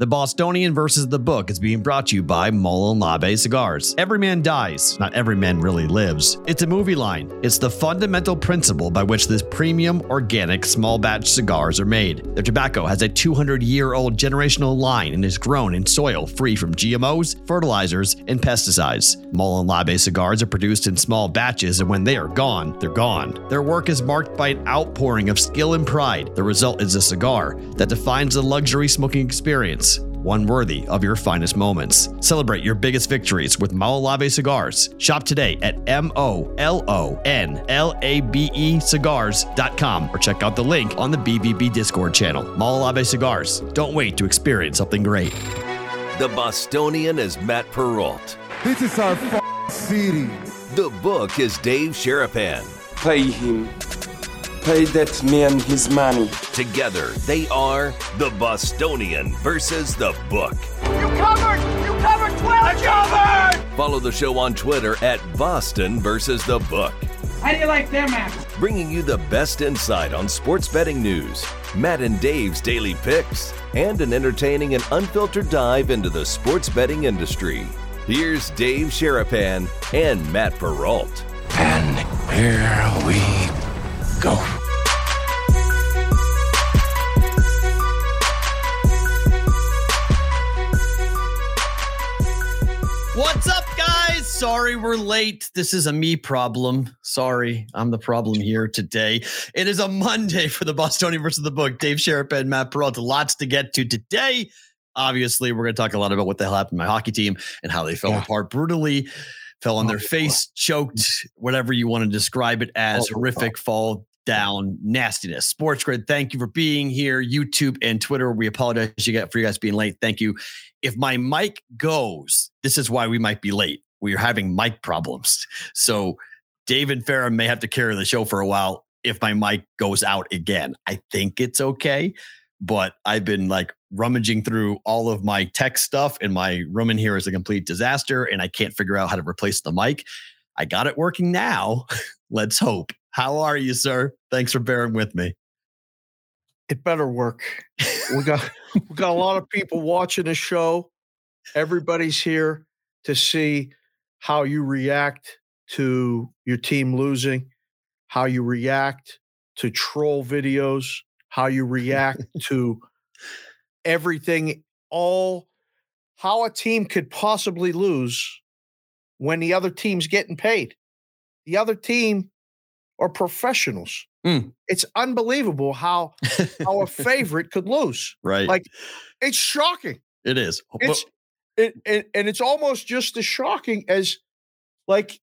The Bostonian versus the Book is being brought to you by Molon Labe Cigars. Every man dies, not every man really lives. It's a movie line. It's the fundamental principle by which this premium, organic, small batch cigars are made. Their tobacco has a 200 year old generational line and is grown in soil free from GMOs, fertilizers, and pesticides. Molon Labe cigars are produced in small batches, and when they are gone, they're gone. Their work is marked by an outpouring of skill and pride. The result is a cigar that defines the luxury smoking experience one worthy of your finest moments. Celebrate your biggest victories with Molon Labe cigars. Shop today at M O L O N L A B E cigars.com or check out the link on the BVB Discord channel. Molon Labe cigars. Don't wait to experience something great. The Bostonian is Matt Perrault. This is our f- city. The book is Dave Sharapan. Pay him pay that man his money. Together, they are the Bostonian versus the Book. You covered! You covered 12! I covered! Follow the show on Twitter at Boston versus the Book. How do you like them apples? Bringing you the best insight on sports betting news, Matt and Dave's daily picks, and an entertaining and unfiltered dive into the sports betting industry. Here's Dave Sharapan and Matt Perrault. And here we go. What's up, guys? Sorry we're late. This is a me problem. Sorry, I'm the problem here today. It is a Monday for the Bostonian versus the book. Dave Sharapan, Matt Perrault. Lots to get to today. Obviously, we're going to talk a lot about what the hell happened to my hockey team and how they fell yeah. apart brutally, fell on their face, choked, whatever you want to describe it as, horrific fall down nastiness. Sports Grid, thank you for being here. YouTube and Twitter, we apologize for you guys being late. Thank you. If my mic goes, this is why we might be late. We are having mic problems. So David Farah may have to carry the show for a while if my mic goes out again. I think it's okay, but I've been like rummaging through all of my tech stuff, and my room in here is a complete disaster, and I can't figure out how to replace the mic. I got it working now. Let's hope. How are you, sir? Thanks for bearing with me. It better work. we got we got a lot of people watching the show. Everybody's here to see how you react to your team losing, how you react to troll videos, how you react to everything, all how a team could possibly lose when the other team's getting paid. The other team are professionals. Mm. It's unbelievable how a favorite could lose. Right. Like it's shocking. It is. It's it, it, and it's almost just as shocking as like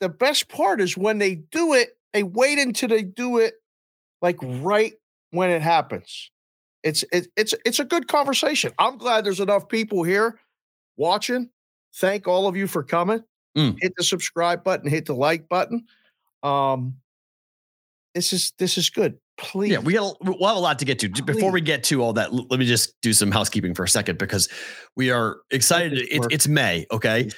the best part is when they do it, they wait until they do it like right when it happens. It's it, it's it's a good conversation. I'm glad there's enough people here watching. Thank all of you for coming. Mm. Hit the subscribe button, hit the like button. Um, this is this is good. Please. Yeah, we got we'll have a lot to get to. Please. Before we get to all that, let me just do some housekeeping for a second because we are excited. It's, it's May, okay?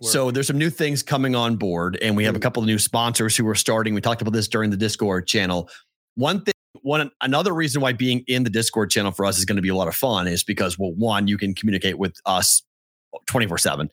So there's some new things coming on board, and we have a couple of new sponsors who are starting. We talked about this during the Discord channel. One thing, one another reason why being in the Discord channel for us is going to be a lot of fun is because well, one, you can communicate with us 24 7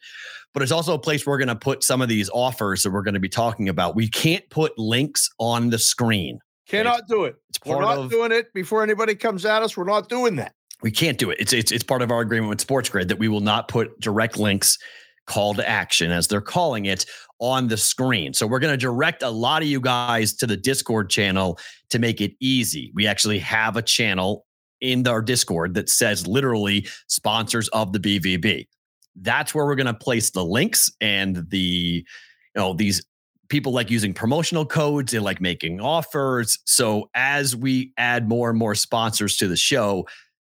but it's also a place we're going to put some of these offers that we're going to be talking about. We can't put links on the screen. Cannot do it. It's part we're not of, doing it before anybody comes at us. We're not doing that. We can't do it. It's it's it's part of our agreement with Sports Grid that we will not put direct links, call to action as they're calling it, on the screen. So we're going to direct a lot of you guys to the Discord channel to make it easy. We actually have a channel in our Discord that says literally sponsors of the BVB that's where we're going to place the links and the you know these people like using promotional codes and like making offers. So as we add more and more sponsors to the show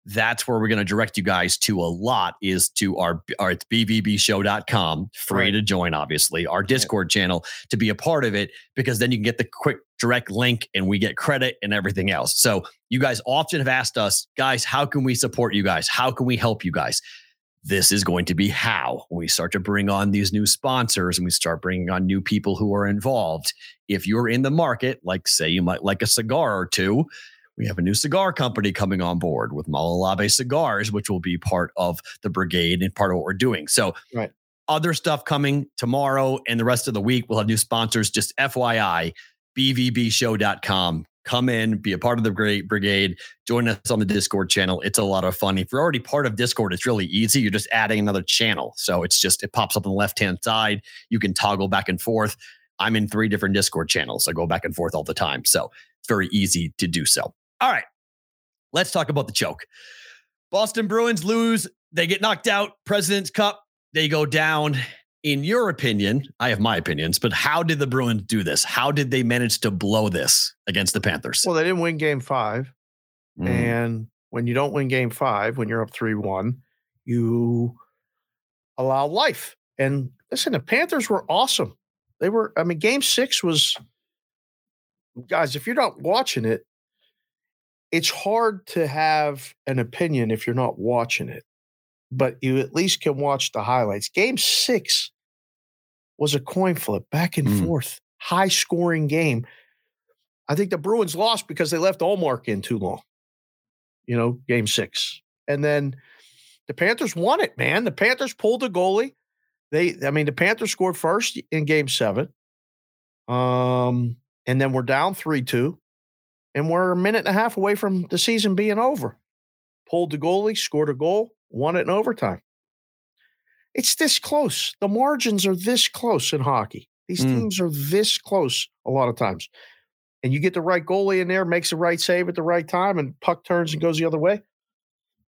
that's where we're going to direct you guys to a lot is to our, our it's bvbshow.com free right. to join obviously our discord channel to be a part of it because then you can get the quick direct link and we get credit and everything else. So you guys often have asked us guys how can we support you guys? How can we help you guys this is going to be how we start to bring on these new sponsors and we start bringing on new people who are involved. If you're in the market, like say you might like a cigar or two, We have a new cigar company coming on board with Molon Labe Cigars, which will be part of the brigade and part of what we're doing. So, right. other stuff coming tomorrow and the rest of the week. We'll have new sponsors. Just FYI, bvbshow.com. Come in, be a part of the great brigade, join us on the Discord channel. It's a lot of fun. If you're already part of Discord, it's really easy. You're just adding another channel. So it's just, it pops up on the left hand side. You can toggle back and forth. I'm in three different Discord channels. I go back and forth all the time. So it's very easy to do so. All right. Let's talk about the choke. Boston Bruins lose. They get knocked out. President's Cup. They go down in your opinion, I have my opinions, but how did the Bruins do this? How did they manage to blow this against the Panthers? Well, they didn't win game five. Mm. And when you don't win game five, when you're up 3 1, you allow life. And listen, the Panthers were awesome. They were, I mean, game six was, guys, if you're not watching it, it's hard to have an opinion if you're not watching it, but you at least can watch the highlights. Game six was a coin flip back and mm. forth, high scoring game. I think the Bruins lost because they left Ullmark in too long, you know, game six. And then the Panthers won it, man. The Panthers pulled the goalie. They, I mean, the Panthers scored first in game seven. Um, and then we're down 3 2. And we're a minute and a half away from the season being over. Pulled the goalie, scored a goal, won it in overtime. It's this close. The margins are this close in hockey. These mm. teams are this close a lot of times. And you get the right goalie in there, makes the right save at the right time, and puck turns and goes the other way.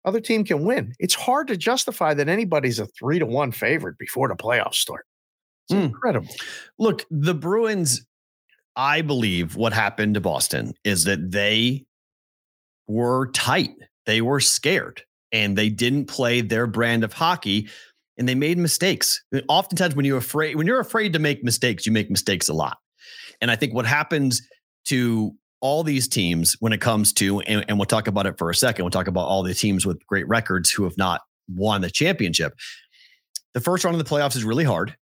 Other team can win. It's hard to justify that anybody's a three to one favorite before the playoffs start. It's mm. incredible. Look, the Bruins, I believe what happened to Boston is that they were tight. They were scared and they didn't play their brand of hockey and they made mistakes. Oftentimes, when you're afraid, when you're afraid to make mistakes, you make mistakes a lot. And I think what happens to all these teams when it comes to, and, and we'll talk about it for a second. We'll talk about all the teams with great records who have not won the championship. The first round of the playoffs is really hard,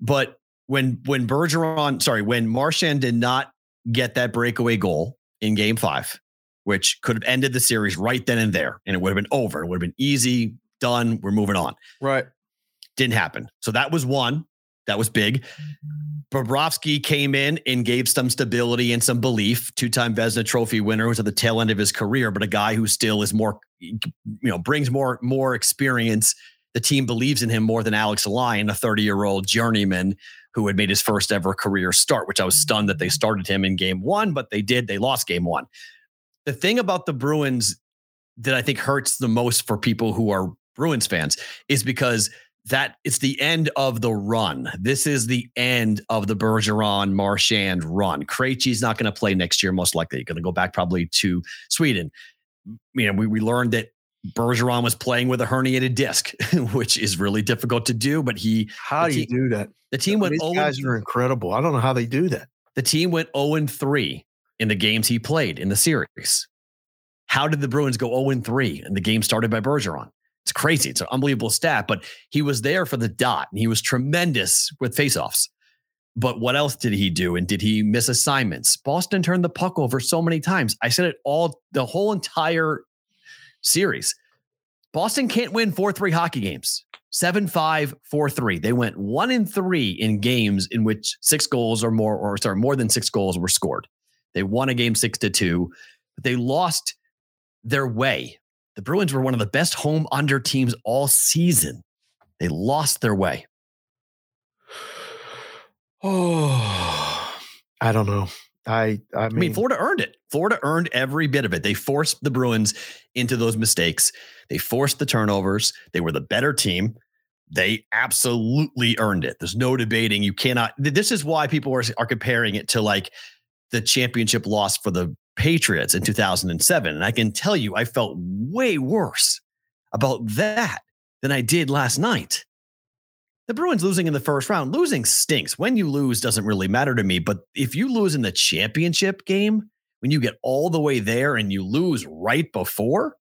but when when Bergeron, sorry, when Marchand did not get that breakaway goal in Game Five, which could have ended the series right then and there, and it would have been over. It would have been easy, done. We're moving on. Right. Didn't happen. So that was one. That was big. Mm-hmm. Bobrovsky came in and gave some stability and some belief. Two-time Vezina Trophy winner, who's at the tail end of his career, but a guy who still is more, you know, brings more more experience. The team believes in him more than Alex Lyon, a 30-year-old journeyman who had made his first ever career start. Which I was stunned that they mm-hmm. started him in Game One, but they did. They lost Game One. The thing about the Bruins that I think hurts the most for people who are Bruins fans is because that it's the end of the run. This is the end of the Bergeron Marchand run. Krejci's not going to play next year, most likely. Going to go back probably to Sweden. You know, we, we learned that Bergeron was playing with a herniated disc, which is really difficult to do. But he, how do you do that? The team went. These 0 guys are incredible. I don't know how they do that. The team went zero oh and three in the games he played in the series. How did the Bruins go zero and three and the game started by Bergeron? It's crazy. It's an unbelievable stat, but he was there for the dot and he was tremendous with faceoffs. But what else did he do? And did he miss assignments? Boston turned the puck over so many times. I said it all the whole entire series. Boston can't win 4 3 hockey games. 7 5, 4 3. They went one in three in games in which six goals or more, or sorry, more than six goals were scored. They won a game six to two, but they lost their way the Bruins were one of the best home under teams all season. They lost their way. Oh, I don't know. I I mean, I mean, Florida earned it. Florida earned every bit of it. They forced the Bruins into those mistakes. They forced the turnovers. They were the better team. They absolutely earned it. There's no debating. You cannot. This is why people are, are comparing it to like the championship loss for the Patriots in 2007. And I can tell you, I felt way worse about that than I did last night. The Bruins losing in the first round, losing stinks. When you lose doesn't really matter to me. But if you lose in the championship game, when you get all the way there and you lose right before,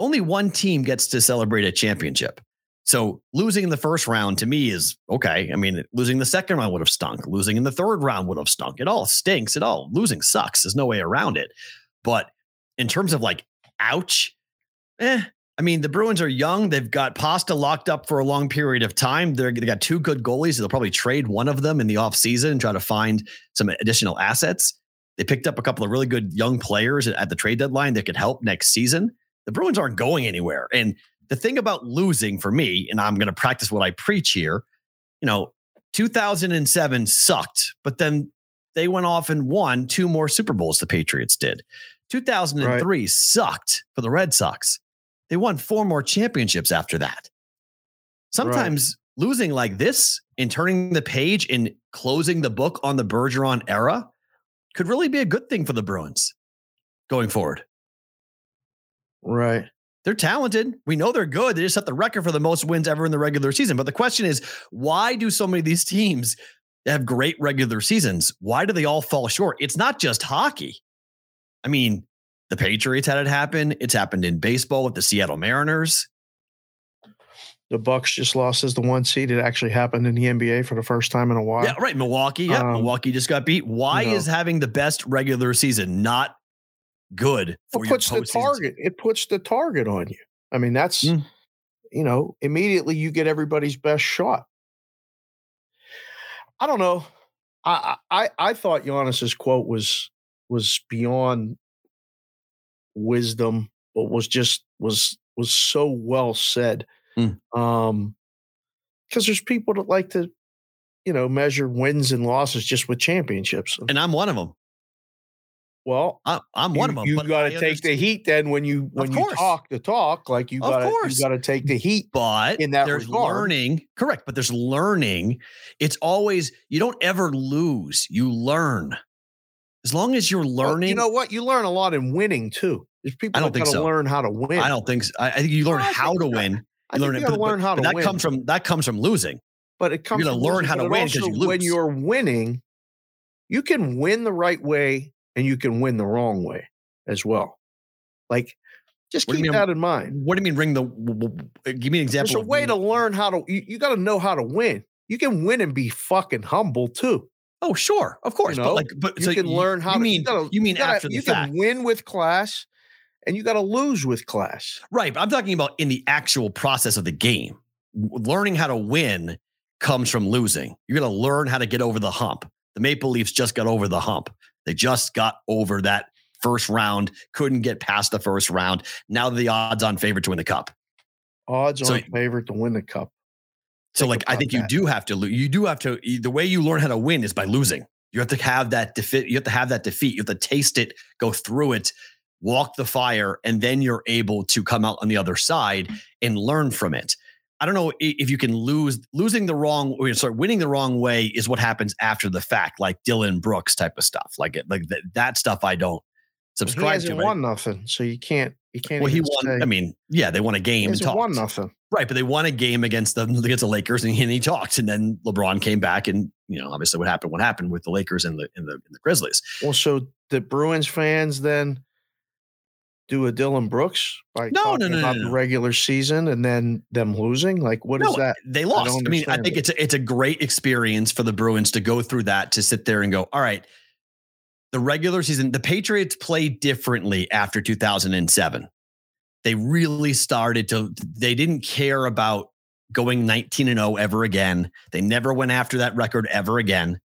only one team gets to celebrate a championship. So losing in the first round to me is okay. I mean, losing the second round would have stunk. Losing in the third round would have stunk. It all stinks. It all losing sucks. There's no way around it. But in terms of like, ouch, eh. I mean, the Bruins are young. They've got Pasta locked up for a long period of time. They're, they got two good goalies. They'll probably trade one of them in the offseason and try to find some additional assets. They picked up a couple of really good young players at the trade deadline that could help next season. The Bruins aren't going anywhere. And the thing about losing for me, and I'm going to practice what I preach here, you know, 2007 sucked, but then they went off and won two more Super Bowls, the Patriots did. 2003 right. sucked for the Red Sox. They won four more championships after that. Sometimes right. losing like this and turning the page and closing the book on the Bergeron era could really be a good thing for the Bruins going forward. Right. They're talented. We know they're good. They just set the record for the most wins ever in the regular season. But the question is, why do so many of these teams have great regular seasons. Why do they all fall short? It's not just hockey. I mean, the Patriots had it happen. It's happened in baseball with the Seattle Mariners. The Bucks just lost as the one seed. It actually happened in the NBA for the first time in a while. Yeah, right. Milwaukee. Yeah, um, Milwaukee just got beat. Why is having the best regular season not good for it puts the target? It puts the target on you. I mean, that's mm. you know immediately you get everybody's best shot. I don't know. I I I thought Giannis's quote was was beyond wisdom, but was just was was so well said. Mm. Um, because there's people that like to, you know, measure wins and losses just with championships, and I'm one of them. Well, I, am one of them. You got to take the heat then when you when you talk the talk. Like you got you got to take the heat. But in that there's regard. learning, correct? But there's learning. It's always you don't ever lose. You learn. As long as you're learning, well, you know what? You learn a lot in winning too. There's people I don't think so. learn how to win. I don't think so. I, I think you learn how to win. You I learn, but, learn how to that win. comes from that comes from losing. But it comes. You're to learn how to win because you lose. When you're winning, you can win the right way and you can win the wrong way as well. Like, just keep that in mind. What do you mean? Ring the? Uh, give me an example. There's a way to learn how to. You, you got to know how to win. You can win and be fucking humble too. Oh, sure, of course. You know, but like, but you so can you, learn how. You to, mean? You, gotta, you mean you gotta, after the you fact? can win with class, and you got to lose with class. Right. But I'm talking about in the actual process of the game. Learning how to win comes from losing. You're going to learn how to get over the hump. The Maple Leafs just got over the hump. They just got over that first round, couldn't get past the first round. Now the odds on favorite to win the cup. Odds so, on favorite to win the cup. So, Think like, I think that. you do have to lose. You do have to. The way you learn how to win is by losing. You have to have that defeat. You have to have that defeat. You have to taste it, go through it, walk the fire, and then you're able to come out on the other side and learn from it. I don't know if you can lose losing the wrong or sorry, winning the wrong way is what happens after the fact, like Dillon Brooks type of stuff. Like it, like that, that stuff I don't subscribe he hasn't to. Won nothing, so you can't you can't. Well, he won. Say. I mean, yeah, they won a game. He won nothing, right? But they won a game against the against the Lakers, and he, and he talked, and then LeBron came back, and you know, obviously, what happened? What happened with the Lakers and the and the, and the Grizzlies? Well, so the Bruins fans then do a Dillon Brooks by no, no, no, about no, the regular season and then them losing? Like, what no, is that? They lost. I, I mean, I think it. it's a, it's a great experience for the Bruins to go through that to sit there and go, all right, the regular season, the Patriots played differently after 2007. They really started to. They didn't care about going 19 and 0 ever again. They never went after that record ever again.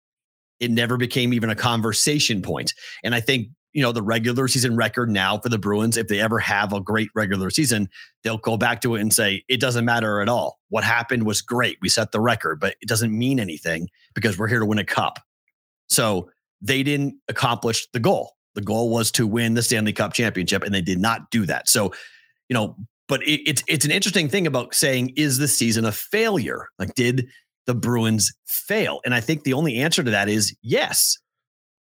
It never became even a conversation point. And I think you know, the regular season record now for the Bruins. If they ever have a great regular season, they'll go back to it and say, it doesn't matter at all. What happened was great. We set the record, but it doesn't mean anything because we're here to win a cup. So they didn't accomplish the goal. The goal was to win the Stanley Cup championship, and they did not do that. So, you know, but it, it's it's an interesting thing about saying, is the season a failure? Like, did the Bruins fail? And I think the only answer to that is yes.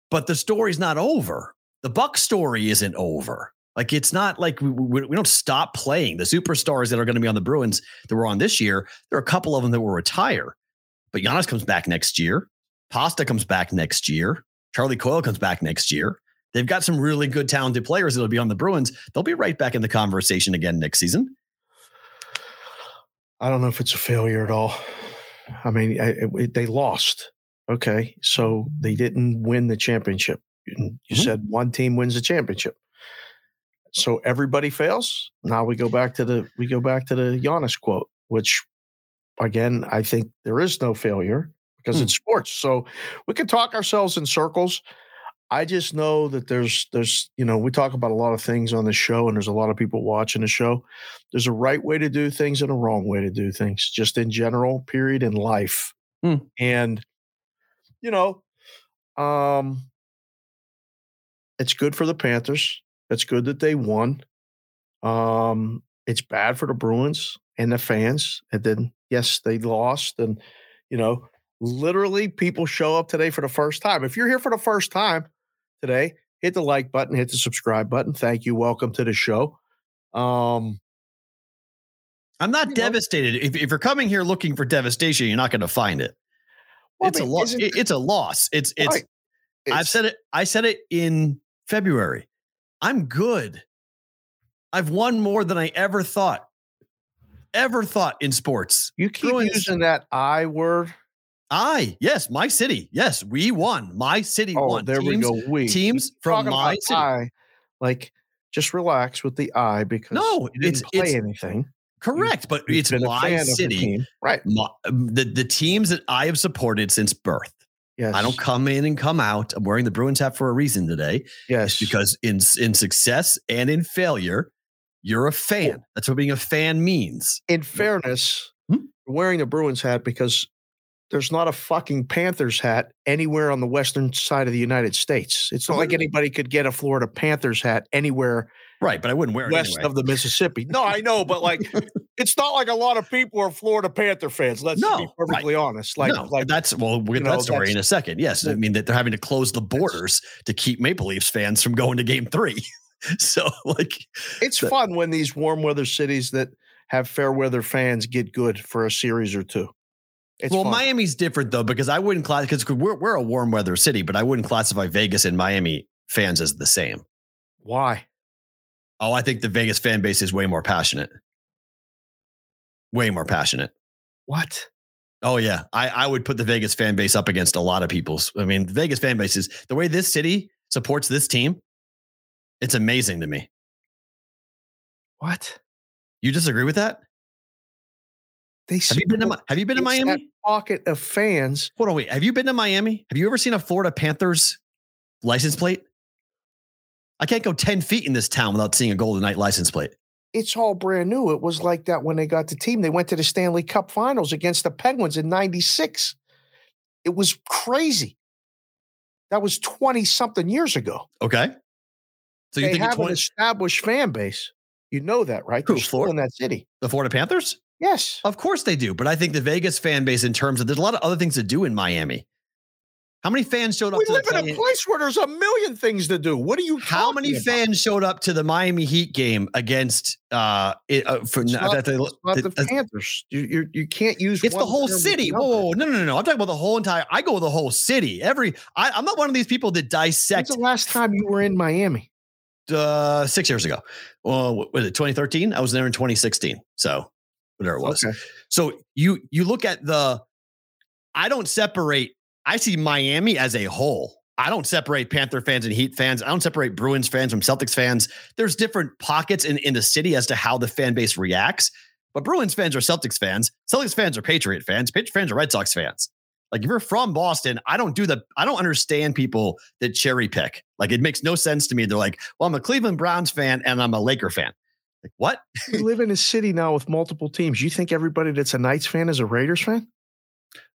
But the story's not over the Buck story isn't over. Like it's not like we, we, we, don't stop playing the superstars that are going to be on the Bruins that were on this year. There are a couple of them that will retire, but Giannis comes back next year. Pasta comes back next year. Charlie Coyle comes back next year. They've got some really good, talented players that'll be on the Bruins. They'll be right back in the conversation again next season. I don't know if it's a failure at all. I mean, I, it, they lost. Okay, so they didn't win the championship. You mm-hmm. said one team wins the championship. so everybody fails. Now we go back to the we go back to the Giannis quote, which again I think there is no failure because Hmm. it's sports. So we can talk ourselves in circles. I just know that there's there's you know we talk about a lot of things on the show and there's a lot of people watching the show. There's a right way to do things and a wrong way to do things, just in general, period, in life. Hmm. And you know, um, it's good for the Panthers. It's good that they won. Um, it's bad for the Bruins and the fans. And then, yes, they lost. And, you know, literally people show up today for the first time. If you're here for the first time today, hit the like button, hit the subscribe button. Thank you. Welcome to the show. Um, I'm not devastated. If, if you're coming here looking for devastation, you're not going to find it. well, I it's a loss. It- it's a loss. It's it's. Right. I've it's- said it. I said it in February. I'm good. I've won more than I ever thought. Ever thought in sports. you keep Bruins- using that I word. I yes, my city. Yes, we won. My city Oh, won. there teams, we go. We Teams from my city. I, like just relax with the I because No, you didn't it's- play it's anything. Correct, but You've it's my fan of the city. right? My, the the teams that I have supported since birth. Yes, I don't come in and come out. I'm wearing the Bruins hat for a reason today. Yes, because in in success and in failure, you're a fan. That's what being a fan means. in fairness, Hmm? wearing a Bruins hat because there's not a fucking Panthers hat anywhere on the western side of the United States. It's not like anybody could get a Florida Panthers hat anywhere Right, but I wouldn't wear it west anyway. of the Mississippi. No, I know, but like, it's not like a lot of people are Florida Panther fans. Let's No, be right. perfectly honest. Like, no, like that's well, we'll get you to know, that story in a second. Yes, I mean that they're having to close the borders to keep Maple Leafs fans from going to Game Three. so, like, it's fun when these warm weather cities that have fair weather fans get good for a series or two. It's well, fun. Miami's different though because I wouldn't class because we're we're a warm weather city, but I wouldn't classify Vegas and Miami fans as the same. Why? Oh, I think the Vegas fan base is way more passionate. Way more passionate. What? Oh yeah, I, I would put the Vegas fan base up against a lot of people's. I mean, the Vegas fan base is the way this city supports this team. It's amazing to me. What? You disagree with that? They Have you been to Have you been to Miami? pocket of fans. Hold on, wait. Have you been to Miami? Have you ever seen a Florida Panthers license plate? I can't go ten feet in this town without seeing a Golden Knight license plate. It's all brand new. It was like that when they got the team. They went to the Stanley Cup Finals against the Penguins in '96. It was crazy. That was twenty something years ago. Okay. So you they think it's have an established fan base. You know that, right? Who, They're still Florida? in that city. the Florida Panthers? Yes. Of course they do, but I think the Vegas fan base, in terms of there's a lot of other things to do in Miami. How many fans showed up We to live the in a place where there's a million things to do. What are you? How many about? fans showed up to the Miami Heat game against uh, it, uh for It's no, not, that they- it's not the uh, Panthers. You, you, you can't use. it's the whole city. Whoa, no, no, no, no! I'm talking about the whole entire. I go with the whole city. Every I, I'm not one of these people that When's dissect. the last time you were in Miami? Uh, six years ago. Well, was it 2013? I was there in 2016. So whatever it was. Okay. So you you look at the I don't separate I see Miami as a whole. I don't separate Panther fans and Heat fans. I don't separate Bruins fans from Celtics fans. There's different pockets in, in the city as to how the fan base reacts. But Bruins fans are Celtics fans. Celtics fans are Patriot fans. Patriot fans are Red Sox fans. Like if you're from Boston, I don't do the I don't understand people that cherry pick. Like it makes no sense to me. They're like, well, I'm a Cleveland Browns fan and I'm a Laker fan. Like, what? We live in a city now with multiple teams. You think everybody that's a Knights fan is a Raiders fan?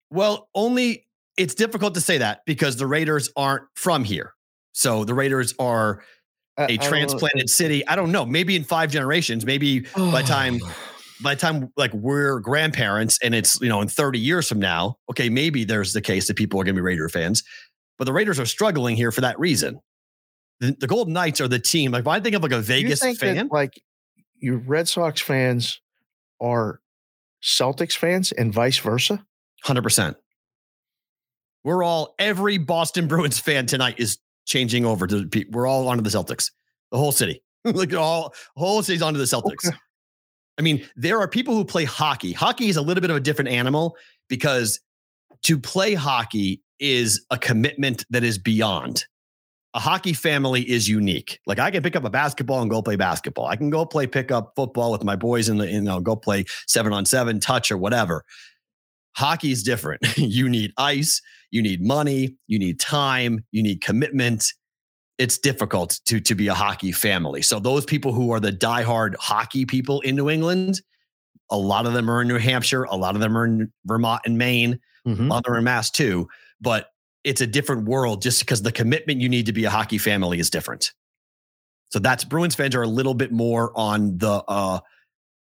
Well, only it's difficult to say that because the Raiders aren't from here. So the Raiders are I a transplanted city. I don't know. Maybe in five generations, maybe by time by the time like we're grandparents and it's you know in 30 years from now, okay, maybe there's the case that people are gonna be Raider fans. But the Raiders are struggling here for that reason. The, the Golden Knights are the team. Like if I think of like a You Vegas think that, fan, like your Red Sox fans are Celtics fans and vice versa? hundred percent. We're all every Boston Bruins fan tonight is changing over to. We're all onto the Celtics. The whole city, like all whole city's onto the Celtics. Okay. I mean, there are people who play hockey. Hockey is a little bit of a different animal because to play hockey is a commitment that is beyond. a hockey family is unique. Like I can pick up a basketball and go play basketball. I can go play pick up football with my boys and you know go play seven on seven touch or whatever. Hockey is different. you need ice, you need money, you need time, you need commitment. It's difficult to to be a hockey family. So those people who are the diehard hockey people in New England, a lot of them are in New Hampshire, a lot of them are in Vermont and Maine, Mhm. a lot of them are in Mass too. But it's a different world just because the commitment you need to be a hockey family is different. So that's Bruins fans are a little bit more on the uh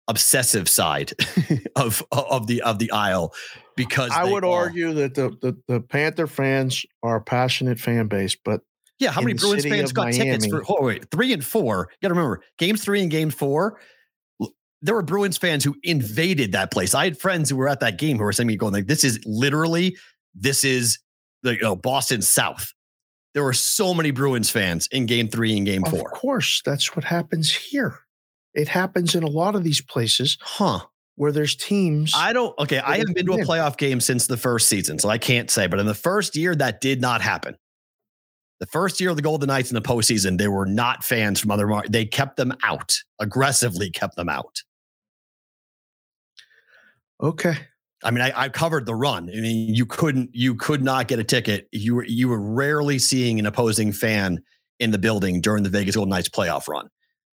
obsessive side of of the of the aisle because I would are- argue that the, the the Panther fans are a passionate fan base, but Yeah, how many Bruins fans of got tickets for oh, wait, three and four? You got to remember, games three and game four. There were Bruins fans who invaded that place. I had friends who were at that game who were saying me going like, "This is literally, this is the you know, Boston South." There were so many Bruins fans in game three and game of four. course that's what happens here. It happens in a lot of these places Huh? Where there's teams. I don't. Okay, I haven't been to a playoff game since the first season, so I can't say. But in the first year, that did not happen. The first year of the Golden Knights in the postseason, they were not fans from other. mar- They kept them out aggressively, kept them out. okay. I mean, I, I covered the run. I mean, you couldn't, you could not get a ticket. You were, you were rarely seeing an opposing fan in the building during the Vegas Golden Knights playoff run.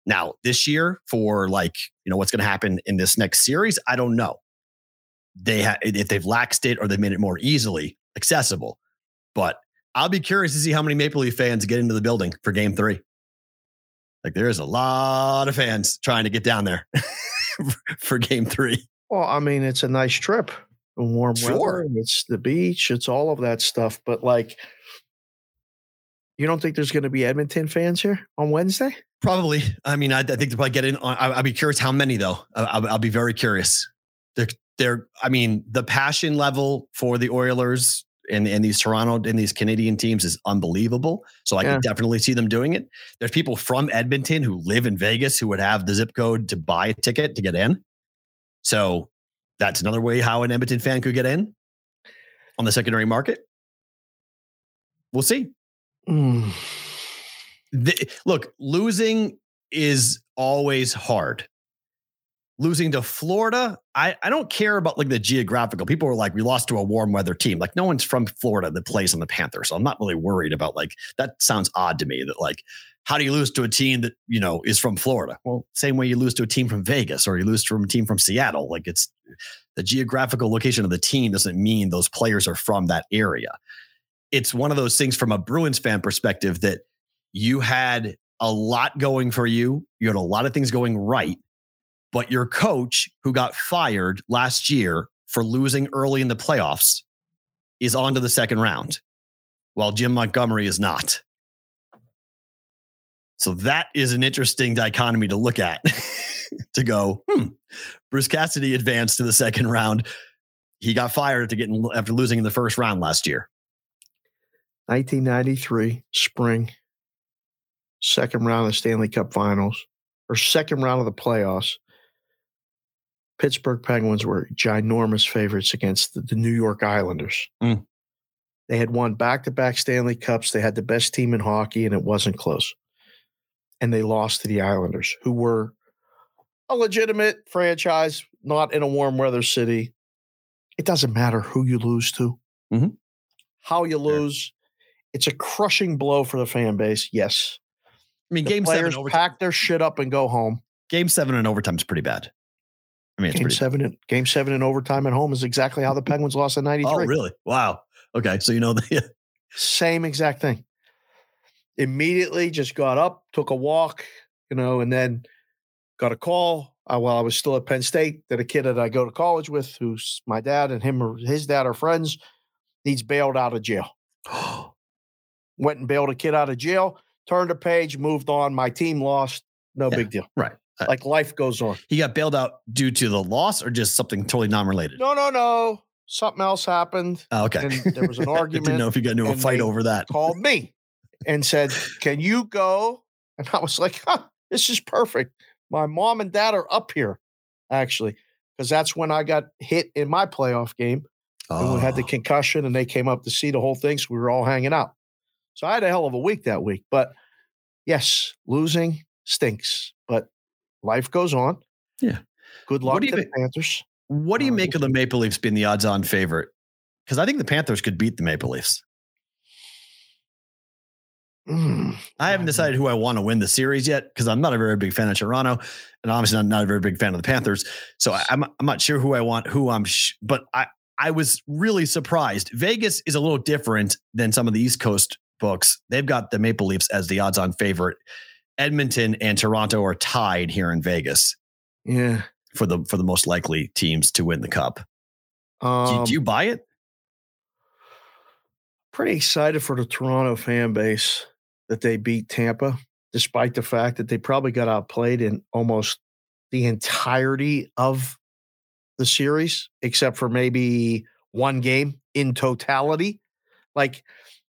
Now, this year, for like, you know, what's going to happen in this next series, I don't know. They ha- if they've laxed it or they made it more easily accessible, but I'll be curious to see how many Maple Leaf fans get into the building for Game Three. Like, there is a lot of fans trying to get down there for Game Three. Well, I mean, it's a nice trip. Warm Sure. weather. It's the beach. It's all of that stuff. But like, you don't think there's going to be Edmonton fans here on Wednesday? Probably. I mean, I, I think they'll probably get in. On, I, I'll be curious how many though. I- I'll, I'll be very curious. They're, they're. I mean, the passion level for the Oilers and and these Toronto and these Canadian teams is unbelievable. So I Yeah. can definitely see them doing it. There's people from Edmonton who live in Vegas who would have the zip code to buy a ticket to get in. So that's another way how an Edmonton fan could get in on the secondary market. We'll see. Mm. The, look, losing is always hard. Losing to Florida, I, I don't care about like the geographical. People are like, we lost to a warm weather team. Like, no one's from Florida that plays on the Panthers. So I'm not really worried about like that sounds odd to me that like, how do you lose to a team that, you know, is from Florida? Well, same way you lose to a team from Vegas or you lose from a team from Seattle. Like it's the geographical location of the team doesn't mean those players are from that area. It's one of those things from a Bruins fan perspective that you had a lot going for you. You had a lot of things going right, but your coach, who got fired last year for losing early in the playoffs, is on to the second round, while Jim Montgomery is not. So that is an interesting dichotomy to look at. to go, hmm, Bruce Cassidy advanced to the second round. He got fired after getting after losing in the first round last year. 1993 spring, second round of the Stanley Cup Finals, or second round of the playoffs. Pittsburgh Penguins were ginormous favorites against the, the New York Islanders. Mm. They had won back to back Stanley Cups. They had the best team in hockey, and it wasn't close. And they lost to the Islanders, who were a legitimate franchise, not in a warm weather city. It doesn't matter who you lose to, Mhm. how you lose. It's a crushing blow for the fan base. Yes. I mean, The game seven, players overtime, pack their shit up and go home. game seven and overtime is pretty bad. I mean, it's Game seven, in, game seven in overtime at home is exactly how the Penguins lost in '93. Oh, really? Wow. Okay. So, you know, the, Same exact thing. Immediately just got up, took a walk, you know, and then got a call uh, while I was still at Penn State that a kid that I go to college with, who's my dad and him or his dad are friends, needs bailed out of jail. Went and bailed a kid out of jail, turned a page, moved on. My team lost. No Yeah, big deal. right. Uh, Like life goes on. he got bailed out due to the loss or just something totally non related? No, no, no. Something else happened. Oh, okay. And there was an I Didn't know if you got into a fight over that. called me and said, Can you go? And I was like, huh, This is perfect. My mom and dad are up here, actually, because that's when I got hit in my playoff game. And we had the Oh, concussion and they came up to see the whole thing. So we were all hanging out. So I had a hell of a week that week. But yes, losing stinks, but life goes on. Yeah. Good luck to you the Panthers. What do you Uh, make of the Maple Leafs being the odds-on favorite? Because I think the Panthers could beat the Maple Leafs. Mm, I haven't decided who I want to win the series yet because I'm not a very big fan of Toronto, and obviously not, not a very big fan of the Panthers. So I, I'm I'm not sure who I want, who I'm, sh- but I I was really surprised. Vegas is a little different than some of the East Coast books. They've got the Maple Leafs as the odds-on favorite. Edmonton and Toronto are tied here in Vegas yeah. for the for the most likely teams to win the cup. Do, Um, do you buy it? pretty excited for the Toronto fan base that they beat Tampa, despite the fact that they probably got outplayed in almost the entirety of the series, except for maybe one game in totality. Like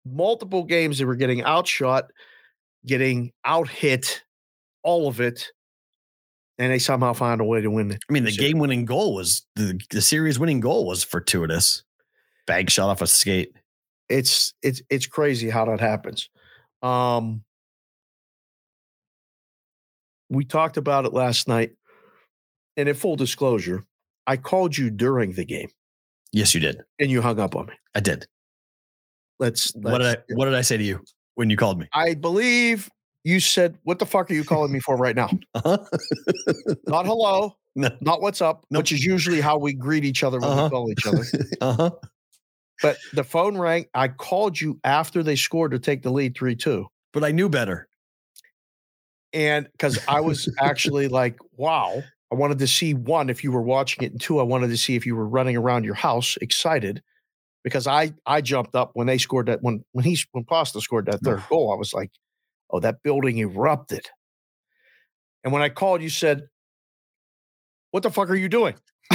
multiple games, they were getting outshot, getting out hit, all of it. And they somehow found a way to win it. I mean, the game-winning goal was the the series-winning goal was fortuitous. Bag shot off a skate. it's it's it's crazy how that happens. Um we talked about it last night. And in full disclosure, I called you during the game Yes, you did. and you hung up on me. I did. Let's, What did I What did I say to you when you called me? I believe you said, What the fuck are you calling me for right now? Uh-huh. Not hello, no. not what's up, Nope. which is usually how we greet each other when Uh-huh. we call each other. Uh huh. But the phone rang. I called you after they scored to take the lead 3 2. But I knew better. and because I was actually like, wow, I wanted to see one if you were watching it, and two, I wanted to see if you were running around your house excited because I I jumped up when they scored that when when he when Pasta scored that third goal, I was like, oh, that building erupted. And when I called, you said, "What the fuck are you doing?"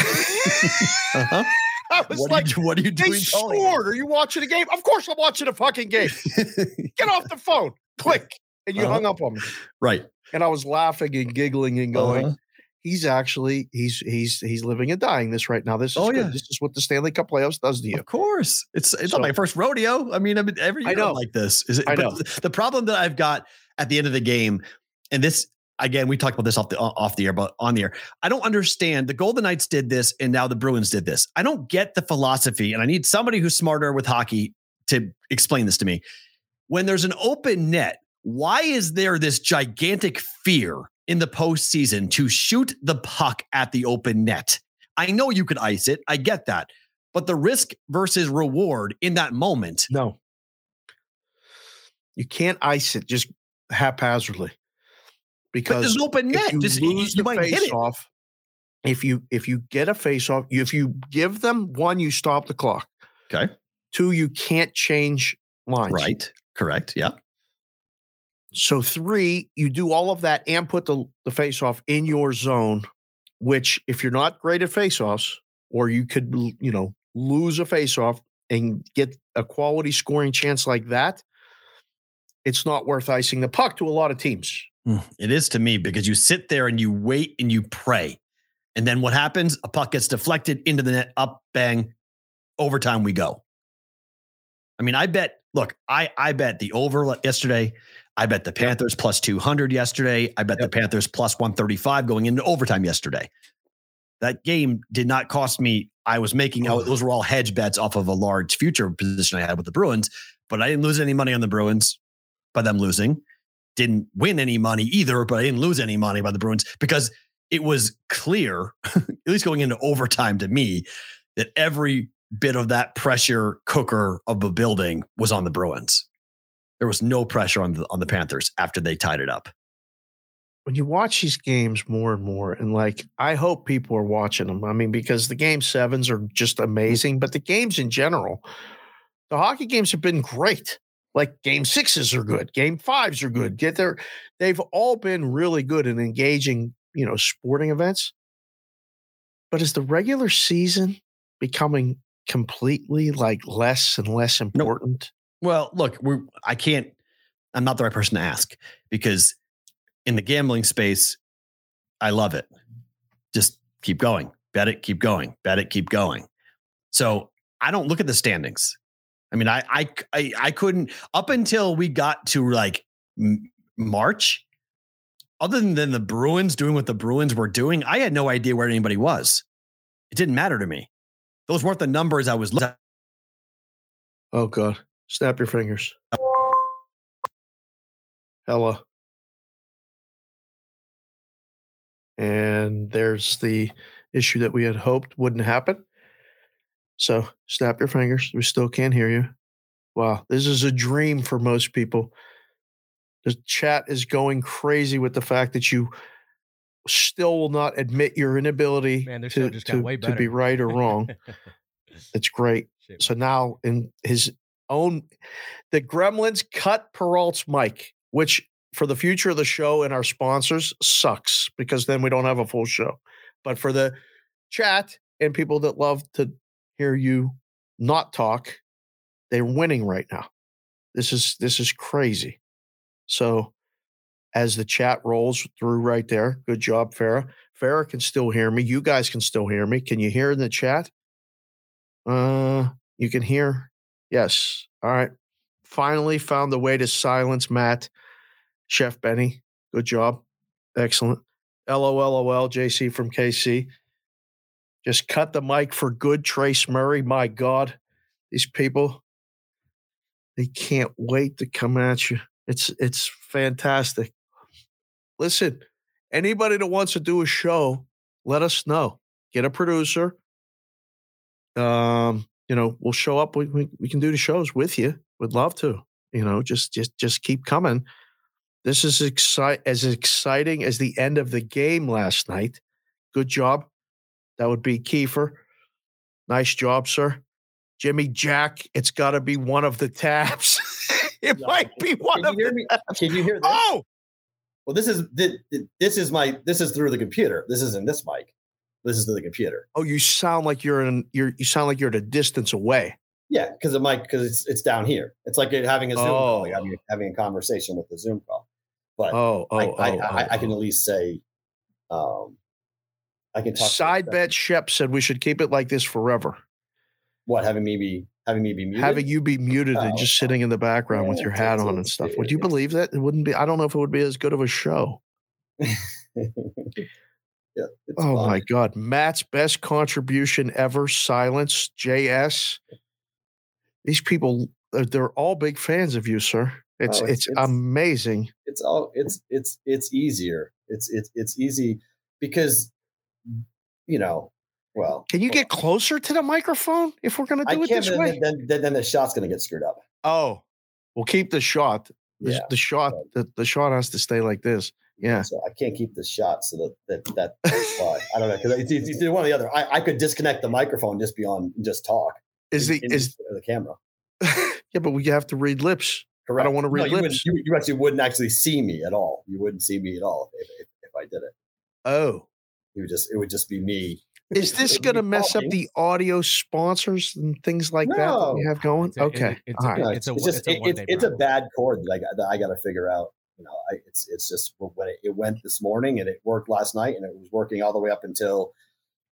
Uh-huh. I was What, like, are you, what are you doing? me? scored. Are you watching a game? Of course, I'm watching a fucking game. Get off the phone. Click." And you Uh-huh. hung up on me. right. And I was laughing and giggling and going, Uh-huh. He's actually he's he's he's living and dying this right now. This is Oh, yeah. This is what the Stanley Cup playoffs does to you. Of course, it's it's So- not my first rodeo. I mean, I mean every I year I'm know. like this. Is it? I know. The problem that I've got at the end of the game, and this again, we talked about this off the off the air, but on the air, I don't understand. The Golden Knights did this, and now the Bruins did this. I don't get the philosophy, and I need somebody who's smarter with hockey to explain this to me. When there's an open net, why is there this gigantic fear in the postseason to shoot the puck at the open net? I know you could ice it. I get that. But the risk versus reward in that moment, No. You can't ice it just haphazardly. Because there's an open net. you Just lose you the might hit face it. off, if you if you get a face off, if you give them one, you stop the clock. Okay. Two, you can't change lines. Right. Correct. Yeah. So three, you do all of that and put the, the face off in your zone, which if you're not great at face offs, or you could, you know, lose a face off and get a quality scoring chance like that, it's not worth icing the puck to a lot of teams. Mm, It is to me because you sit there and you wait and you pray. And then what happens? A puck gets deflected into the net, up, bang, overtime we go. I mean, I bet, look, I I bet the over yesterday. I bet the Panthers plus 200 yesterday. I bet the Panthers plus 135 going into overtime yesterday. That game did not cost me. I was making, was- those were all hedge bets off of a large future position I had with the Bruins, but I didn't lose any money on the Bruins by them losing. Didn't win any money either, but I didn't lose any money by the Bruins because it was clear, at least going into overtime to me, that every bit of that pressure cooker of a building was on the Bruins. There was no pressure on the on the Panthers after they tied it up. When you watch these games more and more, and like, I hope people are watching them. I mean, because the game sevens are just amazing, but the games in general, the hockey games have been great. Like game sixes are good, game fives are good. Get there, they've all been really good and engaging, you know, sporting events. But is the regular season becoming completely like less and less important? Well, look, we're I can't. I'm not the right person to ask because in the gambling space, I love it. Just keep going, bet it, keep going, bet it, keep going. So I don't look at the standings. I mean, I I I, I couldn't up until we got to like M- March. Other than the Bruins doing what the Bruins were doing, I had no idea where anybody was. It didn't matter to me. Those weren't the numbers I was looking at. Oh God. Snap your fingers. Hella. And there's the issue that we had hoped wouldn't happen. So snap your fingers. We still can't hear you. Wow. This is a dream for most people. The chat is going crazy with the fact that you still will not admit your inability Man, to, to, to be right or wrong. it's great. Shit. So now in his own, the Gremlins cut Perrault's mic, which for the future of the show and our sponsors sucks because then we don't have a full show. But for the chat and people that love to hear you not talk, they're winning right now. This is this is crazy. So as the chat rolls through right there, good job, Farah. Farah can still hear me. You guys can still hear me. Can you hear in the chat? Uh, you can hear. Yes. All right. Finally found the way to silence Matt, Chef Benny. Good job. Excellent. LOLOL, JC from KC. Just cut the mic for good, Trace Murray. My God, these people, they can't wait to come at you. It's it's fantastic. Listen, anybody that wants to do a show, let us know. Get a producer. Um, you know, we'll show up. We, we we can do the shows with you. We'd love to. You know, just just just keep coming. This is excite as exciting as the end of the game last night. Good job. That would be Kiefer. Nice job, sir. Jimmy Jack, it's got to be one of the taps. it Yeah. might be one Can you of hear the me? tabs. Can you hear this? Oh, Well, this is thi- thi- this is my this is through the computer. This isn't this mic. This is through the computer. oh, you sound like you're in. You're you sound like you're at a distance away. Yeah, because the mic because it's it's down here. It's like having a Zoom call, like Oh. having, having a conversation with the Zoom call. But Oh, oh, I, oh, I, oh, I, I can oh. at least say, um, I can talk. Side bet Shep said we should keep it like this forever. What having me be having me be muted? Having you be muted and Oh, just sitting in the background with your hat on and stuff. Would you believe that? It wouldn't be. I don't know if it would be as good of a show. yeah, Oh fine. my God. Matt's best contribution ever. Silence. JS. These people, they're, they're all big fans of you, sir. It's Oh, it's, it's- it's- amazing. it's all it's it's it's easier. It's it's it's easy because you know. Well, Can you get closer to the microphone if we're going to I do it can't. this Then, way? then, then, then the shot's going to get screwed up. Oh, we'll keep the shot. The, Yeah, the shot, the, the shot has to stay like this. Yeah. So I can't keep the shot. So that that that I don't know because it's, it's either one or the other. I, I could disconnect the microphone, just be on, just talk. Is the in- is the camera? yeah, but we have to read lips. Correct. I don't wanna No, read you, lips. you, you actually wouldn't actually see me at all. You wouldn't see me at all if, if, if I did it. Oh, It would just it would just be me. Is this going to be mess up the audio sponsors and things like that that we have going? It's a- it- okay, it's all a- It's it's, a it's just it's a it's it's a bad chord that I got that I got to figure out. You know, I, it's it's just when it, it went this morning and it worked last night and it was working all the way up until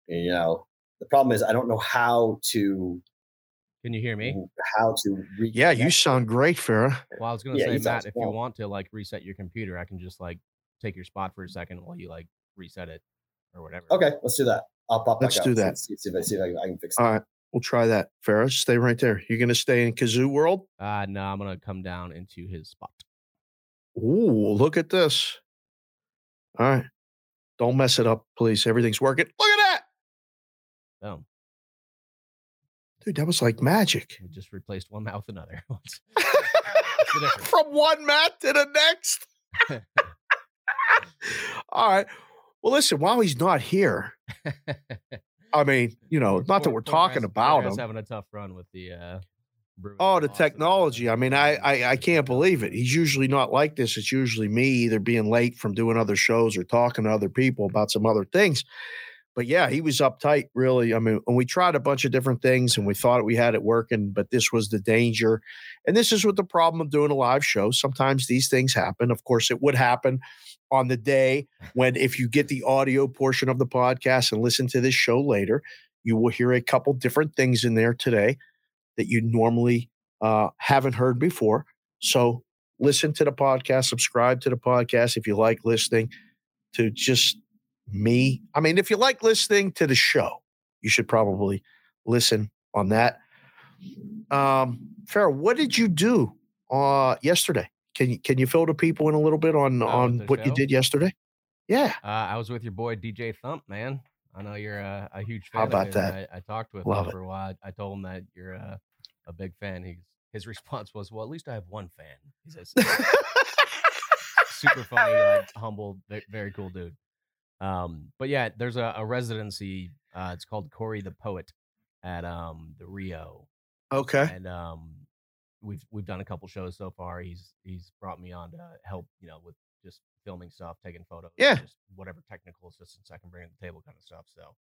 you know. The problem is I don't know how to Can you hear me? how to re- Yeah, you sound great, Farah. Well, I was gonna Yeah, say, he Matt, sounds if you want to like reset your computer, I can just like take your spot for a second while you like reset it or whatever. Okay, let's do that. I'll pop. Let's back do out. that. See, see if I see if I, I can fix it. right, we'll try that. Ferris, stay right there. You're going to stay in Kazoo World? Uh no, I'm gonna come down into his spot. Ooh, look at this. All right. Don't mess it up, please. Everything's working. Look at that. Boom. Dude, that was like magic. We just replaced one mouth with another. What's- the difference? From one mat to the next. All right. Well, listen, while he's not here, I mean, you know, not that we're talking about him. having a tough run with the uh Oh, the loss and all that. technology. I mean, I, I I can't believe it. He's usually not like this. It's usually me either being late from doing other shows or talking to other people about some other things. But yeah, he was uptight, really. I mean, and we tried a bunch of different things and we thought we had it working, but this was the danger. And this is what the problem of doing a live show. Sometimes these things happen. Of course, it would happen on the day when if you get the audio portion of the podcast and listen to this show later, you will hear a couple different things in there today that you normally uh, haven't heard before. So listen to the podcast, subscribe to the podcast if you like listening to just me. I mean, if you like listening to the show, you should probably listen on that. Um, Farrell, what did you do uh yesterday? Can you can you fill the people in a little bit on on what you did yesterday? Yeah. Uh, I was with your boy DJ Thump, man. I know you're a, a huge fan. How about that? I, I talked with Love him for a while. I told him that you're a, a big fan. He's, his response was, "Well, at least I have one fan." He says, "Super funny, like humble, very cool dude." Um, but yeah, there's a, a residency. Uh, it's called Corey the Poet at um the Rio, okay. and um we've we've done a couple shows so far. He's he's brought me on to help, you know, with just filming stuff, taking photos, Yeah. just whatever technical assistance I can bring to the table, kind of stuff. So,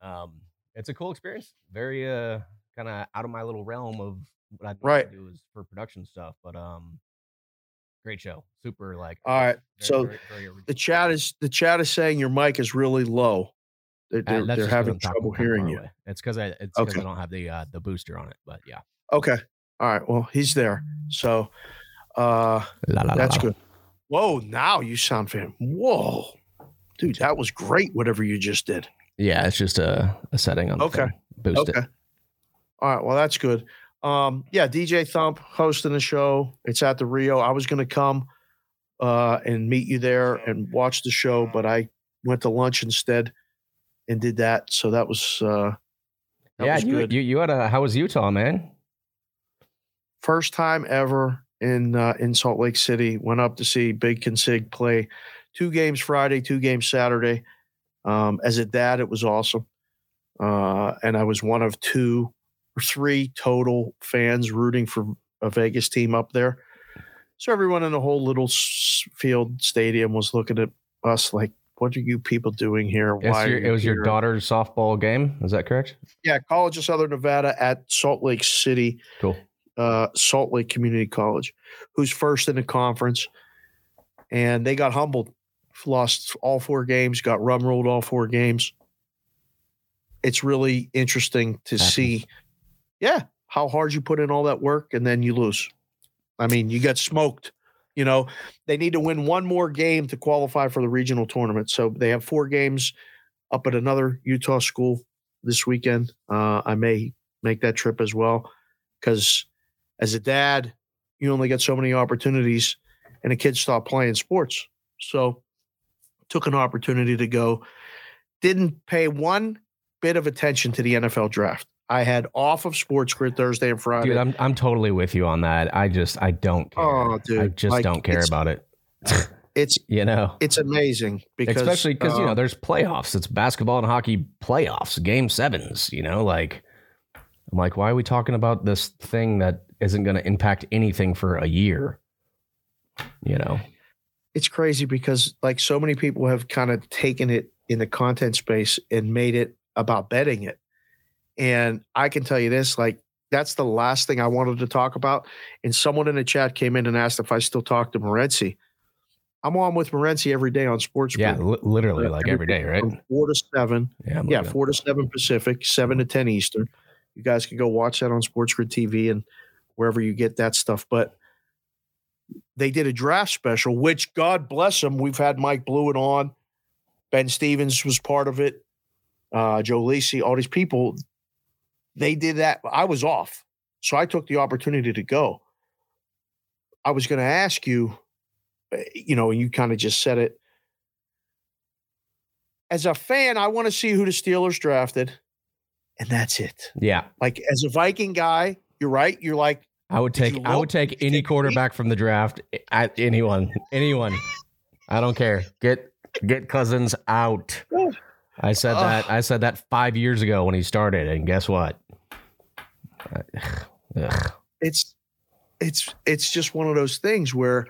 um, it's a cool experience. Very uh kind of out of my little realm of what I Right. do is for production stuff, but um, great show, super like. All right. very, So very, very the chat is the chat is saying your mic is really low. They're, Uh, they're, they're having trouble hearing you. away. It's because I it's because Okay. I don't have the uh the booster on it, but yeah. Okay. All right. Well, he's there. So uh La, la, that's good. Whoa, now you sound fan. Whoa. Dude, that was great, whatever you just did. Yeah, it's just a, a setting on the Okay. Boost okay. it. All right. Well, that's good. Um, yeah, DJ Thump hosting the show. It's at the Rio. I was gonna come uh and meet you there and watch the show, but I went to lunch instead and did that. So that was uh that yeah, was you, good. you you had a how was Utah, man? First time ever in uh, in Salt Lake City. Went up to see Big Consig play two games Friday, two games Saturday. Um, as a dad, it was awesome, uh, and I was one of two or three total fans rooting for a Vegas team up there. So everyone in the whole little s- field stadium was looking at us like, "What are you people doing here? Why?" your, it was your daughter's softball game. Is that correct? Yeah, College of Southern Nevada at Salt Lake City Cool. Uh, Salt Lake Community College, who's first in the conference, and they got humbled. Lost all four games, got rum rolled all four games. It's really interesting to Happens. see, yeah, how hard you put in all that work and then you lose. I mean, you get smoked. You know, they need to win one more game to qualify for the regional tournament. So they have four games up at another Utah school this weekend. Uh, I may make that trip as well because as a dad, you only get so many opportunities, and the kids stop playing sports. So, took an opportunity to go. Didn't pay one bit of attention to the NFL draft. I had off of Sports Grid Thursday and Friday. Dude, I'm I'm totally with you on that. I just I don't care. Oh, I just like, don't care about it. it's You know, it's amazing because especially because you uh, know there's playoffs. It's basketball and hockey playoffs, game sevens. You know, like I'm like, why are we talking about this thing that isn't going to impact anything for a year? You know, it's crazy because like so many people have kind of taken it in the content space and made it about betting it. And I can tell you this, like that's the last thing I wanted to talk about. And someone in the chat came in and asked if I still talk to Morency. I'm on with Morency every day on Sports. yeah, Grid. li- literally like every day, right? From four to seven. Yeah, I'm Yeah, four to seven Pacific, seven to ten Eastern. You guys can go watch that on Sports Grid TV and wherever you get that stuff. But they did a draft special, which God bless them. We've had Mike Blewett on. Ben Stevens was part of it. Uh, Joe Lisi, all these people. They did that. I was off. So I took the opportunity to go. I was going to ask you, uh, you know, and you kind of just said it. As a fan, I want to see who the Steelers drafted, and that's it. yeah. Like as a Viking guy, you're right. You're like, I would take I would take any take quarterback from the draft at anyone. Anyone. I don't care. Get get Cousins out. I said that I said that 5 years ago when he started and guess what? Ugh. it's it's it's just one of those things where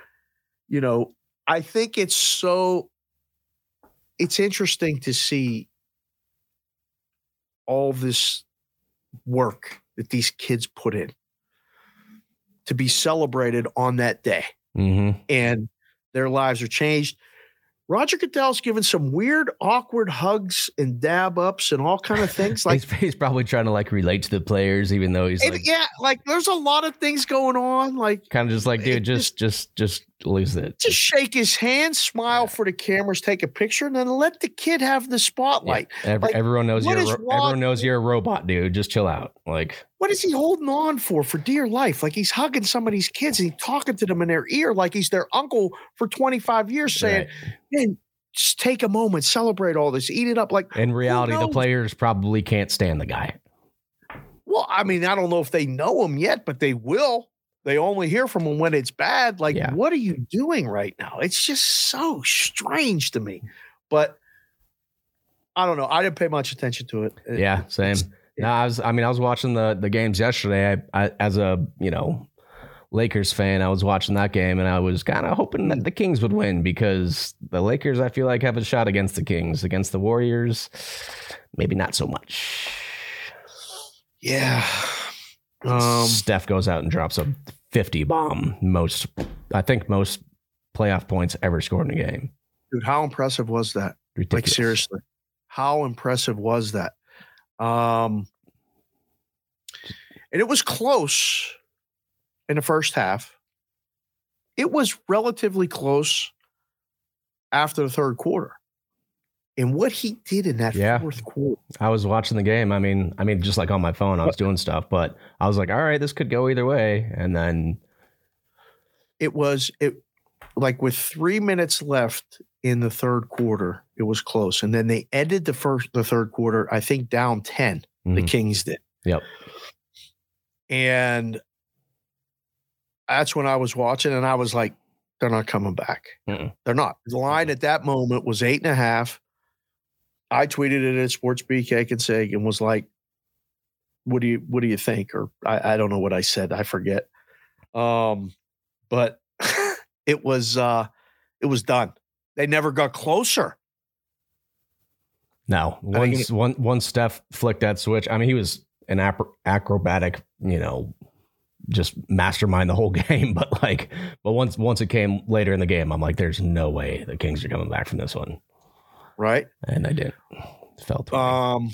you know i think it's so it's interesting to see all this work that these kids put in to be celebrated on that day Mhm. and their lives are changed Roger Goodell's given some weird, awkward hugs and dab ups and all kind of things. Like, he's, he's probably trying to like relate to the players, even though he's like, yeah, like there's a lot of things going on. Like, kind of just like, dude, it just, just, just lose it. just shake his hand, smile for the cameras, take a picture, and then let the kid have the Yeah. spotlight. Every, like, everyone knows you're. Ro- everyone knows you're a robot, dude. Just chill out. Like, What is he holding on for for dear life? Like he's hugging some of these kids and he's talking to them in their ear like he's their uncle for 25 years, saying, right. man, just take a moment, celebrate all this, eat it up. Like, in reality, the players probably can't stand the guy. well, I mean, I don't know if they know him yet, but they will. They only hear from him when it's bad. Like, Yeah. what are you doing right now? It's just so strange to me. But I don't know. I didn't pay much attention to it. It- Yeah, same. it's- No, I was. I mean, I was watching the the games yesterday. I, I as a you know Lakers fan, I was watching that game, and I was kind of hoping that the Kings would win because the Lakers, I feel like, have a shot against the Kings. Against the Warriors, maybe not so much. Yeah. Um, Steph goes out and drops a fifty bomb. Most, I think, most playoff points ever scored in a game. dude, how impressive was that? Ridiculous. Like seriously, how impressive was that? Um, and it was close in the first half. It was relatively close after the third quarter. And what he did in that Yeah. fourth quarter, I was watching the game. I mean, I mean, just like on my phone, I was doing stuff, but I was like, all right, this could go either way. And then it was it like with three minutes left in the third quarter, it was close. And then they ended the first the third quarter, I think down 10. The Mhm. Kings did. Yep. And that's when I was watching, and I was like, they're not coming back. Mm-mm. They're not. The line at that moment was eight and a half. I tweeted it at Sports BK Consig and was like, what do you what do you think? Or I, I don't know what I said. I forget. Um, but it was uh it was done. They never got closer. No, once one once Steph flicked that switch, I mean, he was an acrobatic, you know, just mastermind the whole game. But like, but once once it came later in the game, I'm like, there's no way the Kings are coming back from this one, Right. and I didn't. Felt. Um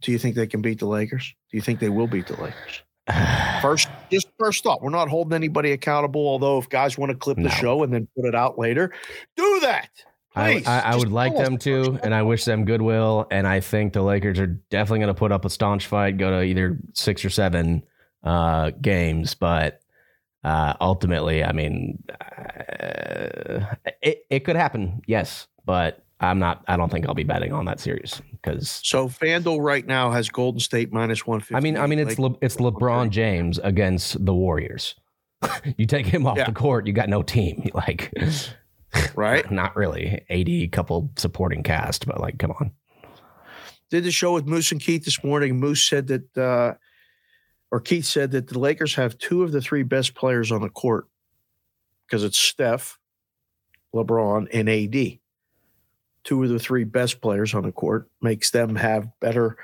do you think they can beat the Lakers? Do you think they will beat the Lakers? First, just first thought. We're not holding anybody accountable. Although, if guys want to clip No. the show and then put it out later, do that. I, Please. I, I Just would like them to, and I wish them goodwill. And I think the Lakers are definitely going to put up a staunch fight, go to either six or seven uh, games. But uh, ultimately, I mean, uh, it it could happen, yes. But I'm not. I don't think I'll be betting on that series because So FanDuel right now has Golden State minus one fifty. I mean, I mean, it's Le, it's LeBron James against the Warriors. you take him off Yeah. the court, you got no team. Like, right. not really. Eighty couple supporting cast, but like, come on. Did the show with Moose and Keith this morning. Moose said that, uh, or Keith said that the Lakers have two of the three best players on the court because it's Steph, LeBron, and AD. Two of the three best players on the court makes them have better.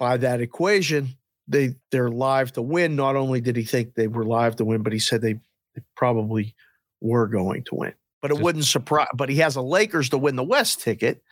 By that equation, they they're live to win. Not only did he think they were live to win, but he said they, they probably were going to win. But it Just- wouldn't surprise. But he has a Lakers to win the West ticket,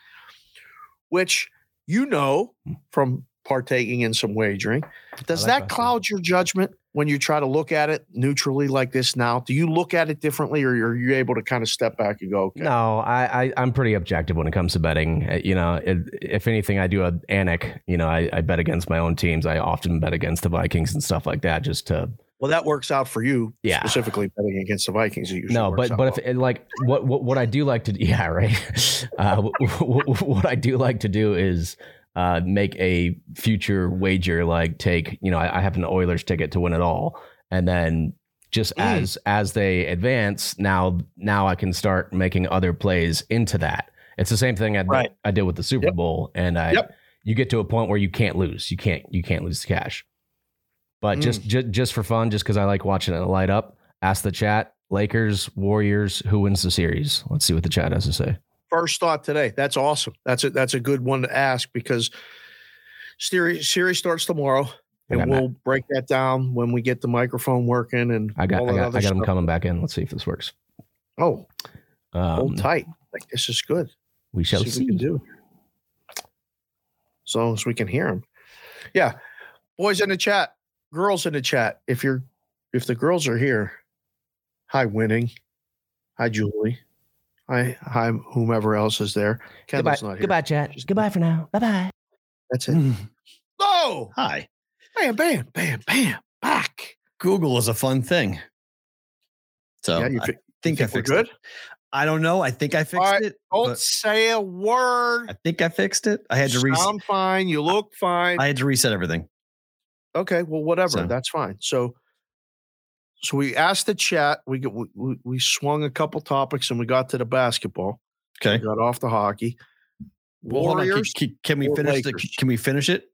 which you know hmm. from partaking in some wagering. Does like that cloud your judgment when you try to look at it neutrally like this now? Do you look at it differently, or are you able to kind of step back and go, okay, No, I, I I'm pretty objective when it comes to betting. Uh, You know, it, if anything, I do a Anik. You know, I, I bet against my own teams. I often bet against the Vikings and stuff like that, just to well, that works out for you, Yeah. specifically betting against the Vikings. It no. But but if well. like what, what what I do like to yeah right. Uh, what, what I do like to do is uh, make a future wager, like take you know I, I have an Oilers ticket to win it all, and then just Mm. as as they advance now now I can start making other plays into that. It's the same thing I, Right. I did with the Super Yep. Bowl, and I Yep. you get to a point where you can't lose. You can't you can't lose the cash. But just Mm. just just for fun, just because I like watching it light up, ask the chat: Lakers, Warriors, who wins the series? Let's see what the chat has to say. First thought today. That's awesome. That's a that's a good one to ask because series series starts tomorrow, and we'll break that down when we get the microphone working and I got all I got I got them coming back in. Let's see if this works. Oh, Um, hold tight. Like this is good. We shall See what see. we can do. As long as we can hear them. Yeah. Boys in the chat, girls in the chat. If you're if the girls are here, hi winning. Hi Julie. Hi hi whomever else is there. Goodbye, Kendall's not here. goodbye, chat. Just- Goodbye for now. Bye bye. That's it. Mm. Oh, Hi. bam, bam, bam, bam. Back. Google is a fun thing. So yeah, you I think, you I fixed good. it. I don't know. I think I fixed right. it. Don't say a word. I think I fixed it. I had to You reset. sound fine. You look fine. I had to reset everything. Okay, well, whatever. So- That's fine. So, so we asked the chat. We we, we, swung a couple topics and we got to the basketball. Okay. We got off the hockey. Well, hold on. Can, Warriors. can- can we finish the, Can we finish it?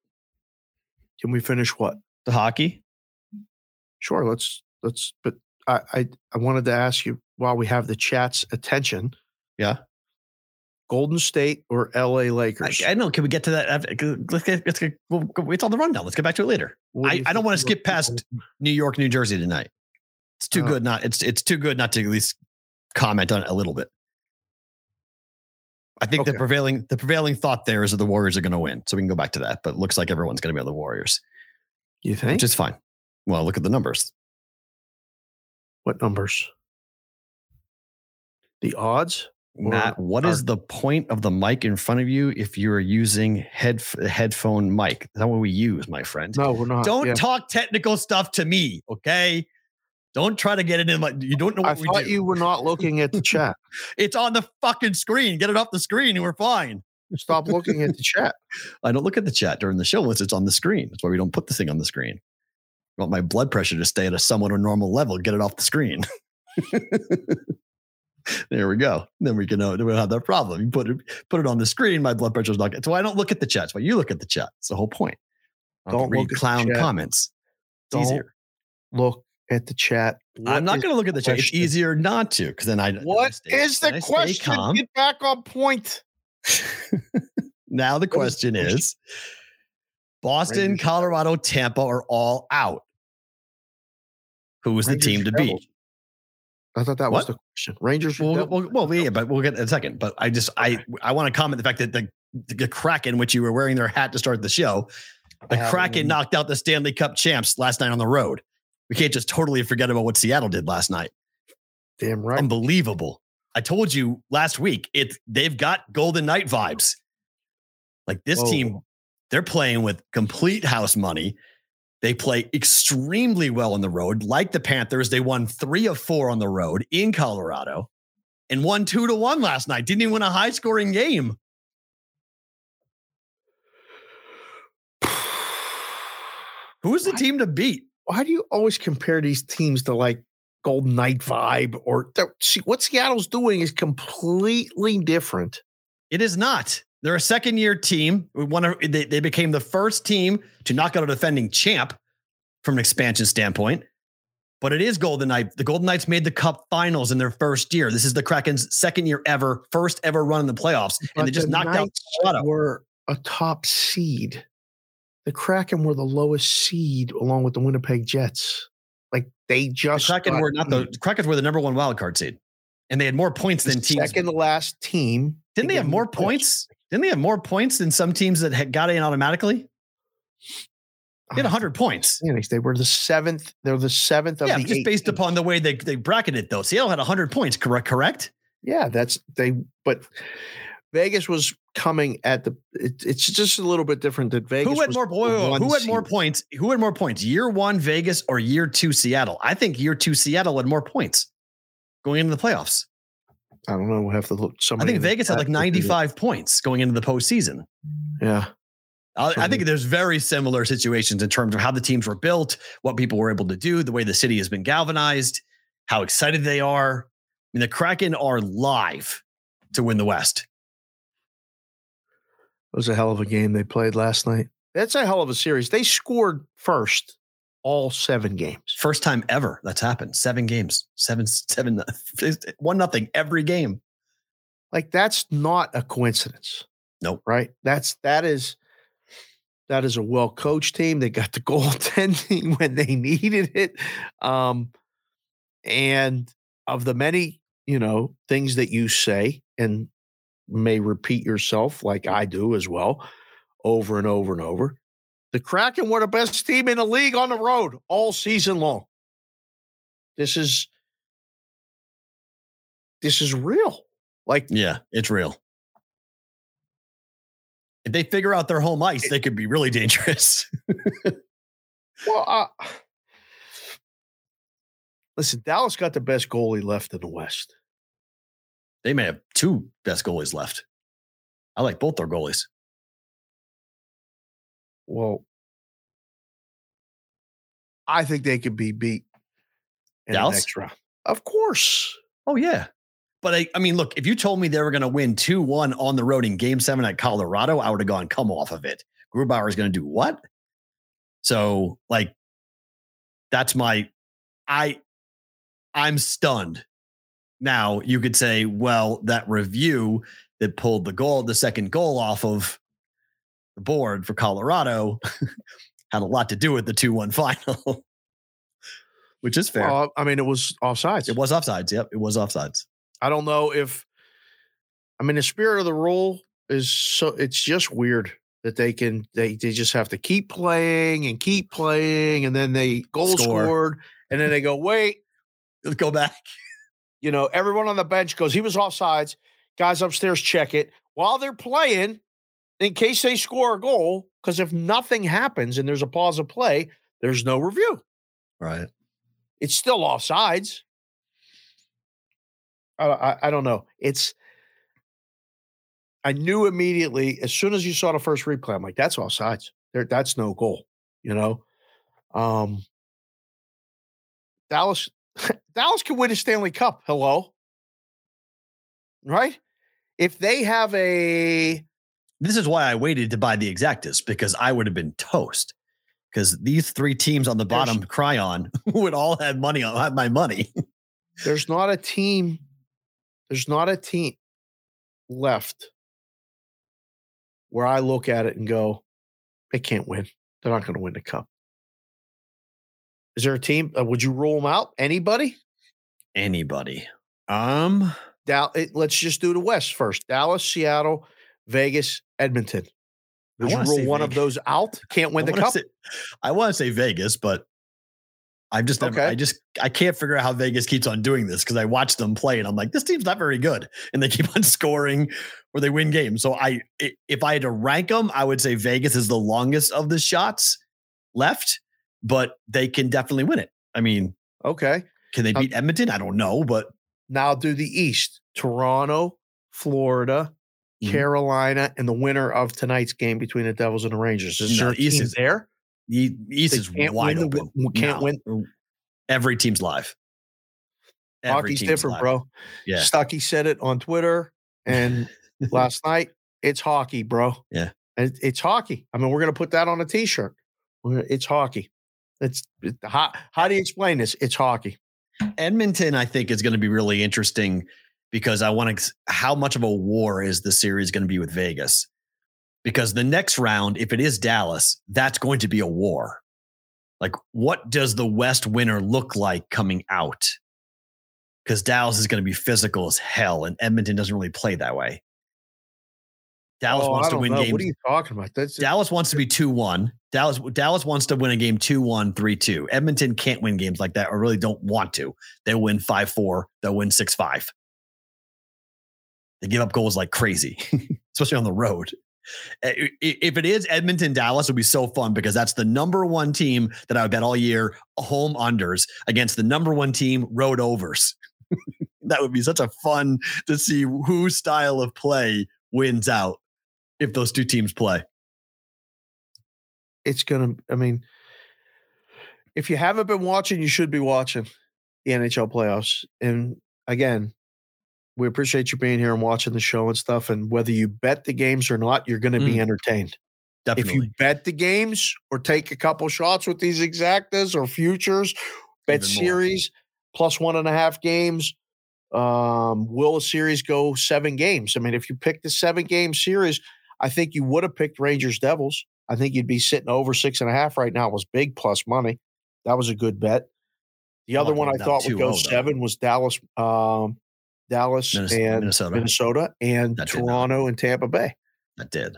Can we finish what? The hockey. Sure. Let's let's. But I I I wanted to ask you while we have the chat's attention. Yeah. Golden State or L.A. I, Lakers? I know. Can we get to that? Let's get. Let's get. We'll, it's on the rundown. Let's get back to it later. Do I, I don't want to skip past New York, New Jersey tonight. It's too Oh. good. Not. It's it's too good not to at least comment on it a little bit. I think the prevailing the prevailing thought there is that the Warriors are going to win, so we can go back to that. But it looks like everyone's going to be on the Warriors, You think? which is fine. Well, look at the numbers. what numbers? The odds? Matt, what are- is the point of the mic in front of you if you are using head headphone mic? That's not what we use, my friend. No, we're not. Don't Yeah. talk technical stuff to me, okay? Don't try to get it in my. You don't know I we thought do. you were not looking at the chat. It's on the fucking screen. Get it off the screen, and we're fine. Stop looking at the chat. I don't look at the chat during the show unless it's on the screen. That's why we don't put the thing on the screen. I want my blood pressure to stay at a somewhat normal level. Get it off the screen. there we go. Then we can know we don't have that problem. You put it put it on the screen. My blood pressure's not. That's why I don't look at the chat. That's why you look at the chat. It's the whole point. I Don't read at the clown comments. It's Don't easier. Look at the chat. I'm not going to look at the chat. It's easier not to because then I. What stay- is the I question? Get back on point. now the What is question is Boston, Rangers. Colorado, Tampa are all out. Who was the team to beat? I thought that What? was the question. Rangers. Well, well, well, yeah, but we'll get in a second. But I just I I want to comment the fact that the the Kraken, which you were wearing their hat to start the show, the Uh, Kraken knocked out the Stanley Cup champs last night on the road. We can't just totally forget about what Seattle did last night. Damn right. Unbelievable. I told you last week, it they've got Golden Knight vibes. Like this Whoa. team, they're playing with complete house money. They play extremely well on the road. Like the Panthers, they won three of four on the road in Colorado and won two to one last night. Didn't even win a high scoring game. Who's the team to beat? Why do you always compare these teams to like Golden Knight vibe or see what Seattle's doing is completely different. It is not. They're a second year team. We want to, they, they became the first team to knock out a defending champ from an expansion standpoint. But it is Golden Knight. The Golden Knights made the cup finals in their first year. This is the Kraken's second year ever, first ever run in the playoffs. And But they just the knocked out Knights Colorado. Were a top seed. The Kraken were the lowest seed along with the Winnipeg Jets. Like they The just Kraken got were not the the Krakens were the number one wild card seed. And they had more points The than teams. second to last team. Didn't they have more in the points? Didn't they have more points than some teams that had got in automatically? They had ah, 100 points. Phoenix, They were the seventh. They're the seventh of Yeah, the just based teams. upon the way they, they bracketed it, though. Seattle had 100 points, correct? Correct? Yeah, that's they. But Vegas was coming at the. It, it's just a little bit different. That Vegas. Who had more? the wait, wait, wait, one who had more points? Who had more points? Year one Vegas or year two Seattle? I think year two Seattle had more points going into the playoffs. I don't know. We'll have to look. Somebody I think Vegas had like could do that. 95 points going into the postseason. Yeah, I, I think there's very similar situations in terms of how the teams were built, what people were able to do, the way the city has been galvanized, how excited they are. I mean, the Kraken are live to win the West. It was a hell of a game they played last night. That's a hell of a series. They scored first all seven games. First time ever that's happened. Seven games, seven, seven, one nothing every game. Like that's not a coincidence. Nope. Right. That's that is that is a well coached team. They got the goaltending when they needed it. Um, and of the many, you know, things that you say and may repeat yourself like I do as well over and over and over. The Kraken were the best team in the league on the road all season long. This is this is real. Like Yeah, it's real. If they figure out their home ice, they could be really dangerous. well, uh, listen, Dallas got the best goalie left in the West. They may have two best goalies left. I like both their goalies. Well, I think they could be beat in Dallas? the next round. Of course. Oh yeah. But I, I mean, look, if you told me they were going to win 2 1 on the road in game seven at Colorado, I would have gone, come off of it. Grubauer is going to do what? So, like, that's my, I, I'm stunned. Now, you could say, well, that review that pulled the goal, the second goal off of the board for Colorado had a lot to do with the 2 1 final, which is fair. I mean, it was offsides. it was offsides. Yep. It was offsides. I don't know if I mean the spirit of the rule is so it's just weird that they can they they just have to keep playing and keep playing and then they goal Score. scored and then they go wait Let's go back. You know everyone on the bench goes he was offsides guys upstairs check it while they're playing in case they score a goal because if nothing happens and there's a pause of play there's no review Right. it's still offsides. I, I, I don't know. It's I knew immediately as soon as you saw the first replay, I'm like, that's offsides. There, that's no goal. You know, um, Dallas, Dallas can win a Stanley Cup. Hello, right? If they have a This is why I waited to buy the exactas because I would have been toast. Because these three teams on the There's- bottom, Cryon, would all have money on have my money. there's not a team, there's not a team left where I look at it and go, they can't win. They're not going to win the cup. Is there a team? Uh, would you rule them out? Anybody? Anybody? Um, Dal- it, let's just do the West first. Dallas, Seattle, Vegas, Edmonton. Would you rule one of those out? Can't win the cup. say- I want to say Vegas, but I've just never, Okay. I just I can't figure out how Vegas keeps on doing this because I watch them play and I'm like, this team's not very good, and they keep on scoring or they win games. So i- if I had to rank them, I would say Vegas is the longest of the shots left, but they can definitely win it. I mean, okay. can they Um, beat Edmonton? I don't know, but Now do the East. Toronto, Florida, Mhm. Carolina, and the winner of tonight's game between the Devils and the Rangers. Is No, there East team is- there? the East They is wide the open. wi- can't win- Every team's live. Every Hockey's team's different, live. bro. Yeah. Stucky said it on Twitter and last night. It's hockey, bro. Yeah. It- it's hockey. I mean, we're gonna put that on a t-shirt. It's hockey. It's it, how how do you explain this? It's hockey. Edmonton, I think, is going to be really interesting because I want to. How much of a war is the series going to be with Vegas? Because the next round, if it is Dallas, that's going to be a war. Like, what does the West winner look like coming out? Because Dallas is going to be physical as hell, and Edmonton doesn't really play that way. Dallas Oh, wants to win know. games. What are you talking about? That's Dallas wants to be 2 1. Dallas Dallas wants to win a game 2 1, 3 2. Edmonton can't win games like that or really don't want to. They'll win 5 4. They'll win 6 5. They give up goals like crazy, especially on the road. Eh, I- If it is Edmonton Dallas, it would be so fun because that's the number one team that I would bet all year home unders against the number one team road overs. that would be such a fun to see whose style of play wins out if those two teams play. it's gonna. I mean, if you haven't been watching, you should be watching the NHL playoffs. And again, we appreciate you being here and watching the show and stuff. And whether you bet the games or not, you're going to be entertained. Definitely. If you bet the games or take a couple shots with these exactas or futures, bet series plus one and a half games. Um, will a series go seven games? I mean, if you pick the seven game series, I think you would have picked Rangers Devils. I think you'd be sitting over six and a half right now. It was big plus money. That was a good bet. The other like one I thought would go 2-0 though. seven was Dallas, um, Dallas Minnesota- and Minnesota. Minnesota, and. Toronto and Tampa Bay. That did.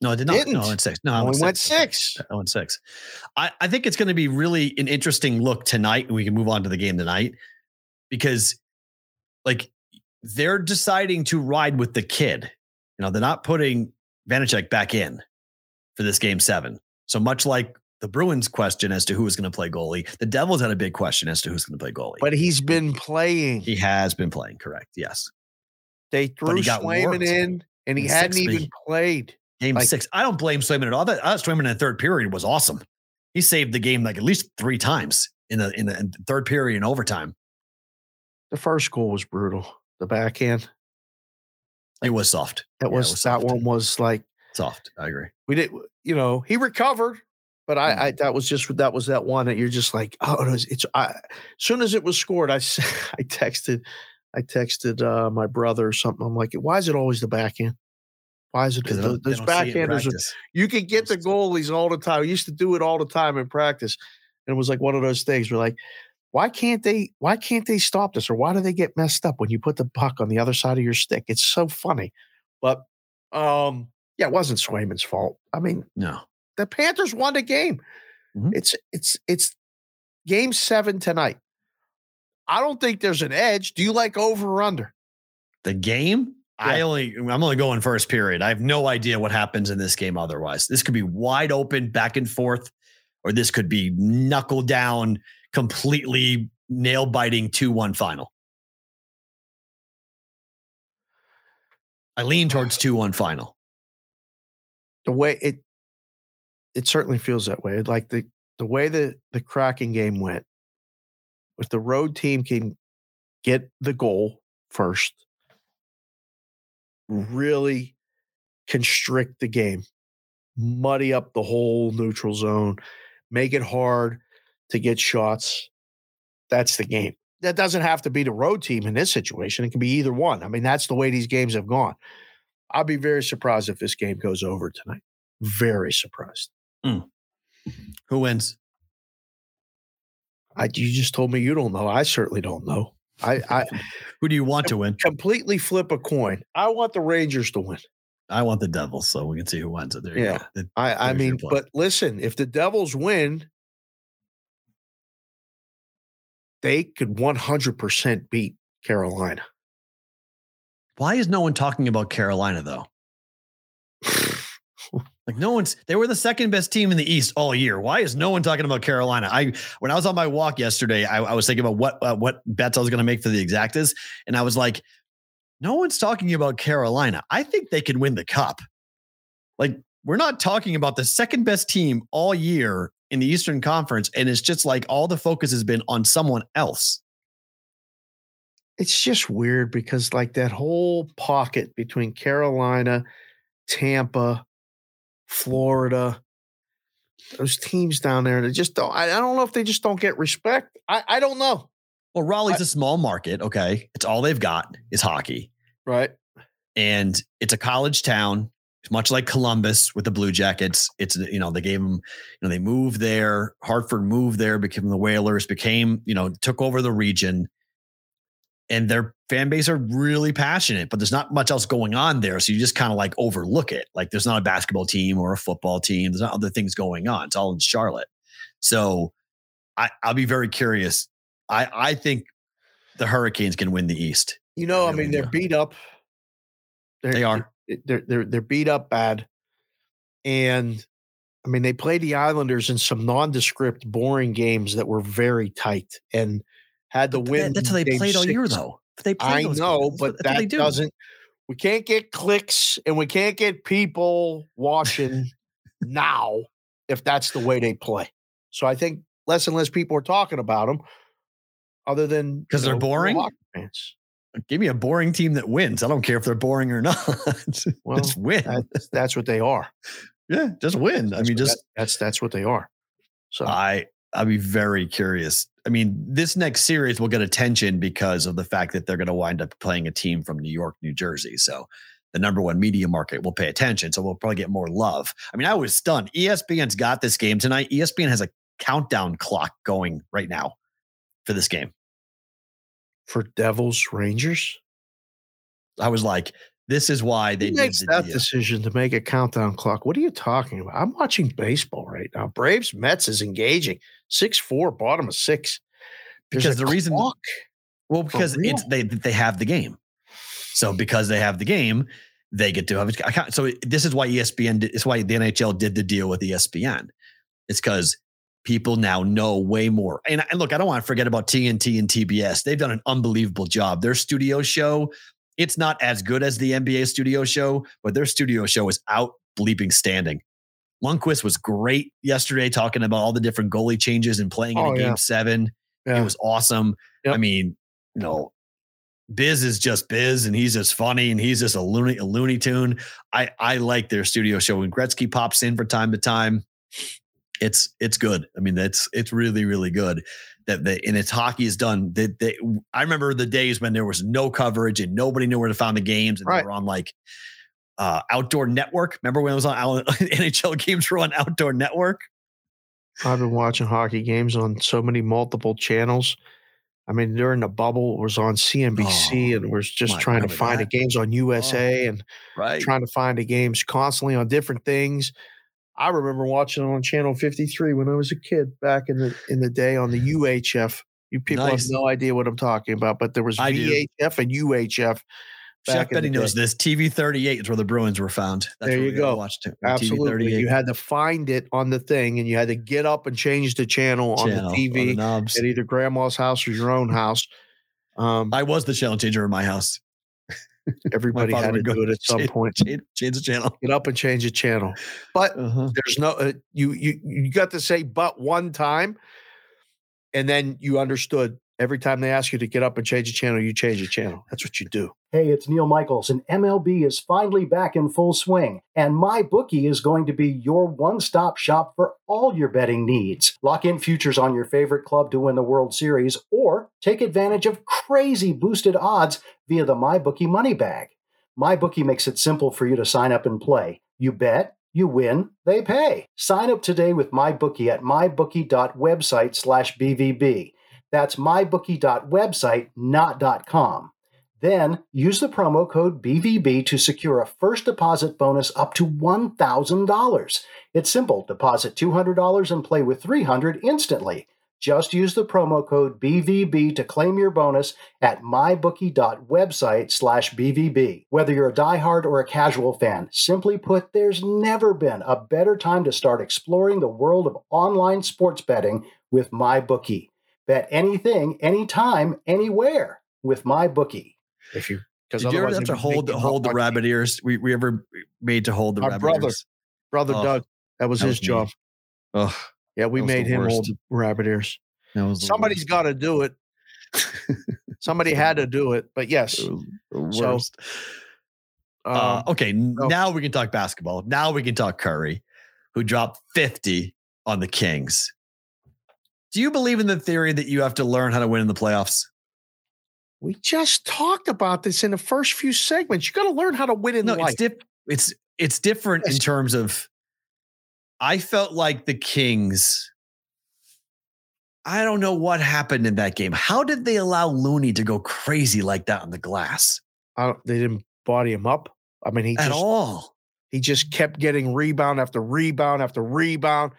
No, I did not. Didn't. No, I went six. No, I Only went six. six. I went six. I, I think it's going to be really an interesting look tonight. and We can move on to the game tonight because, like, they're deciding to ride with the kid. You know, they're not putting Vanecek back in for this game seven. So much like the Bruins question as to who is going to play goalie, the Devils had a big question as to who's going to play goalie. But he's been playing. he has been playing, correct? Yes. They threw Swayman in, and he In hadn't even played. Game Like- six. I don't blame Swayman at all. That uh, Swayman in the third period was awesome. He saved the game like at least three times in the in the in the third period and overtime. The first goal was brutal. The backhand. It was soft. That Yeah, it was, was that soft. one was like Soft. I agree. we did. You know, he recovered, but I, Mm. I that was just that was that one that you're just like, oh, it was, it's. I, as soon as it was scored, I I texted, I texted uh, my brother or something. I'm like, why is it always the backhand? Why is it Because those don't- they don't see it in backhanders? are- You could get the goalies all the time. We used to do it all the time in practice. And it was like one of those things where like, why can't they why can't they stop this? Or why do they get messed up when you put the puck on the other side of your stick? It's so funny. But um, yeah, it wasn't Swayman's fault. I mean, No. the Panthers won the game. Mhm. It's it's it's game seven tonight. I don't think there's an edge. Do you like over or under? The game. I only I'm only going first period. I have no idea what happens in this game otherwise. This could be wide open, back and forth, or this could be knuckle down, completely nail biting 2-1 final. I lean towards 2-1 final. the way it it certainly feels that way. Like the the way the the Kraken game went, if the road team can get the goal first, really constrict the game, muddy up the whole neutral zone, make it hard to get shots. That's the game. That doesn't have to be the road team in this situation. It can be either one. I mean, that's the way these games have gone. I'll be very surprised if this game goes over tonight. Very surprised. Hmm. Who wins? I you just told me you don't know. I certainly don't know. I, I Who do you want to win? completely flip a coin. I want the Rangers to win. I want the Devils, so we can see who wins. So there you Yeah. I, I mean, but listen, if the Devils win, they could 100% beat Carolina. Why is no one talking about Carolina though? Like no one's they were the second best team in the East all year. Why is no one talking about Carolina? I when I was on my walk yesterday, I, I was thinking about what uh, what bets I was going to make for the exactas, and I was like, no one's talking about Carolina. I think they can win the cup. Like we're not talking about the second best team all year in the Eastern Conference, and it's just like all the focus has been on someone else. It's just weird because, like, that whole pocket between Carolina, Tampa, Florida, those teams down there, they just don't. I, I don't know if they just don't get respect. I, I don't know. Well, Raleigh's a small market. Okay, it's all they've got is hockey. Right. and it's a college town much like columbus with the blue jackets it's you know they gave them you know they moved there hartford moved there became the whalers became you know took over the region and their fan base are really passionate but there's not much else going on there so you just kind of like overlook it like there's not a basketball team or a football team there's not other things going on it's all in charlotte so i i'll be very curious i i think the hurricanes can win the east You know, I really mean, they're do. beat up. They're, They are. They're they're they're beat up bad, and I mean, they played the Islanders in some nondescript, boring games that were very tight and had the But win. that- that's how they played all year though they I know, games. but That's what they that do. doesn't. We can't get clicks and we can't get people watching now if that's the way they play. So I think less and less people are talking about them, other than because they're know, boring? fans. Give me a boring team that wins. I don't care if they're boring or not. Well, just win. That's, that's what they are. yeah, just win. I mean, just that- that's that's what they are. So I I'll be very curious. I mean, this next series will get attention because of the fact that they're going to wind up playing a team from New York, New Jersey. So the number one media market will pay attention. So we'll probably get more love. I mean, I was stunned. ESPN's got this game tonight. ESPN has a countdown clock going right now for this game. For Devils Rangers. I was like, this is why they Who makes the that deal. decision to make a countdown clock? What are you talking about? I'm watching baseball right now. Braves Mets is engaging. Six four, bottom of six. There's Because the reason-. Well, because it's they they have the game. So because they have the game, they get to have it. So this is why ESPN. Did, it's why the NHL did the deal with ESPN. It's because people now know way more. And, and look, I don't want to forget about TNT and TBS. They've done an unbelievable job. Their studio show, it's not as good as the NBA studio show, but their studio show is out bleeping standing. Lundqvist was great yesterday talking about all the different goalie changes and playing in Oh, a game seven. Yeah. It was awesome. Yep. I mean, you know, Biz is just Biz, and he's just funny, and he's just a loony, a looney tune. I I like their studio show when Gretzky pops in from time to time. It's it's good. I mean, that's it's really really good. That they and it's hockey is done. They, they, I remember the days when there was no coverage and nobody knew where to find the games, and Right. they were on like uh outdoor network. Remember when it was on NHL games were on outdoor network? I've been watching hockey games on so many multiple channels. I mean, during the bubble, it was on CNBC Oh, and was just trying to find the that? Oh. games on USA and Right. trying to find the games constantly on different things. I remember watching it on Channel 53 when I was a kid back in the in the day on the UHF. You people Nice. have no idea what I'm talking about, but there was I do. VHF and UHF. Chef Betty knows this. TV 38 is where the Bruins were found. That's There where you go. Watched it. on TV Absolutely. You had to find it on the thing and you had to get up and change the channel, channel, on on the the TV knobs. at either grandma's house or your own house. Um, I was the channel changer in my house. Everybody had to do it at some change- point. Change, change the channel. Get up and change the channel. But Uh-huh. there's no uh, you you you got to say but one time and then you understood every time they ask you to get up and change the channel you change the channel that's what you do Hey, it's Neil Michaels, and MLB is finally back in full swing. And MyBookie is going to be your one stop shop for all your betting needs. Lock in futures on your favorite club to win the World Series, or take advantage of crazy boosted odds via the MyBookie Money Bag. MyBookie makes it simple for you to sign up and play. You bet, you win, they pay. Sign up today with MyBookie at mybookie.website slash BVB. That's mybookie.website, not .com. Then use the promo code BVB to secure a first deposit bonus up to $1,000. It's simple. Deposit $200 and play with 300 instantly. Just use the promo code BVB to claim your bonus at mybookie.website slash BVB. Whether you're a diehard or a casual fan, simply put, there's never been a better time to start exploring the world of online sports betting with MyBookie. Bet anything, anytime, anywhere with my bookie. if you because Did you ever otherwise have to hold the hold the rabbit ears? We, we ever made to hold the My rabbit brother. ears? brother Oh, doug that was that his was job Oh, yeah we made the him hold worst. the rabbit ears that was the somebody's worst. got to do it somebody had to do it but yes It was the So, uh, um, okay, no. now we can talk basketball. Now we can talk Curry, who dropped 50 on the Kings. Do you believe in the theory that you have to learn how to win in the playoffs? we just talked about this in the first few segments you got to learn how to win in no, life it's diff- it's it's different in terms of I felt like the Kings I don't know what happened in that game. How did they allow Looney to go crazy like that on the glass? I don't, they didn't body him up i mean he At just all. he just kept getting rebound after rebound after rebound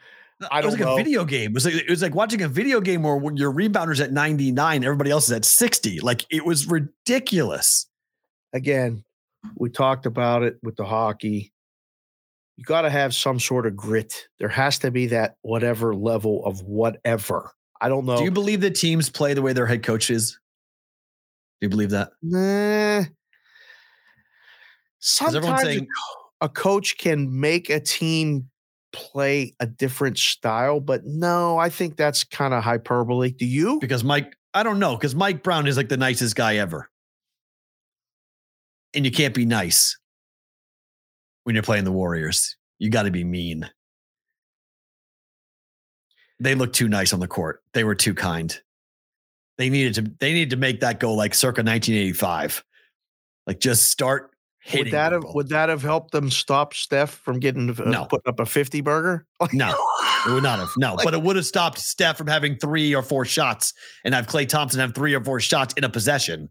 I it was like know. a video game. It was like it was like watching a video game where your rebounders at 99, everybody else is at 60. Like it was ridiculous. again, we talked about it with the hockey. You got to have some sort of grit. There has to be that whatever level of whatever. I don't know. Do you believe that teams play the way their head coach is? Do you believe that? nah. Sometimes saying- a coach can make a team play a different style, but no, I think that's kind of hyperbole. Do you? Because Mike, I don't know, because Mike Brown is like the nicest guy ever. And you can't be nice when you're playing the Warriors. You got to be mean. They looked too nice on the court. They were too kind. They needed to they needed to make that go like circa 1985. Like just start. Would that have would that have helped them stop Steph from getting uh, No. putting up a fifty burger? No. It would not have. No, but it would have stopped Steph from having three or four shots and have Klay Thompson have three or four shots in a possession.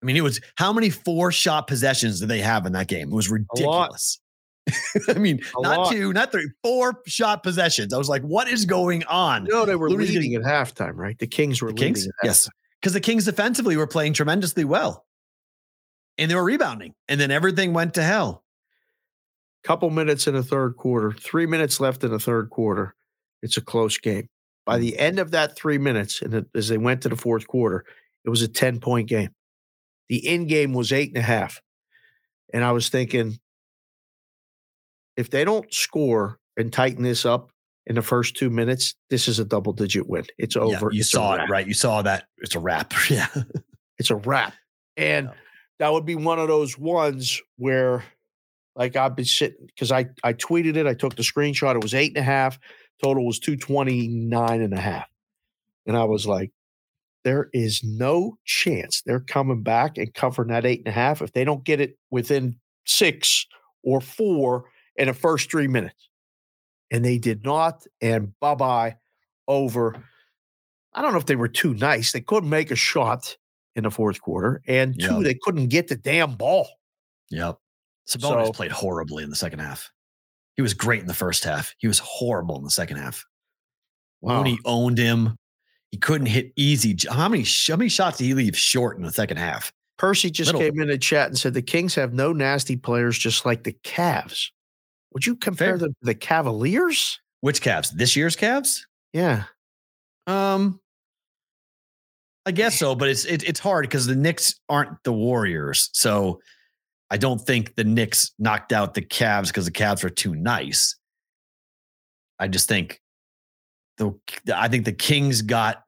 I mean, it was how many four shot possessions did they have in that game? It was ridiculous. I mean, A not lot. two, not three, four shot possessions. I was like, what is going on? Know they were Looney's leading getting- at halftime, right? The Kings were The Kings? Yes. Because the Kings defensively were playing tremendously well. And they were rebounding. And then everything went to hell. Couple minutes in the third quarter, three minutes left in the third quarter. It's a close game. By the end of that three minutes, and as they went to the fourth quarter, it was a 10 point game. The end game was eight and a half. And I was thinking, if they don't score and tighten this up in the first two minutes, this is a double digit win. It's Yeah, over. you It's saw it, right? You saw that. It's a wrap. Yeah. It's a wrap. And Yeah. That would be one of those ones where like I've been sitting because I I tweeted it, I took the screenshot. It was eight and a half. Total was 229 and a half. And I was like, there is no chance they're coming back and covering that eight and a half if they don't get it within six or four in the first three minutes. And they did not. And bye bye over. I don't know if they were too nice. They couldn't make a shot in the fourth quarter. And two, Yeah. they couldn't get the damn ball. Yep. Sabonis So- played horribly in the second half. He was great in the first half. He was horrible in the second half. Looney owned him. He couldn't hit easy. How many how many shots did he leave short in the second half? Percy just Little- came in the chat and said the Kings have no nasty players, just like the Cavs. Would you compare Fair. them to the Cavaliers? Which Cavs? This year's Cavs? Yeah. Um, I guess so, but it's it, it's hard because the Knicks aren't the Warriors, so I don't think the Knicks knocked out the Cavs because the Cavs are too nice. I just think the I think the Kings got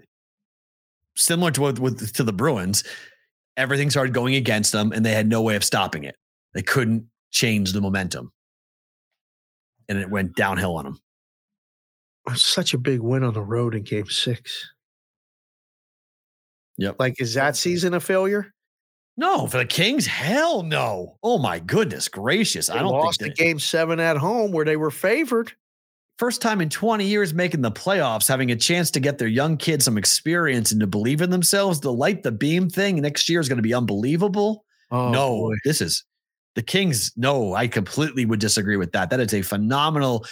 similar to what with to the Bruins. Everything started going against them, and they had no way of stopping it. They couldn't change the momentum, and it went downhill on them. Such a big win on the road in game six. Yep. Like, is that season a failure? No, for the Kings, hell no. Oh my goodness gracious! They I don't lost think the that, game seven at home where they were favored. first time in 20 years making the playoffs, having a chance to get their young kids some experience and to believe in themselves. The light the beam thing next year is going to be unbelievable. Oh, no, boy. this is the Kings. No, I completely would disagree with that. That is a phenomenal.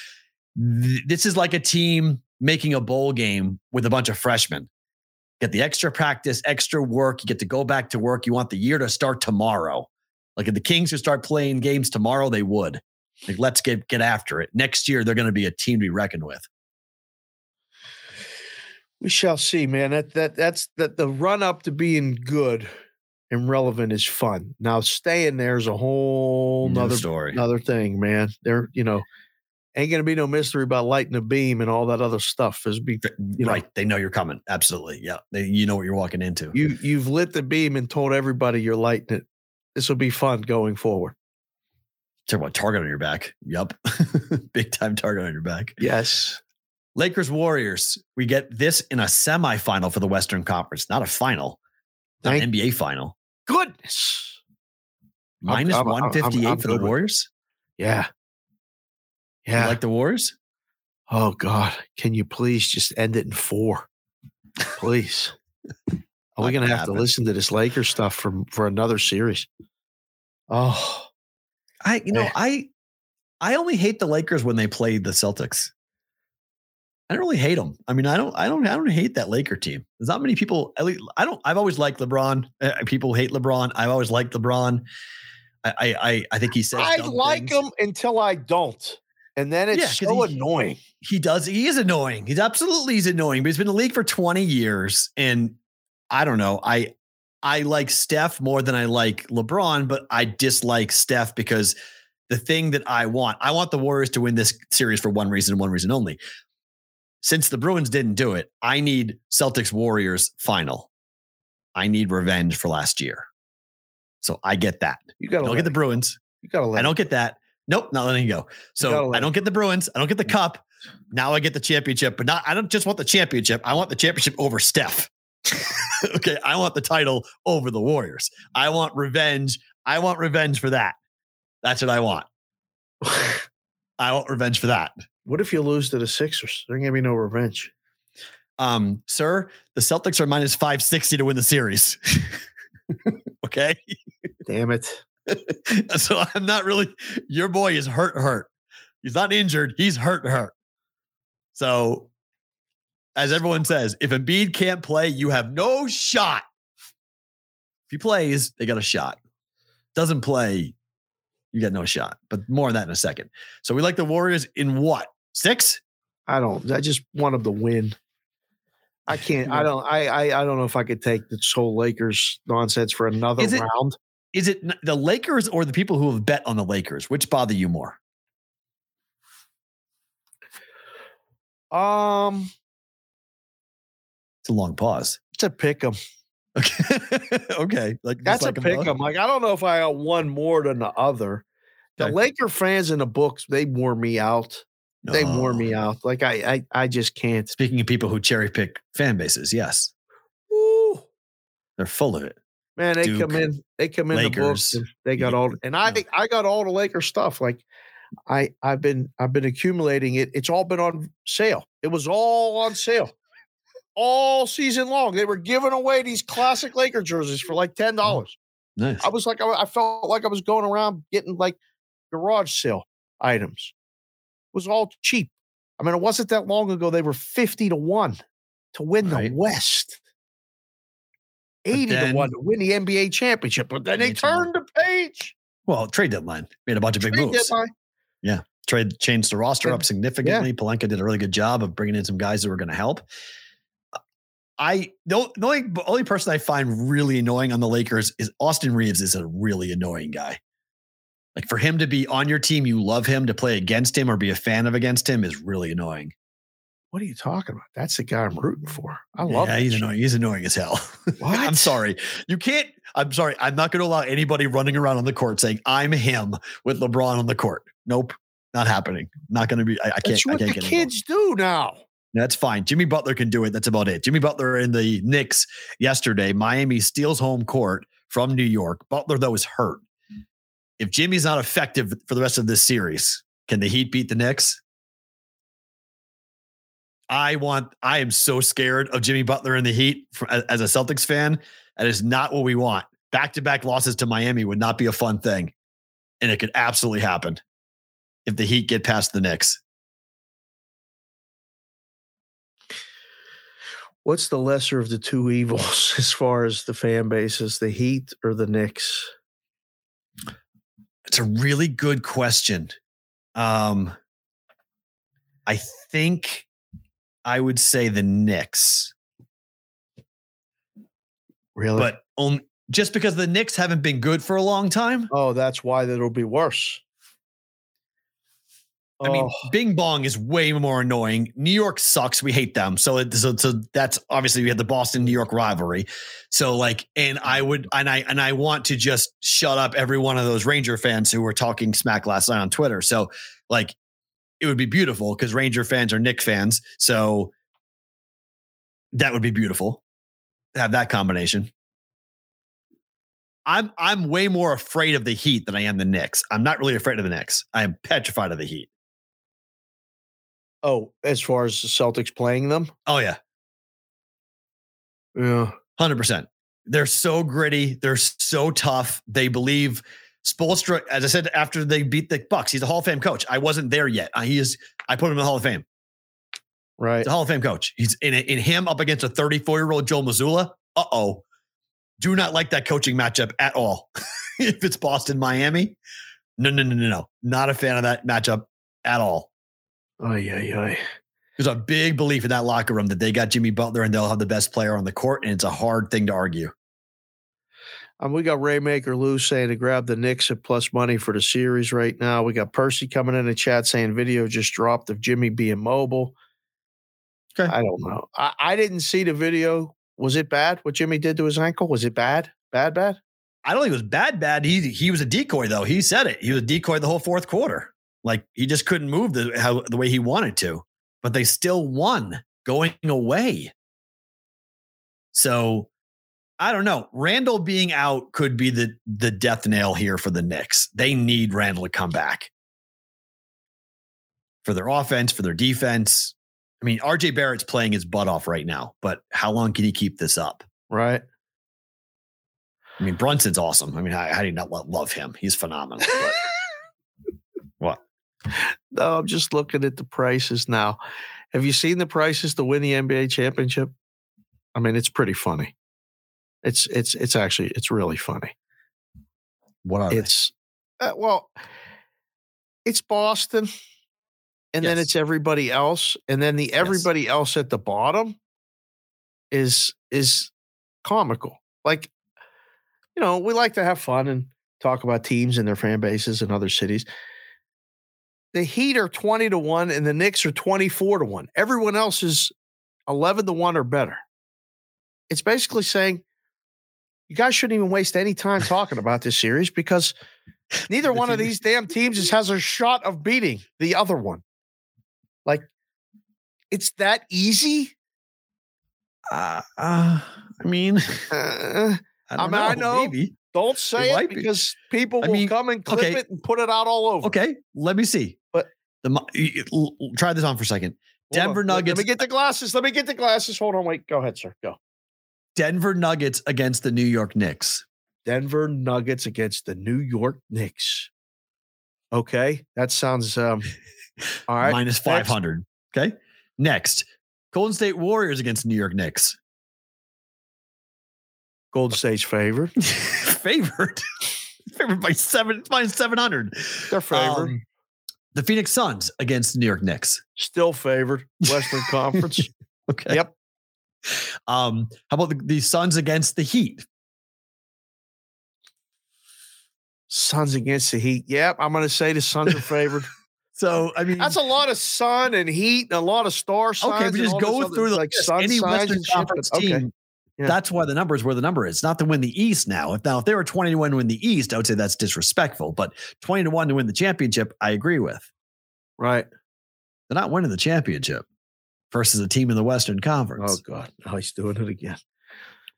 th- This is like a team making a bowl game with a bunch of freshmen. Get the extra practice, extra work. You get to go back to work. You want the year to start tomorrow. Like if the Kings would start playing games tomorrow, they would. Like let's get get after it. Next year, they're going to be a team to be reckoned with. We shall see, man. That that that's that the run up to being good and relevant is fun. Now staying there is a whole New nother story. another thing, man. There, you know, ain't gonna be no mystery about lighting a beam and all that other stuff. Is be you know- right. They know you're coming. Absolutely. Yeah. They, you know what you're walking into. you you've lit the beam and told everybody you're lighting it. This will be fun going forward. Talk about target on your back. Yep. Big time target on your back. Yes. Lakers Warriors. We get this in a semifinal for the Western Conference, not a final, not Thank an NBA final. goodness. Minus I'm- I'm- I'm- 158 I'm for the good with it. Warriors. Yeah. You Yeah. like the wars? oh God. Can you please just end it in four? Please. Are we gonna gonna have to listen to this Lakers stuff from for another series? Oh, I, you know. I, I only hate the Lakers when they play the Celtics. I don't really hate them. I mean, I don't, I don't, I don't hate that Laker team. There's not many people. At least I don't. I've always liked LeBron. Uh, people hate LeBron. I've always liked LeBron. I, I, I, I think he says. I like things. him until I don't. And then it's Yeah, so he- annoying. He does. He is annoying. He's absolutely he's annoying. But he's been in the league for 20 years, and I don't know. I I like Steph more than I like LeBron, but I dislike Steph because the thing that I want, I want the Warriors to win this series for one reason and one reason only. Since the Bruins didn't do it, I need Celtics Warriors final. I need revenge for last year. So I get that. You gotta don't get the Bruins. You gotta let I don't get that. Nope, not letting you go. So I don't get the Bruins. I don't get the cup. Now I get the championship, but not. I don't just want the championship. I want the championship over Steph. okay, I want the title over the Warriors. I want revenge. I want revenge for that. That's what I want. I want revenge for that. What if you lose to the Sixers? There ain't gonna be no revenge. Um, sir, the Celtics are minus 560 to win the series. okay. Damn it. so I'm not really your boy is hurt, hurt. He's not injured, he's hurt, hurt. So as everyone says, if Embiid can't play, you have no shot. If he plays, they got a shot. Doesn't play, you got no shot. But more on that in a second. So we like the Warriors in what? Six? I don't. I just want them to win. I can't. I don't. I, I. I don't know if I could take this whole Lakers nonsense for another it- round. Is it the Lakers or the people who have bet on the Lakers? Which bother you more? Um, It's a long pause. it's a pick 'em. Okay. okay. Like That's like a pick? 'em. Like I don't know if I got one more than the other. The Okay. Laker fans in the books, they wore me out. They wore me out. Like I, I, I just can't. Speaking of people who cherry pick fan bases, yes, Ooh, they're full of it. Man, they come in. They come in the books. They got all, and I, yeah. I got all the Laker stuff. Like I, I've been, I've been accumulating it. It's all been on sale. It was all on sale. All season long, they were giving away these classic Laker jerseys for like ten oh, dollars. Nice. I was like, I, I felt like I was going around getting like garage sale items. It was all cheap. I mean, it wasn't that long ago. They were 50 to 1 to win Right. the West. 80 then- to 1 to win the NBA championship. But then they turned the page. Well, trade deadline made a bunch of big Trade moves. deadline. Trade changed the roster up significantly. Pelinka did a really good job of bringing in some guys that were going to help. I the the only, the only person I find really annoying on the Lakers is Austin Reaves is a really annoying guy. Like for him to be on your team, you love him to play against him or be a fan of against him is really annoying. What are you talking about? That's the guy I'm rooting mm-hmm. for. I love him. yeah, he's shit. annoying. He's annoying as hell. What? I'm sorry. You can't. I'm sorry. I'm not going to allow anybody running around on the court saying I'm him with LeBron on the court. Nope, not happening. Not going to be. I, I can't. That's I can't the involved. kids do now. That's fine. Jimmy Butler can do it. That's about it. Jimmy Butler in the Knicks yesterday. Miami steals home court from New York. Butler though is hurt. Mm. If Jimmy's not effective for the rest of this series, can the Heat beat the Knicks? I want. I am so scared of Jimmy Butler in the Heat for, as a Celtics fan. That is not what we want. Back to back losses to Miami would not be a fun thing, and it could absolutely happen if the Heat get past the Knicks. What's the lesser of the two evils as far as the fan bases, the Heat or the Knicks? It's a really good question. Um, I think I would say the Knicks, Really? but on, just because the Knicks haven't been good for a long time. oh, that's why that'll be worse. I mean, Oh. Bing Bong is way more annoying. New York sucks. We hate them. So, it, so, so that's obviously we had the Boston New York rivalry. So, like, and I would, and I, and I want to just shut up every one of those Ranger fans who were talking smack last night on Twitter. So, like, it would be beautiful because Ranger fans are Knick fans. So, that would be beautiful. to Have that combination. I'm I'm way more afraid of the Heat than I am the Knicks. I'm not really afraid of the Knicks. I am petrified of the Heat. oh, as far as the Celtics playing them? Oh yeah, Yeah. hundred percent. They're so gritty. They're so tough. They believe Spoelstra. As I said, after they beat the Bucks, he's a Hall of Fame coach. I wasn't there yet. Uh, he is. I put him in the Hall of Fame. Right. He's a Hall of Fame coach. He's in in him up against a 34 year old Joe Mazzulla. Uh oh. Do not like that coaching matchup at all. if it's Boston Miami, no no no no no. Not a fan of that matchup at all. Ay, yeah, yeah. There's a big belief in that locker room that they got Jimmy Butler and they'll have the best player on the court, and it's a hard thing to argue. Um, we got Raymaker Lou saying to grab the Knicks at plus money for the series right now. We got Percy coming in the chat saying video just dropped of Jimmy being mobile. Okay. I don't know. I, I didn't see the video. Was it bad what Jimmy did to his ankle? Was it bad? Bad, bad? I don't think it was bad, bad. He he was a decoy though. He said it. He was a decoy the whole fourth quarter. Like he just couldn't move the how the way he wanted to. But they still won going away. So I don't know. Randle being out could be the the death nail here for the Knicks. They need Randle to come back. for their offense, for their defense. I mean, RJ Barrett's playing his butt off right now, but how long can he keep this up? Right. I mean, Brunson's awesome. I mean, how, how do you not love him? He's phenomenal. What? No, I'm just looking at the prices now. Have you seen the prices to win the NBA championship? I mean, it's pretty funny. It's it's it's actually it's really funny. What are It's uh, well, it's Boston, and then it's everybody else, and then the everybody else at the bottom is is comical. Like, you know, we like to have fun and talk about teams and their fan bases and other cities. The Heat are 20 to 1 and the Knicks are 24 to 1. Everyone else is 11 to 1 or better. It's basically saying you guys shouldn't even waste any time talking about this series because neither one of these damn teams has a shot of beating the other one. Like, it's that easy. Uh, uh, I mean, Uh, I, I don't mean, I know, know. Maybe. don't say It it might be. because people I will mean, come and clip okay. it and put it out all over. Okay, let me see. But- the Mo- y- y- l- l- try this on for a second. On. Denver Let- Let me get the glasses. Let me get the glasses. Hold on. Wait. Go ahead, sir. Go. Denver Nuggets against the New York Knicks. Denver Nuggets against the New York Knicks. Okay, that sounds um all right. Minus five hundred. Okay. Next, Golden State Warriors against New York Knicks. Golden State's favored. favored. favored by seven, it's minus 700. They're favored. Um, the Phoenix Suns against New York Knicks. Still favored. Western Conference. Okay. Yep. Um, how about the, the Suns against the Heat? Suns against the Heat. Yep, I'm going to say the Suns are favored. So, I mean, That's a lot of sun and heat and a lot of star signs. okay, and just go through the like sun any Western and shit, but Conference okay. team. Yeah. That's why the number is where the number is. Not to win the East now. If now if they were 20 to 1 to win the East, I would say that's disrespectful. But 20 to 1 to win the championship, I agree with. Right. They're not winning the championship versus a team in the Western Conference. Oh God, oh, he's doing it again.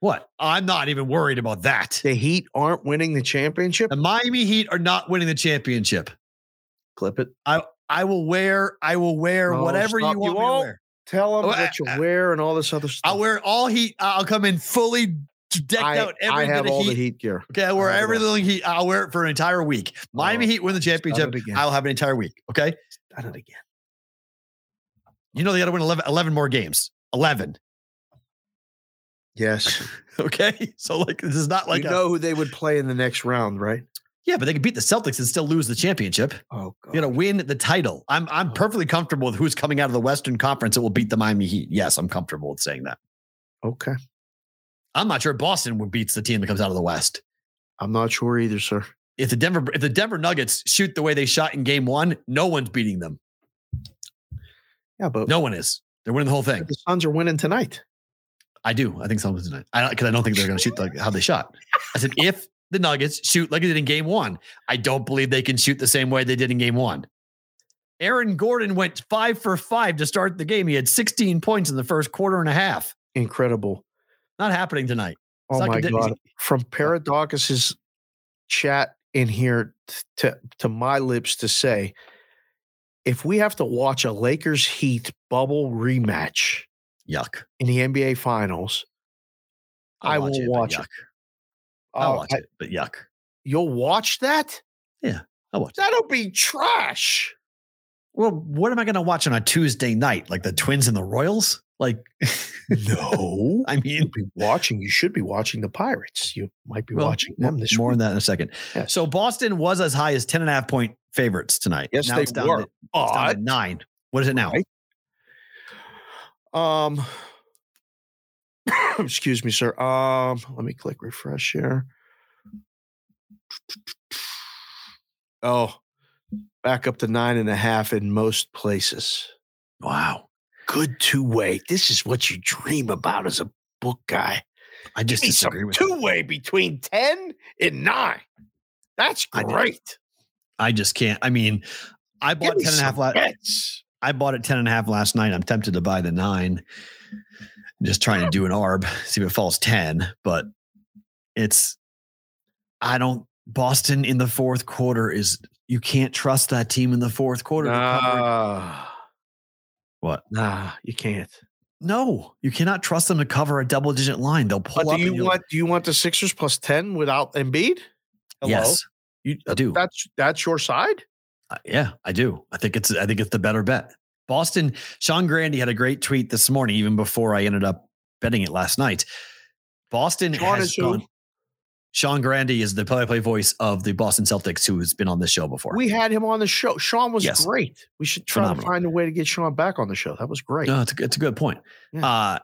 What? I'm not even worried about that. The Heat aren't winning the championship. The Miami Heat are not winning the championship. Clip it. I I will wear, I will wear No, whatever stop. you You want me to wear. Tell them Oh, what you I- wear and all this other stuff. I'll wear all heat. I'll come in fully decked I, out every I have all heat. the Heat gear. Okay, I wear it every little heat. I'll wear it for an entire week. Miami Oh, Heat win the championship. again. I'll have an entire week. Okay. Done it again. You know they got to win 11, 11 more games. 11. Yes. Okay. So, like, this is not like you a- know who they would play in the next round, right? yeah, but they could beat the Celtics and still lose the championship. Oh You know, win the title. I'm I'm oh. perfectly comfortable with who's coming out of the Western Conference that will beat the Miami Heat. Yes, I'm comfortable with saying that. Okay. I'm not sure Boston would beats the team that comes out of the West. I'm not sure either, sir. If the Denver if the Denver Nuggets shoot the way they shot in game one, no one's beating them. Yeah, but No one is. They're winning the whole thing. the Suns are winning tonight. I do. I think someone's tonight. I because I don't think they're going to shoot like how they shot. I said if the Nuggets shoot like they did in Game One, I don't believe they can shoot the same way they did in Game One. Aaron Gordon went five for five to start the game. He had 16 points in the first quarter and a half. Incredible. Not happening tonight. Oh my condi- god! From Paradocus's chat in here to to my lips to say, if we have to watch a Lakers Heat bubble rematch Yuck. in the NBA Finals, I'll I watch it, watch yuck. it. I'll Uh, watch I- it, but yuck. You'll watch that? Yeah, I'll watch. That'll be trash. Well, what am I going to watch on a Tuesday night? Like the Twins and the Royals? Like, No, I mean, be watching. You should be watching the Pirates. You might be Well, watching them this more week. on that in a second. Yes. So Boston was as high as 10 and a half point favorites tonight. Yes, now they it's down were. To, it's down to nine. What is it now? Right. Um, excuse me, sir. Um, let me click refresh here. Oh, back up to nine and a half in most places. Wow. Good two way. This is what you dream about as a book guy. I just Give disagree with two way between ten and nine. That's great. I just can't. I mean, I bought me 10 and a half last bets. I bought it 10 and a half last night. I'm tempted to buy the nine. I'm just trying to do an ARB, see if it falls 10, but it's I don't Boston in the fourth quarter is you can't trust that team in the fourth quarter. Nah, What? nah, you can't. No, you cannot trust them to cover a double digit line. They'll pull But up. do you want do you want the Sixers plus ten without Embiid? Hello? Yes, you, I do. That's that's your side. Uh, yeah, I do. I think it's I think it's the better bet. Boston, Sean Grandy had a great tweet this morning, even before I ended up betting it last night. Boston Sean has is who? Sean Grandy is the play-by-play voice of the Boston Celtics, who has been on this show before. We had him on the show. Sean was Yes. great. We should try Phenomenal. to find a way to get Sean back on the show. That was great. No, it's a, it's a good point. Yeah. Uh,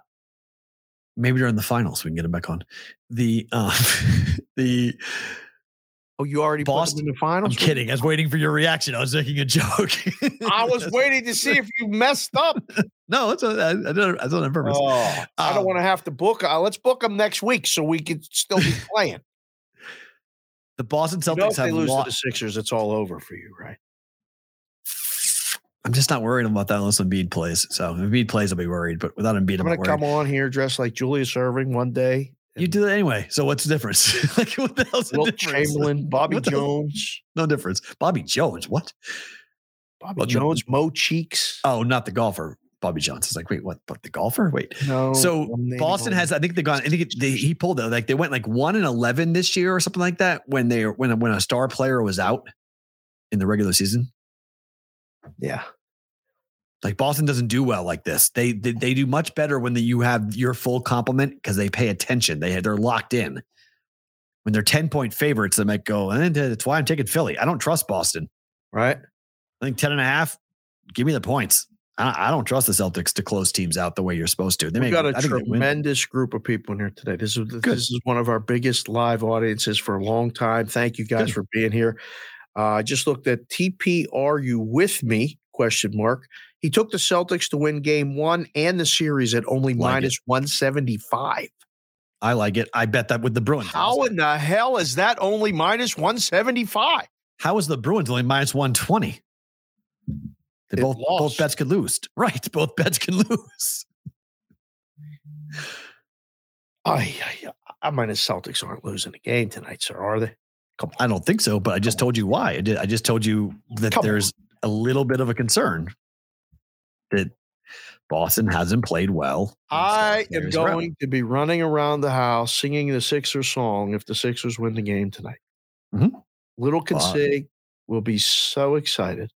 maybe during the finals we can get him back on. The uh, the oh, you already Boston- in the finals. I'm kidding. I was waiting for your reaction. I was making a joke. I was waiting to see if you messed up. no, it's a, I, I it, I it on purpose. Oh, I don't Um, want to have to book. Uh, let's book them next week so we can still be playing. The Boston You know, Celtics if they lose to the. Sixers, it's all over for you, right? I'm just not worried about that unless Embiid plays. So if Embiid plays, I'll be worried. But without Embiid, I'm I'm gonna come on here dressed like Julius Erving one day. You do that anyway. So what's the difference? like what the hell's the difference? Chamberlain, Bobby What? Jones, No difference. Bobby Jones. What? Bobby Well. Jones, Mo Cheeks. Oh, not the golfer. Bobby Johnson's like, wait, what? But the golfer? Wait. No, So Boston has, I think they've gone. I think it, they, he pulled it. Like they went like one and eleven this year or something like that when they when a- when a star player was out in the regular season. Yeah, Like Boston doesn't do well like this. They they, they do much better when the, you have your full complement because they pay attention. They they're locked in. When they're ten point favorites, they might go. Eh, and that's why I'm taking Philly. I don't trust Boston. right. I think 10 and a half. Give me the points. I, I don't trust the Celtics to close teams out the way you're supposed to. They We've may got a I think they win. tremendous group of people in here today. This is Good. this is one of our biggest live audiences for a long time. Thank you guys Good. for being here. Uh, I just looked at TP. Are you with me? Question mark. He took the Celtics to win Game One and the series at only Like minus one seventy five. I like it. I bet that with the Bruins. How in the hell is that only minus one seventy five? How is the Bruins only minus 120? They It both both bets can lose. Right. Both bets can lose. I, I, I mean, the Celtics aren't losing the game tonight, sir, are they? Come on. I don't think so, but I just told you why. I did. I just told you that Come on. there's a little bit of a concern that Boston hasn't played well. I am going to be running around the house singing the Sixers song if the Sixers win the game tonight. Mhm. Little. Consig will be so excited.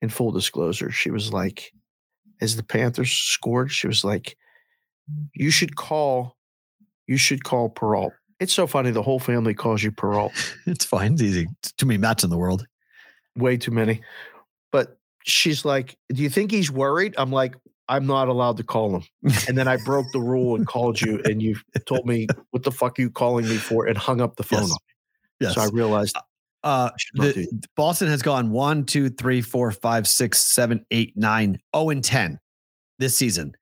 In full disclosure, she was like, as the Panthers scored, she was like, you should call, you should call Perrault. It's so funny. The whole family calls you Perrault. It's fine. It's easy. It's too many mats in the world. way too many. But she's like, Do you think he's worried? I'm like, I'm not allowed to call him. And then I broke the rule and called you, and you told me, What the fuck are you calling me for? and hung up the phone. Yes. Yes. So I realized Uh, should not do the, Boston has gone one, two, three, four, five, six, seven, eight, nine, oh, and 10 this season.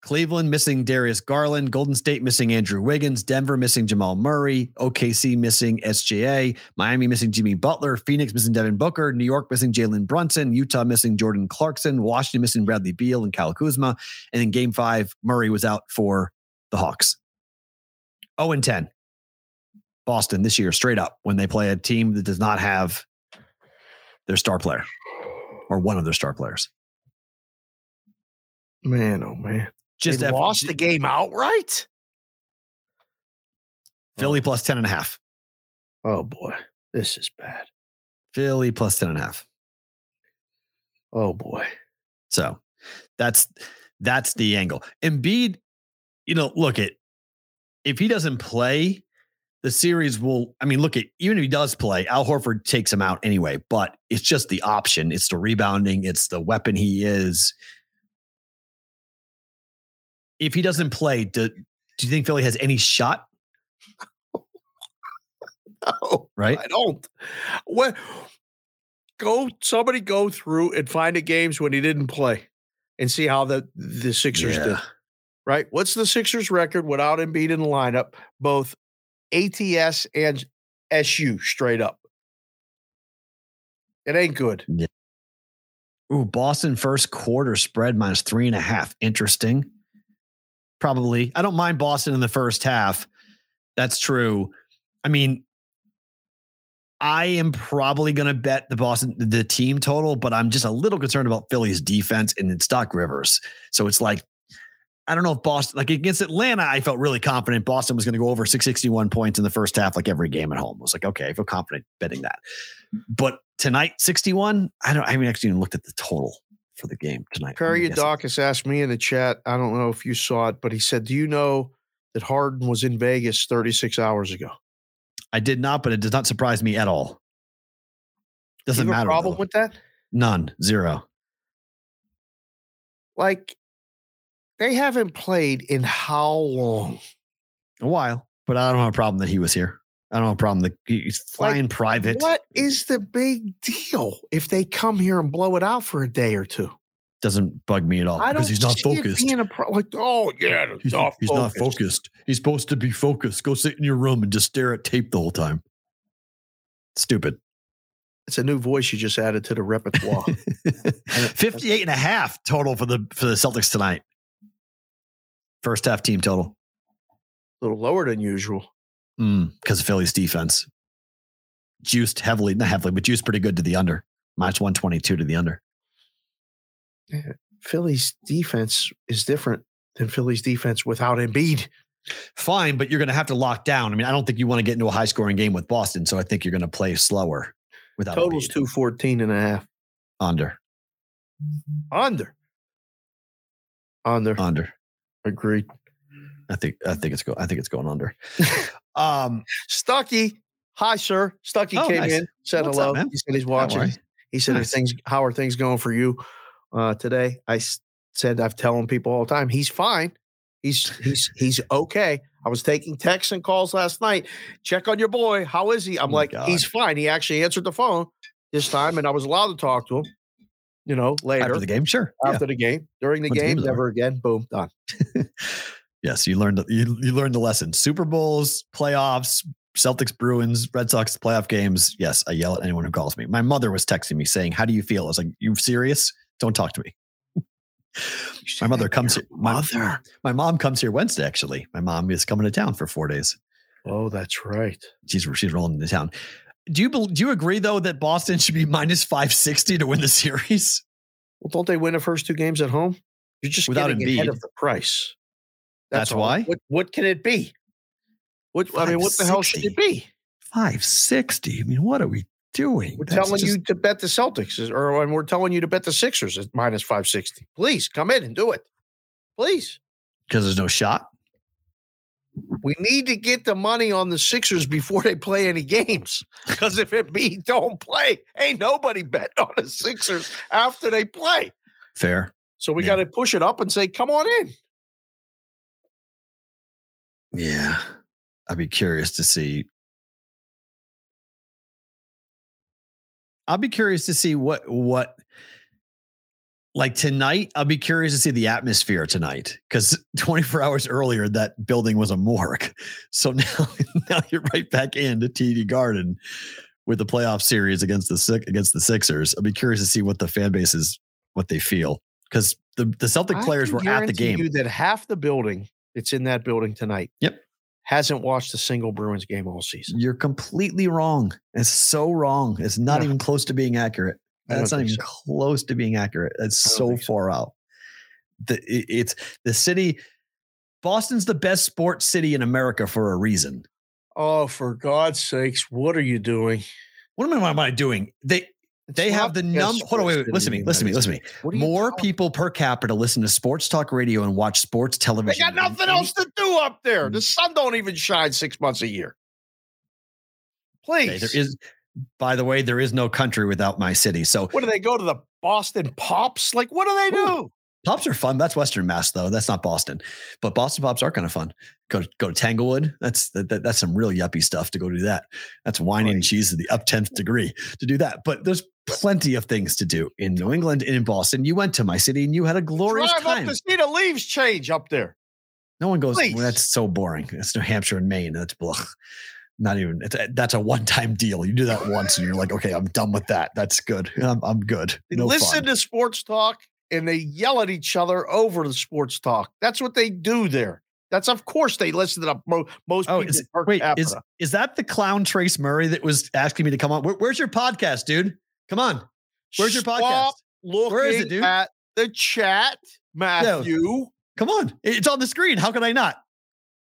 Cleveland missing Darius Garland, Golden State missing Andrew Wiggins, Denver missing Jamal Murray, OKC missing SJA, Miami missing Jimmy Butler, Phoenix missing Devin Booker, New York missing Jalen Brunson, Utah missing Jordan Clarkson, Washington missing Bradley Beal and Kyle Kuzma. And in game five, Murray was out for the Hawks. 0 and 10. Boston this year, straight up, when they play a team that does not have their star player or one of their star players. man, oh man. Just F- lost the game outright. Philly plus 10 and a half. Oh boy. This is bad. Philly plus 10 and a half. Oh boy. So that's that's the angle. Embiid, you know, look at if he doesn't play, the series will. I mean, look at even if he does play, Al Horford takes him out anyway. But it's just the option. It's the rebounding. It's the weapon he is. If he doesn't play, do, do you think Philly has any shot? No, Right? I don't. What go somebody go through and find the games when he didn't play and see how the the Sixers did. Right? What's the Sixers record without Embiid in the lineup, both ATS and SU straight up? It ain't good. Ooh, Boston first quarter spread minus three and a half. Interesting. Probably. I don't mind Boston in the first half. That's true. I mean, I am probably going to bet the Boston the team total, but I'm just a little concerned about Philly's defense and it's Doc Rivers. So it's like I don't know if Boston like against Atlanta, I felt really confident Boston was going to go over 661 points in the first half, like every game at home. I was like, okay, I feel confident betting that. But tonight, 61, I don't I haven't actually even looked at the total for the game tonight. Perry Dawkins asked me in the chat. I don't know if you saw it, but he said, Do you know that Harden was in Vegas 36 hours ago? I did not, but it does not surprise me at all. Doesn't matter. A problem though. with that? None. Zero. Like they haven't played in how long? A while, but I don't have a problem that he was here. I don't have a problem that he's flying Like, private. What is the big deal if they come here and blow it out for a day or two? Doesn't bug me at all I because he's not focused. being a pro- like, oh yeah, He's, not he's not focused. He's supposed to be focused. Go sit in your room and just stare at tape the whole time. Stupid. It's a new voice you just added to the repertoire. 58 and a half total for the for the Celtics tonight. First half team total. a little lower than usual. Mm, because of Philly's defense. Juiced heavily, not heavily, but juiced pretty good to the under. Minus 122 to the under. Philly's defense is different than Philly's defense without Embiid. Fine, but you're going to have to lock down. I mean, I don't think you want to get into a high scoring game with Boston, so I think you're going to play slower without Total's Embiid. 214 and a half. under, Under. Under. under. Agreed. I think I think it's go. I think it's going under. um, Stucky. Hi, sir. Stucky Oh, came nice. in, said What's hello. up, he said he's watching. He said, Nice. things, how are things going for you uh, today? I said, I've telling people all the time, he's fine. He's he's he's okay. I was taking texts and calls last night. Check on your boy. How is he? I'm Oh like, God. he's fine. He actually answered the phone this time, and I was allowed to talk to him. You know, later after the game, sure. Yeah. after the game, during the Once the game, game's never again. Boom, done. Yes, you learned you you learned the lesson. Super Bowls, playoffs, Celtics, Bruins, Red Sox playoff games. Yes, I yell at anyone who calls me. My mother was texting me saying, "How do you feel?" I was like, "You serious? Don't talk to me." my mother comes here. My, Mother. my mom comes here Wednesday. Actually, my mom is coming to town for four days. Oh, that's right. She's she's rolling into town. Do you do you agree though that Boston should be minus five sixty to win the series? Well, don't they win the first two games at home? You're just Without getting ahead of the price. That's all. why? What, what can it be? What I mean, what the hell should it be? Five sixty. I mean, what are we doing? We're That's telling just- you to bet the Celtics, or and we're telling you to bet the Sixers at minus five sixty. Please come in and do it. Please. because there's no shot. We need to get the money on the Sixers before they play any games. Because if it be don't play, ain't nobody bet on the Sixers after they play. Fair. So we Yeah. got to push it up and say, "Come on in." Yeah. I'd be curious to see. I'll be curious to see what what like tonight. I'll be curious to see the atmosphere tonight because 24 hours earlier that building was a morgue. So now now you're right back into TD Garden with the playoff series against the against the Sixers. I'll be curious to see what the fan base is what they feel because the the Celtic I players were at the game. You that half the building that's in that building tonight. Yep. Hasn't watched a single Bruins game all season. You're completely wrong. It's so wrong. It's not No. even close to being accurate. That's not even so. close to being accurate. It's so think so. far out. The, it- it's the city. Boston's the best sports city in America for a reason. Oh, for God's sakes, what are you doing? What am I, am I doing? They they It's have the number. Hold on, wait, wait. Listen to me. Listen to me. Listen to me. States. What are you More talking- people per capita listen to sports talk radio and watch sports television. They got nothing else to do up there. The mm. sun don't even shine six months a year. Okay, Please. there is. By the way, there is no country without my city. So what do they go to the Boston Pops? Like, what do they do? Pops are fun. That's Western Mass, though. That's not Boston, but Boston Pops are kind of fun. Go go to Tanglewood. That's that, that- that's some real yuppie stuff to go do that. That's wine and cheese to the up tenth degree to do that. But there's plenty of things to do in New England and in Boston. You went to my city and you had a glorious Drive time. up to see the leaves change up there. no one goes. Well, that's so boring. That's New Hampshire and Maine. That's blah. Not even. It's a, that's a one time deal. You do that once and you're like, okay, I'm done with that. That's good. I'm, I'm good. No listen fun. to sports talk and they yell at each other over the sports talk. That's what they do there. That's of course they listed up mo- most Oh, people is, wait, capita. is is that the clown Trace Murray that was asking me to come on? Where- where's your podcast, dude? Come on. Where's your podcast? Stop Where is it, dude? at the chat, Matthew. Come on. It's on the screen. How can I not?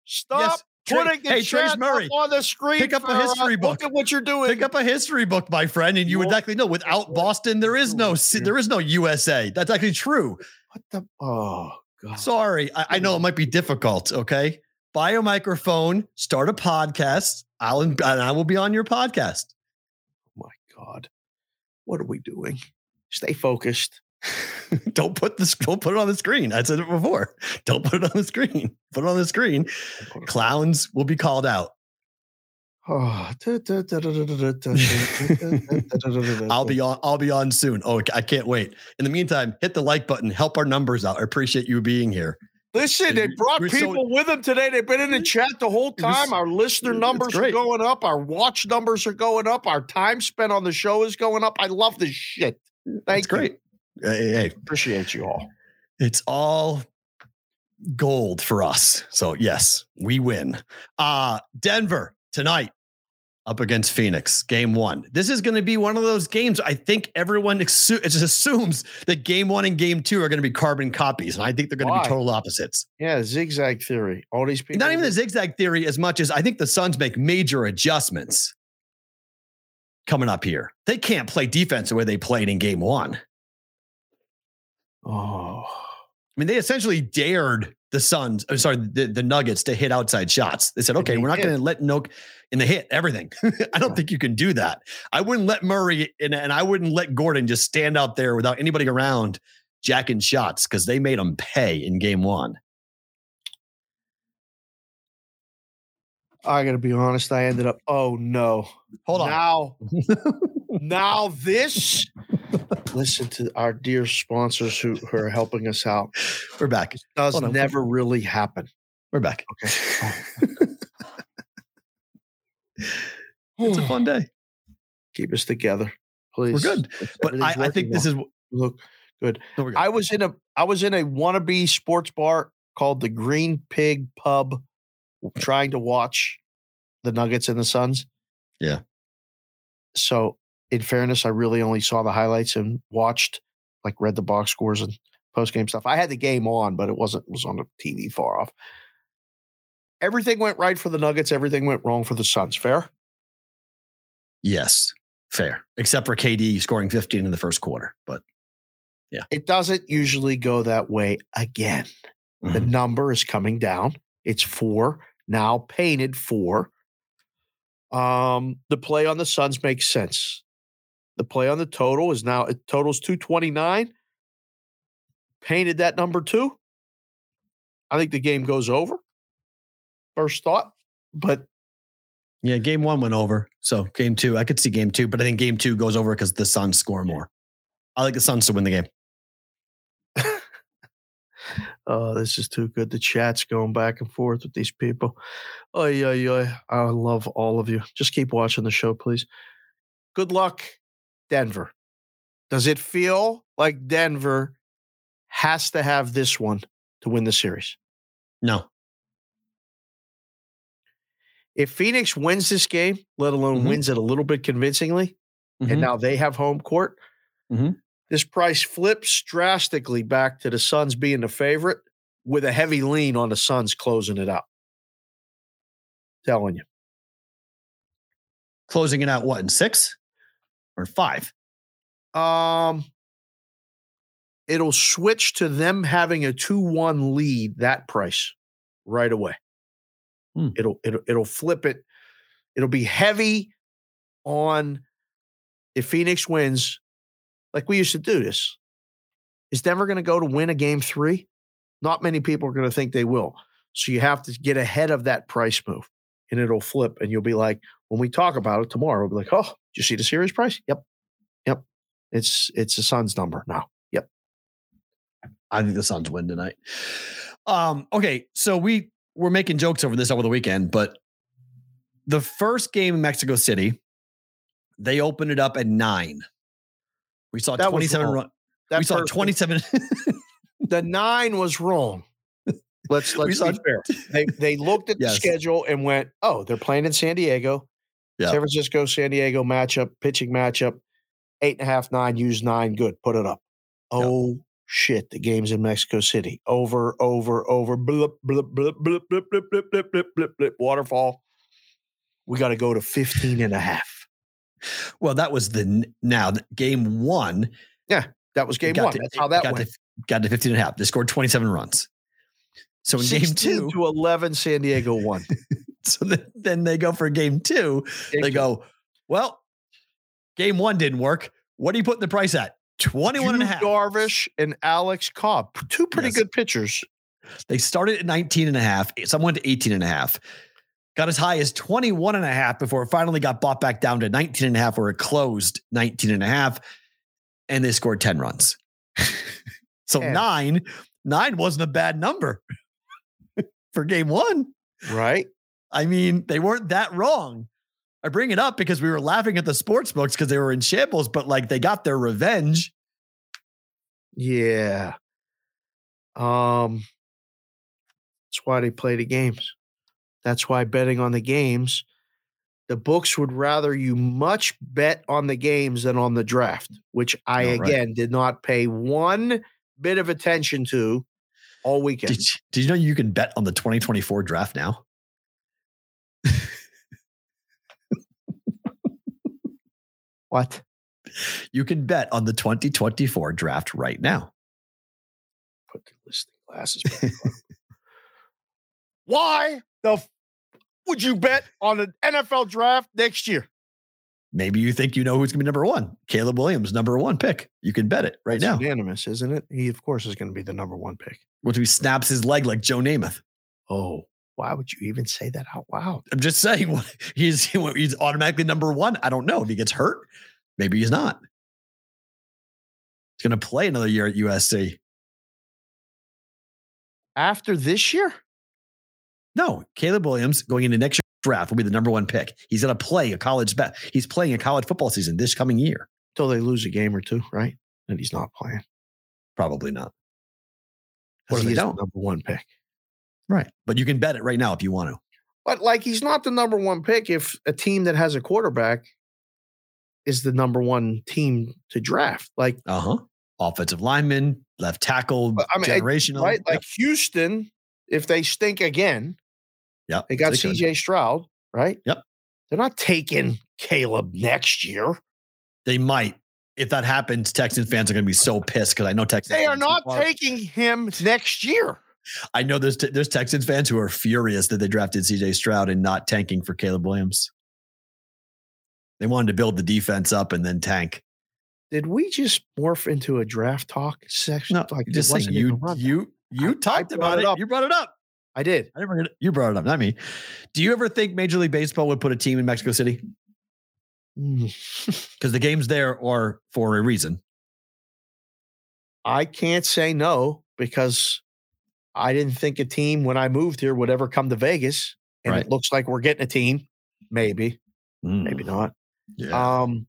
Stop Yes, Tra- hey, Trace Murray, on the screen. pick up a us. Uh, history book. Look at what you're doing. Pick up a history book, my friend, and you would likely know. Without Boston, there is no there is no USA. That's actually true. what the? Oh God. Sorry, I, I know it might be difficult. Okay, buy a microphone, start a podcast. I'll and I will be on your podcast. Oh my God. What are we doing? Stay focused. don't put this. Don't put it on the screen. I said it before. Don't put it on the screen. Put it on the screen. Clowns will be called out. Oh, I'll be on. I'll be on soon. Oh, I can't wait. In the meantime, hit the like button. Help our numbers out. I appreciate you being here. Listen, they brought we're so- people with them today. They've been in the chat the whole It was- time. Our listener numbers are going up. Our watch numbers are going up. Our time spent on the show is going up. I love this shit. Thank That's you. great. Hey, hey, Appreciate you all. it's all gold for us. So yes, we win. Uh Denver tonight up against Phoenix, game one. This is going to be one of those games. I think everyone exu- it just assumes that game one and game two are going to be carbon copies, and I think they're going to be total opposites. Yeah, zigzag theory. All these people. Not even the zigzag theory as much as I think the Suns make major adjustments coming up here. They can't play defense the way they played in game one. Oh, I mean, they essentially dared the Suns, I'm sorry, the, the Nuggets to hit outside shots. They said, okay, we're not going to let Noak in the hit everything. I don't Yeah. think you can do that. I wouldn't let Murray and, and I wouldn't let Gordon just stand out there without anybody around jacking shots because they made them pay in game one. I got to be honest. I ended up. Oh no. Hold on. Now, now this. Listen to our dear sponsors who, who are helping us out. We're back. It does Hold on. never really happen. We're back. Okay. It's a fun day. Keep us together, please. We're good. But I, I think this well. is look good. no, good. I was in a I was in a wannabe sports bar called the Green Pig Pub, trying to watch the Nuggets and the Suns. Yeah. So, in fairness, I really only saw the highlights and watched, like, read the box scores and post game stuff. I had the game on, but it wasn't it was on the TV far off. Everything went right for the Nuggets. Everything went wrong for the Suns. Fair. yes, fair. Except for KD scoring 15 in the first quarter. But yeah, It doesn't usually go that way again. The Mhm. number is coming down. It's four now, painted for. Um, the play on the Suns makes sense. The play on the total is now it totals 229. Painted that number two. I think the game goes over. First thought, but yeah, game one went over. So game two, I could see game two, but I think game two goes over because the Suns score more. I like the Suns to win the game. Oh, this is too good. The chat's going back and forth with these people. Oh yeah, yeah. I love all of you. Just keep watching the show, please. Good luck, Denver. Does it feel like Denver has to have this one to win the series? No. If Phoenix wins this game, let alone Mhm. wins it a little bit convincingly, Mhm. and now they have home court, Mhm. This price flips drastically back to the Suns being the favorite with a heavy lean on the Suns closing it out. Telling you. Closing it out, what, in six or five? Um, it'll switch to them having a two-one lead. That price right away. Hmm. It'll it'll it'll flip it. It'll be heavy on if Phoenix wins, like we used to do this. Is Denver going to go to win a game three? Not many people are going to think they will. So you have to get ahead of that price move, and it'll flip. And you'll be like, when we talk about it tomorrow, we'll be like, oh, did you see the series price? Yep, yep. It's it's the Suns number now. Yep. I think the Suns win tonight. Um, okay, so we were making jokes over this over the weekend, but the first game in Mexico City, they opened it up at nine. We saw That 27 run. That we saw first- 27. The nine was wrong. let's let's be fair. They they looked at the schedule and went, "Oh, they're playing in San Diego. Yeah. San Francisco, San Diego matchup, pitching matchup, eight and a half, nine, use nine, good, put it up." Yeah. Oh shit, the game's in Mexico City. Over, over, over, blip, blip, blip, blip, blip, blip, blip, blip, blip, blip, blip, waterfall. We got to go to 15 and a half. Well, that was the now the game one. Yeah, that was game one. to- That's how that got went. To, got to 15 and a half. They scored 27 runs. So in game two, to 11, San Diego won. so then, then they go for game two. Game they two. go, well, game one didn't work. What are you putting the price at? 21 and a half. Darvish and Alex Cobb, two pretty Yes. good pitchers. They started at 19 and a half. Some went to 18 and a half. Got as high as 21 and a half before it finally got bought back down to 19 and a half where it closed 19 and a half. And they scored 10 runs. so Yeah. nine, nine wasn't a bad number for game one. Right? I mean, they weren't that wrong. I bring it up because we were laughing at the sports books because they were in shambles, but like they got their revenge. Yeah. Um that's why they play the games. That's why betting on the games, the books would rather you much bet on the games than on the draft, which I right. again did not pay one bit of attention to all weekend. Did you, did you know you can bet on the 2024 draft now? what? You can bet on the 2024 draft right now. Put the listening glasses back on. Why the would you bet on an NFL draft next year? Maybe you think you know who's going to be number one. Caleb Williams, number one pick. You can bet it right That's now. unanimous, isn't it? He, of course, is going to be the number one pick. Once he snaps his leg like Joe Namath. Oh, why would you even say that out loud? I'm just saying he's he's automatically number one. I don't know if he gets hurt. Maybe he's not. He's going to play another year at USC. After this year? No, Caleb Williams going into next year's draft will be the number one pick. He's going to play a college bet. He's playing a college football season this coming year. Till they lose a game or two, right? And he's not playing. Probably not. What if he they the don't? number one pick. Right. But you can bet it right now if you want to. But like he's not the number one pick if a team that has a quarterback is the number one team to draft. Like Uh huh. Offensive lineman, left tackle, I mean, generational. right? Like Houston, if they stink again, Yep. they got could. CJ Stroud, right? Yep. They're not taking Caleb next year. They might. If that happens, Texans fans are going to be so pissed because I know Texans. They are not taking him next year. I know there's there's Texans fans who are furious that they drafted CJ Stroud and not tanking for Caleb Williams. They wanted to build the defense up and then tank. Did we just morph into a draft talk section? No, like just saying wasn't you you you I- talked I about it. it up. You brought it up. I did. I never you brought it up, not me. Do you ever think Major League Baseball would put a team in Mexico City? Mm. Because the games there are for a reason. I can't say no because I didn't think a team when I moved here would ever come to Vegas. And Right. it looks like we're getting a team. Maybe, maybe Mm, not. Yeah. Um,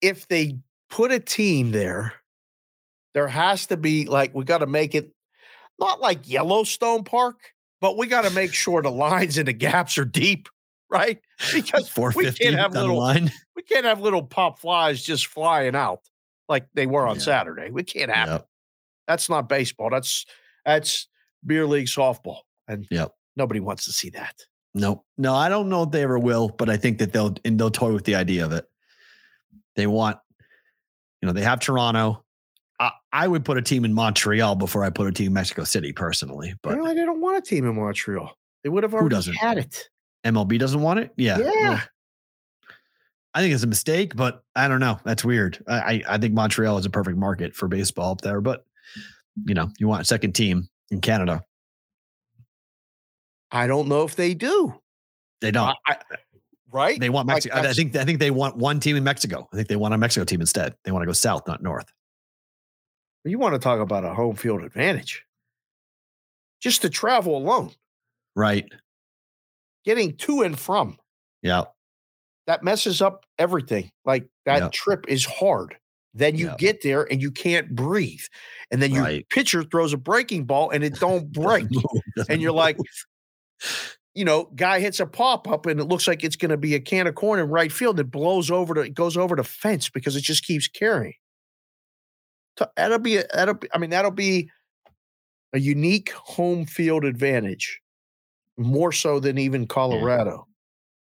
if they put a team there, there has to be like we got to make it not like Yellowstone Park, but we got to make sure the lines and the gaps are deep, right? Because we can't have little line. we can't have little pop flies just flying out like they were on Yeah. Saturday. We can't have Yep. it. That's not baseball. That's that's beer league softball, and Yep. nobody wants to see that. No, no, I don't know if they ever will, but I think that they'll and they'll toy with the idea of it. They want, you know, they have Toronto. I, I would put a team in Montreal before I put a team in Mexico City personally, but But they don't want a team in Montreal. They would have already had it. MLB doesn't want it. Yeah, Yeah. I think it's a mistake, but I don't know. That's weird. I, I I think Montreal is a perfect market for baseball up there, but you know, you want a second team in Canada. I don't know if they do. They don't. I- right? They want Like, Mexico. I think I think they want one team in Mexico. I think they want a Mexico team instead. They want to go south, not north. You want to talk about a home field advantage. Just to travel alone, Right. getting to and from, Yeah. that messes up everything. Like that Yeah. trip is hard. Then you Yeah. get there and you can't breathe. And then your Right. pitcher throws a breaking ball and it don't break. and you're like, you know, guy hits a pop up and it looks like it's going to be a can of corn in right field. It blows over to, it goes over the fence because it just keeps carrying. That'll be, a, that'll be, I mean, that'll be a unique home field advantage, more so than even Colorado.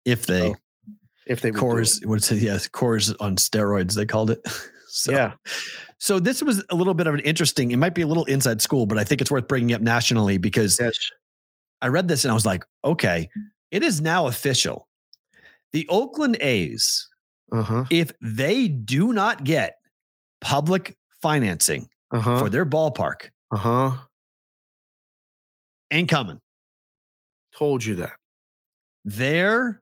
if they So, If they would Coors, what's it? Yes, Coors on steroids. They called it. So, yeah, So this was a little bit of an interesting. It might be a little inside school, but I think it's worth bringing up nationally because yes, I read this and I was like, okay, it is now official. The Oakland A's, uh huh, if they do not get public financing uh huh, for their ballpark, uh huh. ain't coming. Told you that. Their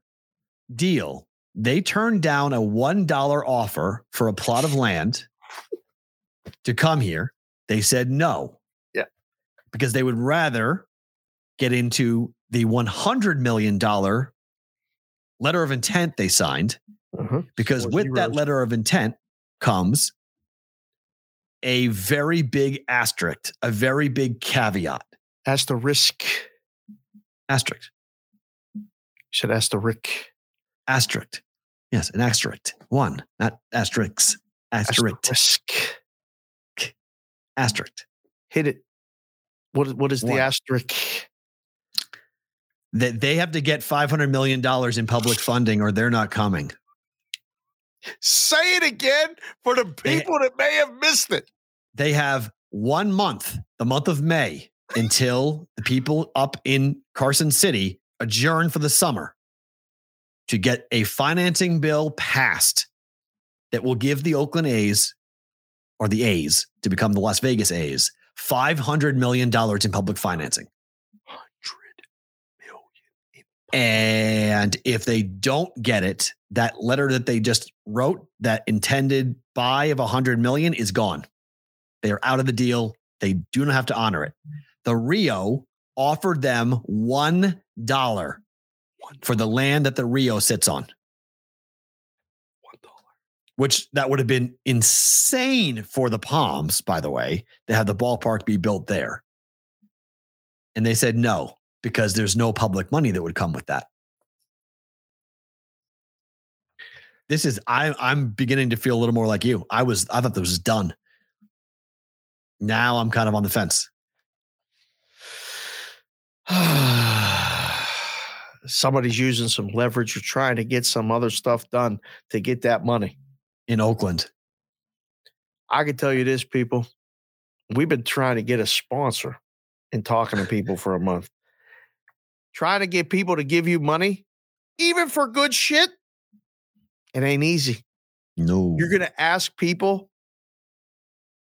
deal, they turned down a $1 offer for a plot of land to come here. They said no. Yeah. Because they would rather get into the $100 million letter of intent they signed. Uh-huh. Because with that letter of intent comes a very big asterisk, a very big caveat. That's the risk. Asterisk. You said that's the risk. Asterisk. Yes, an asterisk. One, not asterisks. Asterisk. Risk. Asterisk. Hit it. What is what is the asterisk? That they have to get $500 million in public funding or they're not coming. Say it again for the They- people that may have missed it. They have one month, the month of May, until the people up in Carson City adjourn for the summer to get a financing bill passed that will give the Oakland A's or the A's to become the Las Vegas A's $500 million in public financing. And if they don't get it, that letter that they just wrote, that intended buy of 100 million is gone. They are out of the deal. They do not have to honor it. The Rio offered them $1 for the land that the Rio sits on. $1. Which that would have been insane for the Palms, by the way, to have the ballpark be built there. And they said no, because there's no public money that would come with that. This is I I'm beginning to feel a little more like you. I was I thought this was done. Now I'm kind of on the fence. Somebody's using some leverage or trying to get some other stuff done to get that money. in Oakland. I can tell you this, people. We've been trying to get a sponsor and talking to people for a month. Trying to get people to give you money, even for good shit. It ain't easy. No. You're going to ask people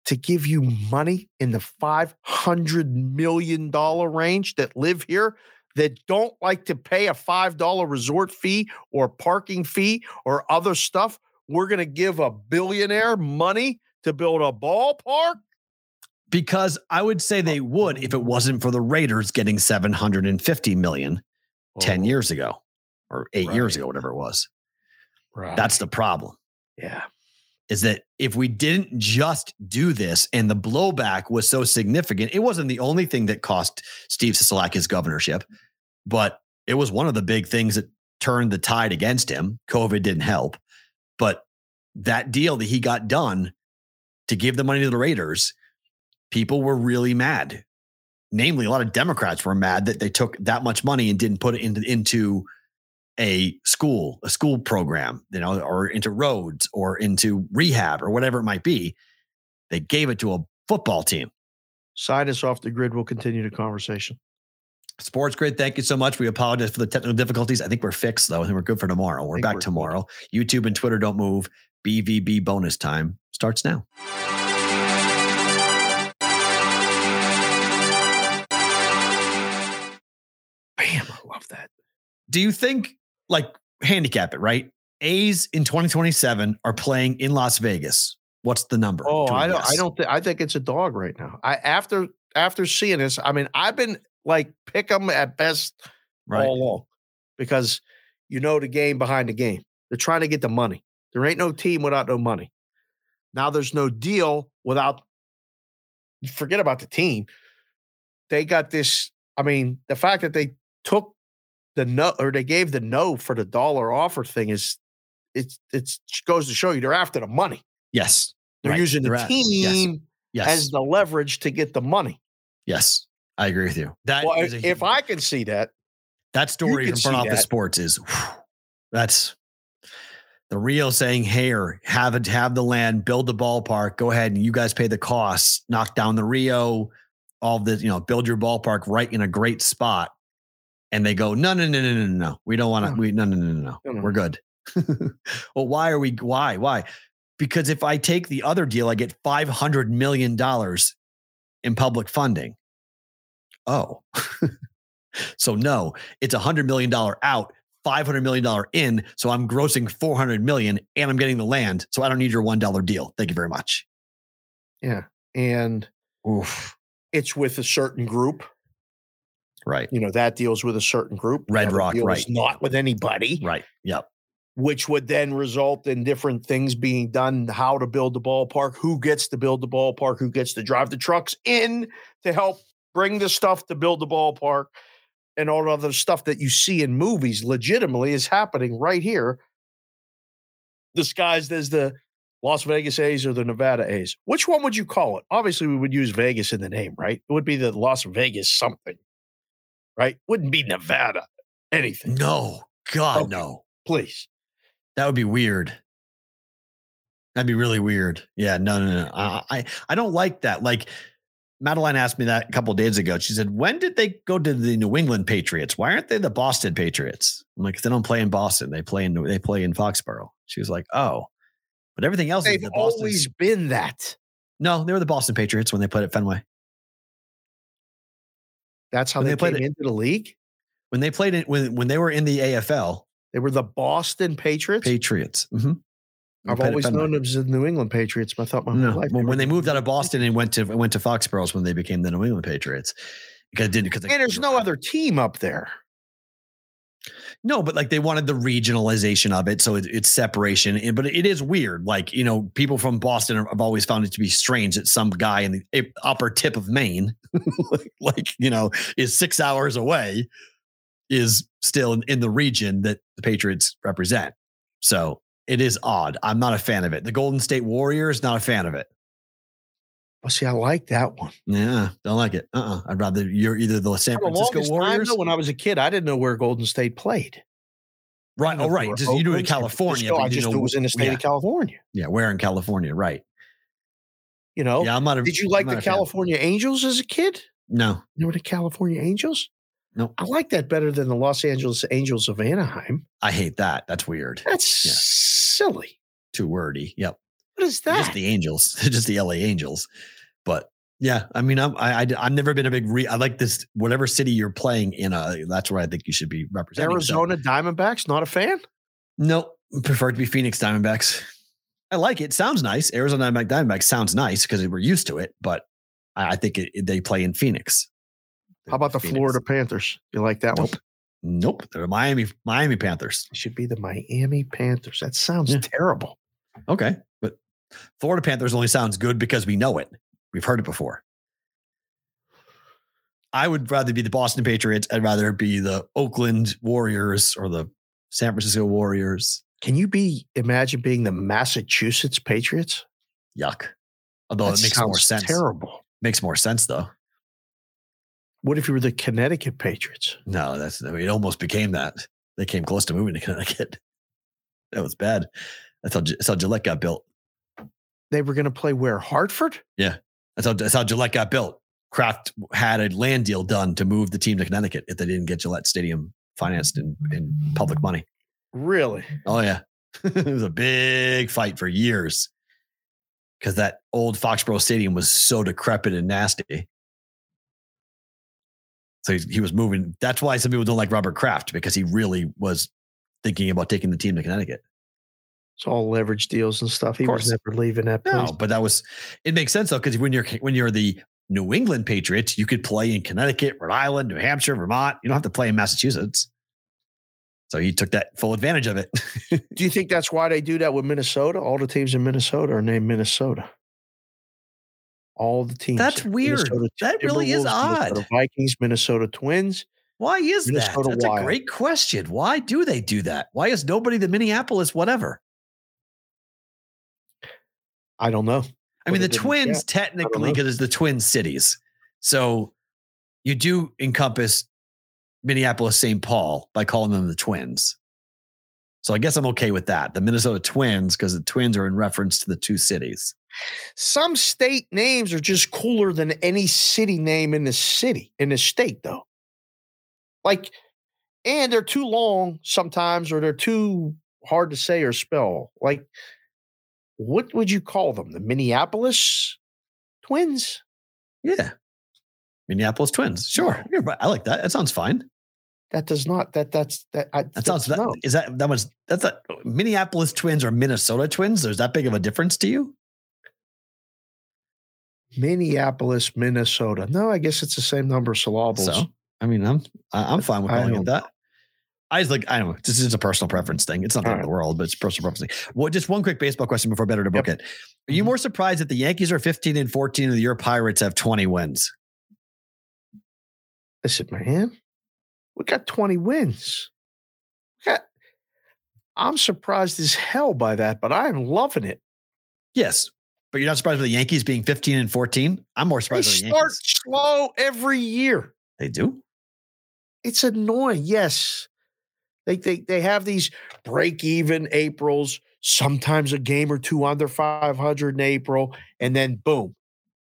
to give you money in the $500 million range that live here that don't like to pay a $5 resort fee or parking fee or other stuff. We're going to give a billionaire money to build a ballpark. Because I would say they would if it wasn't for the Raiders getting 750 million 10 Oh, years ago or 8 years ago whatever it was. Right. That's the problem. yeah. Is that if we didn't just do this and the blowback was so significant, it wasn't the only thing that cost Steve Sisolak his governorship, but it was one of the big things that turned the tide against him. COVID didn't help. But that deal that he got done to give the money to the Raiders, people were really mad. Namely, a lot of Democrats were mad that they took that much money and didn't put it into, into a school, a school program, you know, or into roads or into rehab or whatever it might be. They gave it to a football team. Sign us off the grid. We'll continue the conversation. Sports Grid, thank you so much. We apologize for the technical difficulties. I think we're fixed though, and we're good for tomorrow. We're back we're good. tomorrow. YouTube and Twitter don't move. BVB bonus time starts now. Do you think like handicap it, right? A's in 2027 are playing in Las Vegas. What's the number? Oh, I don't. I don't. think. I think it's a dog right now. I after after seeing this, I mean, I've been like pick them at best Right. all along because you know the game behind the game. They're trying to get the money. There ain't no team without no money. Now there's no deal without. Forget about the team. They got this. I mean, the fact that they took the no or they gave the no for the dollar offer thing is it's it's goes to show you they're after the money. Yes. They're Right. using the They're at- team Yes. as the leverage to get the money. yes. I agree with you. That Well, is a if I can see that, that story from front office that. sports is whew, that's the Rio saying, "Here, have it, have the land, build the ballpark. Go ahead and you guys pay the costs. Knock down the Rio, all the you know, build your ballpark right in a great spot." And they go, "No, no, no, no, no, no, no. We don't want to. No. We no, no, no, no, No, no. no. We're good." well, why are we? Why? Why? Because if I take the other deal, I get five hundred million dollars in public funding. Oh. so no, it's a hundred million dollar out, five hundred million dollar in. So I'm grossing four hundred million and I'm getting the land. So I don't need your one dollar deal. Thank you very much. yeah, and Oof. it's with a certain group. Right. You know that deals with a certain group. Red Rock, right. Not with anybody. Right. Yep. which would then result in different things being done how to build the ballpark who gets to build the ballpark who gets to drive the trucks in to help bring the stuff to build the ballpark and all the other stuff that you see in movies legitimately is happening right here disguised as the Las Vegas A's or the Nevada A's. Which one would you call it? Obviously, we would use Vegas in the name, right? It would be the Las Vegas something, right? Wouldn't be Nevada anything. No. God, Okay. no. Please. That would be weird. That'd be really weird. Yeah, no, no, no. I, I, I don't like that. Like Madeline asked me that a couple of days ago. She said, "When did they go to the New England Patriots? Why aren't they the Boston Patriots?" I'm like, "They don't play in Boston. They play in they play in Foxborough." She was like, "Oh, but everything else is They've the Boston." always been that. No, they were the Boston Patriots when they played at Fenway. That's how When they, they played came it- into the league. When they played it when when they were in the AFL They were the Boston Patriots. Patriots. hmm I've always known them as the New England Patriots. but I thought my whole No, life when, were when they moved out of Boston and went to went to Foxborough's when they became the New England Patriots. Because didn't because And there's no other team up there. No, but like they wanted the regionalization of it, so it, it's separation. And- But it is weird. Like you know, people from Boston have always found it to be strange that some guy in the eh, upper tip of Maine, like, like you know, is six hours away, is still in, in the region that the Patriots represent. So it is odd. I'm not a fan of it. The Golden State Warriors, not a fan of it. Well, see, I like that one. Yeah, don't like it. Uh, uh I'd rather you're either the San For the Francisco longest time, though, when I was a kid, I didn't know where Golden State played. right? I Oh, didn't know if right. Just you do it in California. Francisco. I just know- knew it was in the state yeah. of California. Yeah, where in California? Right. You know, Yeah, I'm not. A, did you like the a fan. California Angels as a kid? No, Remember the California Angels? Nope. I like that better than the Los Angeles Angels of Anaheim. I hate that. That's weird. That's Yeah. silly. Too wordy. Yep. What is that? Just the Angels, just the LA Angels. But yeah, I mean, I'm, I, I I've never been a big. Re- I like this. Whatever city you're playing in, uh, that's where I think you should be representing. So- Arizona Diamondbacks, not a fan? no, prefer to be Phoenix Diamondbacks. I like it. Sounds nice. Arizona Diamondback Diamondbacks sounds nice because we're used to it. But I, I think it, they play in Phoenix. How about the Phoenix. Florida Panthers? You like that one? Nope. Nope. They're Miami Miami Panthers. It should be the Miami Panthers. That sounds Yeah. terrible. Okay. Florida Panthers only sounds good because we know it. We've heard it before. I would rather be the Boston Patriots. I'd rather be the Oakland Warriors or the San Francisco Warriors. Can you be imagine being the Massachusetts Patriots? Yuck. Although That it makes more sense. Terrible. Makes more sense though. What if you were the Connecticut Patriots? No, that's I mean, it almost became that. They came close to moving to Connecticut. That was bad. That's how, that's how Gillette got built. They were going to play where? Hartford? Yeah, that's how, that's how Gillette got built. Kraft had a land deal done to move the team to Connecticut if they didn't get Gillette Stadium financed in, in public money. Really? Oh, yeah. it was a big fight for years because that old Foxborough Stadium was so decrepit and nasty. So he, he was moving. That's why some people don't like Robert Kraft because he really was thinking about taking the team to Connecticut. It's all leverage deals and stuff. He was never leaving that place. No, but that was it makes sense though because when you're when you're the New England Patriots, you could play in Connecticut, Rhode Island, New Hampshire, Vermont. You don't have to play in Massachusetts. So he took that full advantage of it. Do you think that's why they do that with Minnesota? All the teams in Minnesota are named Minnesota. All the teams. That's weird. Minnesota That really is Timberwolves, Minnesota odd. Minnesota Twins. Why is that? Minnesota That's a great question. Why do they do that? Why is nobody the Minneapolis whatever? I don't know. I mean, the it in the Twins technically, because it's the Twin Cities. So you do encompass Minneapolis, St. Paul by calling them the Twins. So I guess I'm okay with that. The Minnesota Twins, because the Twins are in reference to the two cities. Some state names are just cooler than any city name in the city, in the state, though. Like, and they're too long sometimes, or they're too hard to say or spell. Like, what would you call them? The Minneapolis Twins? Yeah. Minneapolis Twins. Sure. Yeah, I like that. That sounds fine. That does not, that, that's, that, I, That sounds, that, no. is that, that was, that's a Minneapolis Twins or Minnesota Twins? Is that big of a difference to you? Minneapolis, Minnesota. No, I guess it's the same number of syllables. So, I mean, I'm, I'm fine with calling it that. I was like, I don't know. This is a personal preference thing. It's not the of the world, but it's a personal preference thing. Well, just one quick baseball question before better to book it. Are you Mhm. more surprised that the Yankees are 15 and 14 and your Pirates have 20 wins? I Listen, man, we got 20 wins. We got, I'm surprised as hell by that, but I'm loving it. Yes. But you're not surprised with the Yankees being 15 and 14? I'm more They surprised with the start slow every year. They do? It's annoying. Yes. They, they, they have these break even Aprils, sometimes a game or two under 500 in April, and then boom.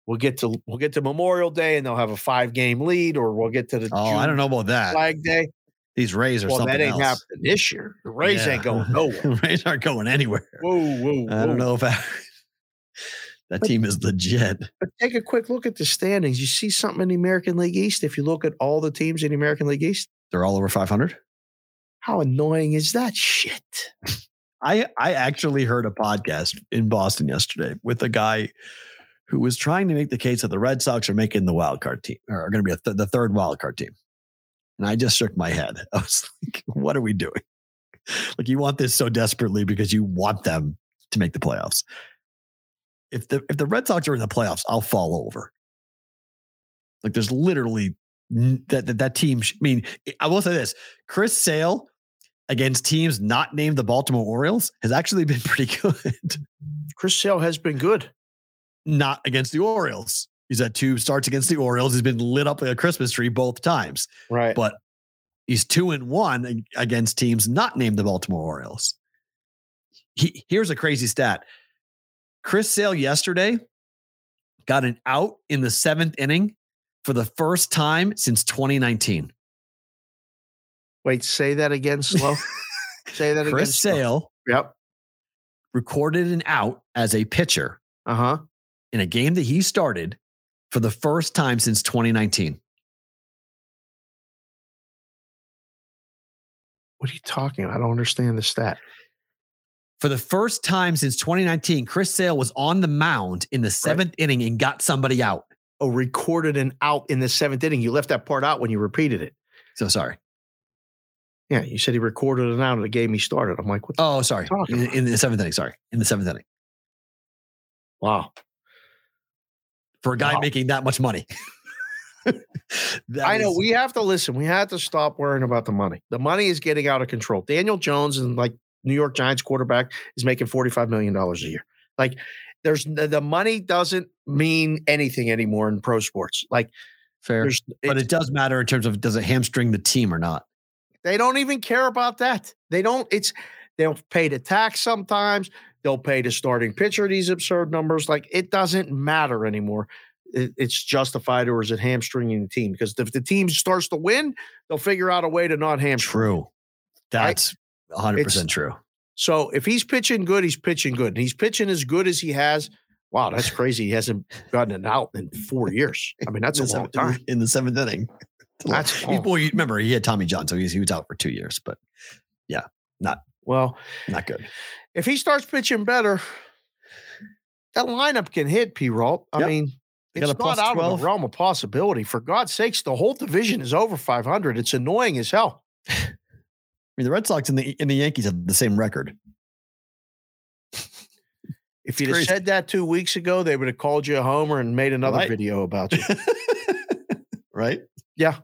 We'll get to we'll get to Memorial Day and they'll have a five game lead, or we'll get to the Oh, I don't know about that. Flag Day. These Rays are Well, something that ain't else. happening this year. The Rays ain't going nowhere. Rays aren't going anywhere. Whoa, whoa, whoa. I don't know if I, that But- team is legit. But take a quick look at the standings. You see something in the American League East. If you look at all the teams in the American League East, They're all over 500. How annoying is that shit? I I actually heard a podcast in Boston yesterday with a guy who was trying to make the case that the Red Sox are making the wild card team or are going to be th- the third wild card team. And I just shook my head. I was like, what are we doing? Like you want this so desperately because you want them to make the playoffs. If the if the Red Sox are in the playoffs, I'll fall over. Like there's literally that that, that team. I mean, I will say this: Chris Sale against teams not named the Baltimore Orioles has actually been pretty good. Chris Sale has been good. not against the Orioles. He's had two starts against the Orioles. He's been lit up like a Christmas tree both times, Right. but he's two and one against teams not named the Baltimore Orioles. He, here's a crazy stat Chris Sale yesterday got an out in the seventh inning for the first time since 2019. Wait, say that again slow. say that again. Chris. Sale Yep. recorded an out as a pitcher Uh huh. in a game that he started for the first time since 2019. What are you talking about? I don't understand the stat. For the first time since 2019, Chris Sale was on the mound in the seventh inning and got somebody out. Oh, recorded an out in the seventh inning. You left that part out when you repeated it. So sorry. Yeah, you said he recorded an out of the game he started. I'm like, what? Oh, sorry. In, in the seventh inning. Sorry. In the seventh inning. wow. For a guy Wow. making that much money. That I know we have to listen. We have to stop worrying about the money. The money is getting out of control. Daniel Jones and like New York Giants quarterback is making $45 million a year. Like there's the the money doesn't mean anything anymore in pro sports. Like fair. But it does matter in terms of does it hamstring the team or not? They don't even care about that. They don't, it's they'll pay the tax sometimes, they'll pay the starting pitcher these absurd numbers. Like it doesn't matter anymore. It's justified or is it hamstringing the team? Because if the team starts to win, they'll figure out a way to not hamstring. True. That's 100% true. So if he's pitching good, he's pitching good. And he's pitching as good as he has. Wow, that's crazy. He hasn't gotten an out in four years. I mean, that's a long time. In the seventh inning. That's He's- well, you remember he had Tommy John, so he's, he was out for two years, but yeah, not Well, not good. if he starts pitching better, that lineup can hit P. Rolt. I Yep. mean, it's not out of the realm of possibility. For God's sakes, the whole division is over 500. It's annoying as hell. I mean, the Red Sox and the and the Yankees have the same record. If you'd have said that two weeks ago, they would have called you a homer and made another Right. video about you. right? Yeah.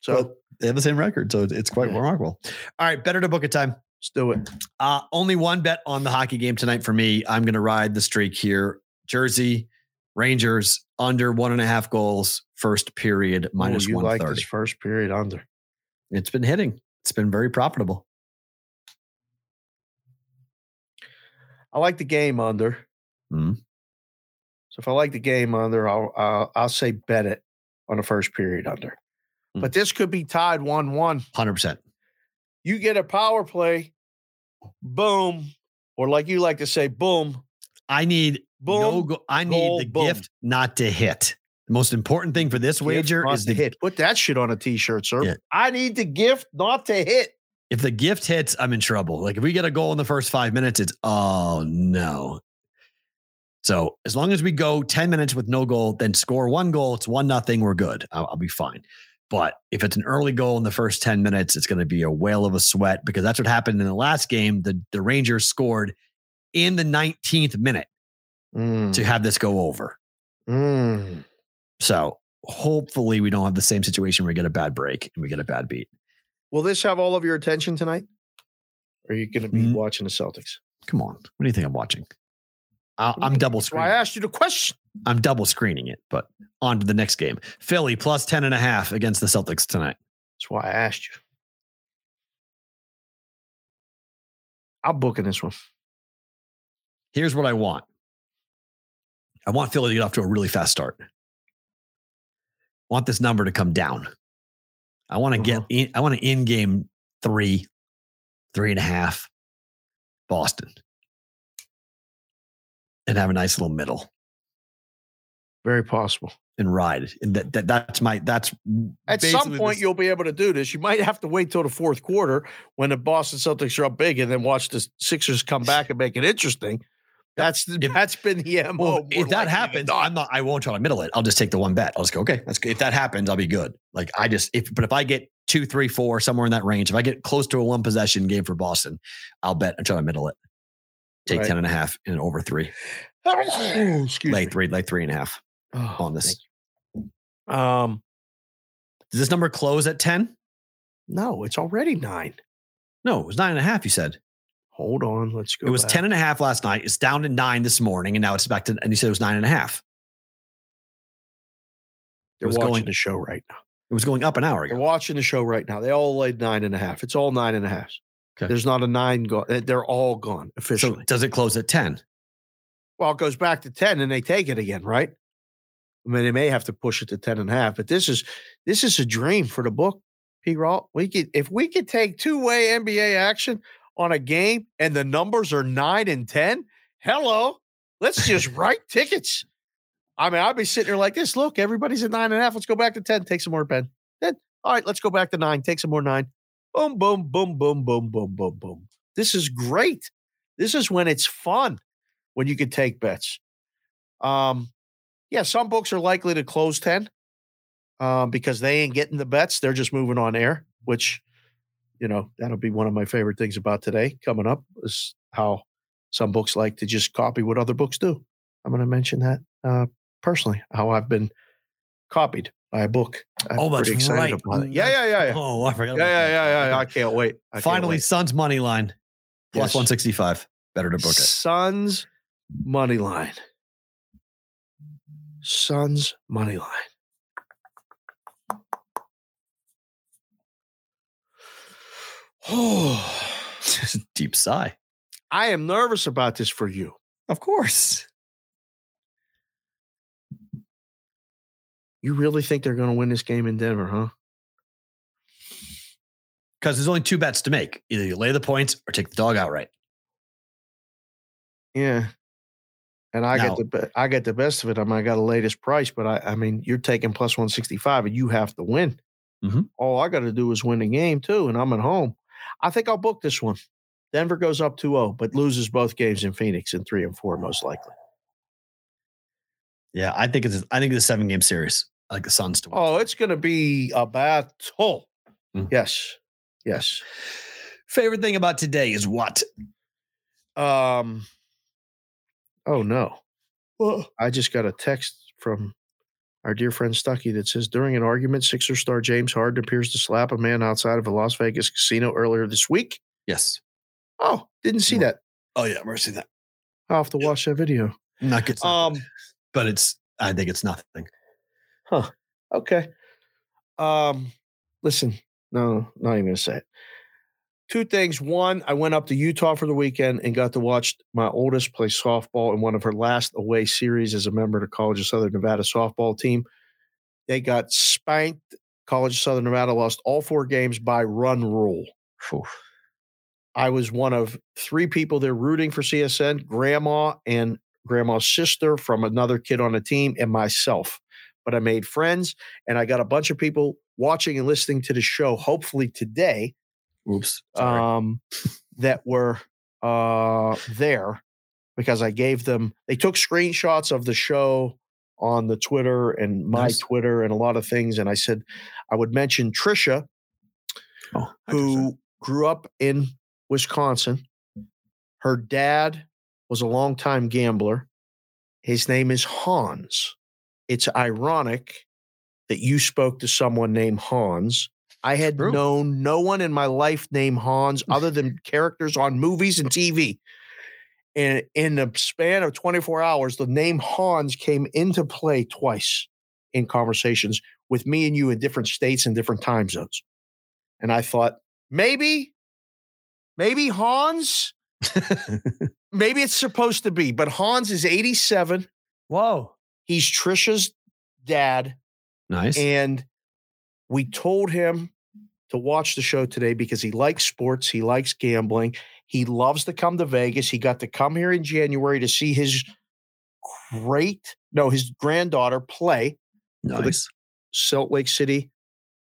So But they have the same record, so it's quite remarkable. All right, better to book a time. let's do it. Uh, only one bet on the hockey game tonight for me. I'm going to ride the streak here. Jersey Rangers under one and a half goals, first period minus one like this first period under. It's been hitting. It's been very profitable. I like the game under. Mhm. So if I like the game under, I'll uh, I'll say bet it on a first period under. Mm. But this could be tied one one. Hundred percent. You get a power play, boom, or like you like to say, boom, I need no. boom. Go- I need goal, the boom. gift not to hit. The most important thing for this gift wager is the hit. Put that shit on a t-shirt, sir. Yeah. I need the gift not to hit. if the gift hits, I'm in trouble. Like if we get a goal in the first five minutes, it's oh no. So as long as we go 10 minutes with no goal, then score one goal, it's one nothing, we're good. I'll, I'll be fine. But if it's an early goal in the first 10 minutes, it's going to be a whale of a sweat because that's what happened in the last game. The, the Rangers scored in the 19th minute Mm, to have this go over. mm. So hopefully we don't have the same situation where we get a bad break and we get a bad beat. Will this have all of your attention tonight? Or are you going to be Mm. watching the Celtics? Come on. What do you think I'm watching? I- What do you I'm double screening. I asked you the question. I'm double screening it, but on to the next game. Philly plus 10 and a half against the Celtics tonight. That's why I asked you. I'm booking this one. Here's what I want. I want Philly to get off to a really fast start. I want this number to come down. I want to get Uh-huh. in, I want to in game three, three and a half, Boston. And have a nice little middle Very possible. and ride. And that, that that's my that's At some point, this- you'll be able to do this. You might have to wait till the fourth quarter when the Boston Celtics are up big, and then watch the Sixers come back and make it interesting. That's If- that's been the mo. Well, if that happens. I'm not. I won't try to middle it. I'll just take the one bet. I'll just go. Okay, that's good. If that happens, I'll be good. Like I just if but if I get two, three, four, somewhere in that range, if I get close to a one possession game for Boston, I'll bet and try to middle it. Take Right. ten and a half and over three, Excuse like me. three, like three and a half Oh, on this. Um, Does this number close at ten? no, it's already nine. No, it was nine and a half. You said Hold on, let's go. it was back. ten and a half last night. It's down to nine this morning, and now it's back to. And you said it was nine and a half. They're was watching going- the show right now. It was going up an hour ago. They're watching the show right now. They all laid nine and a half. It's all nine and a half. Okay. There's not a nine gone. Eh, they're all gone So officially. does it close at ten? well, it goes back to 10 and they take it again, right? I mean, they may have to push it to 10 and a half, but this is this is a dream for the book, P. Raw. We could if we could take two-way NBA action on a game and the numbers are nine and 10, hello, let's just write tickets. I mean, I'd be sitting there like this. Look, everybody's at nine and a half. Let's go back to 10. Take some more pen. Then, all right, let's go back to nine. Take some more nine. Boom, boom, boom, boom, boom, boom, boom, boom. This is great. This is when it's fun when you can take bets. Um, yeah, some books are likely to close 10 um, because they ain't getting the bets. They're just moving on air, which, you know, that'll be one of my favorite things about today coming up is how some books like to just copy what other books do. I'm going to mention that uh, personally, how I've been copied a book. I'm Oh, that's excited right. about it. Yeah, yeah, yeah, yeah. Oh, I forgot. Yeah, yeah, yeah, yeah. I can't wait. I can't Finally, wait. Suns money line plus Yes. 165. Better to book it. Suns money line. Suns money line. Oh, Deep sigh. I am nervous about this for you. Of course. You really think they're going to win this game in Denver, huh? Because there's only two bets to make. Either you lay the points or take the dog outright. Yeah. And I Now- get the be- I get the best of it. I mean, I got the latest price, but I I mean, you're taking plus one sixty five, and you have to win. Mhm. All I got to do is win the game too, and I'm at home. I think I'll book this one. Denver goes up 2-0, but loses both games in Phoenix in three and four, most likely. Yeah, I think it's I think it's a seven game series. I like the Suns to win. Oh, it's going to be a battle. Mm. Yes, yes. Favorite thing about today is what? Um. Oh no! Well, I just got a text from our dear friend Stucky that says during an argument, Sixer star James Harden appears to slap a man outside of a Las Vegas casino earlier this week. Yes. Oh, didn't see that. Oh yeah, we're seeing that. I'll have to watch that video. Not good. Um. but it's. I think it's nothing. Huh. Okay. Um. Listen. No, not even gonna say it. Two things. One, I went up to Utah for the weekend and got to watch my oldest play softball in one of her last away series as a member of the College of Southern Nevada softball team. They got spanked. College of Southern Nevada lost all four games by run rule. I was one of three people there rooting for CSN, grandma and grandma's sister from another kid on the team, and myself. But I made friends and I got a bunch of people watching and listening to the show, hopefully today, Oops. Um, that were uh, there because I gave them, they took screenshots of the show on the Twitter and my Nice. Twitter and a lot of things. And I said, I would mention Trisha, oh, who grew up in Wisconsin. Her dad was a longtime gambler. His name is Hans. It's ironic that you spoke to someone named Hans. I had True. known no one in my life named Hans other than characters on movies and TV. And in the span of 24 hours, the name Hans came into play twice in conversations with me and you in different states and different time zones. And I thought, maybe, maybe Hans, maybe it's supposed to be, but Hans is 87. Whoa. He's Trisha's dad. nice. And we told him to watch the show today because he likes sports, he likes gambling, he loves to come to Vegas. He got to come here in January to see his great, no, his granddaughter play for the nice. Salt Lake City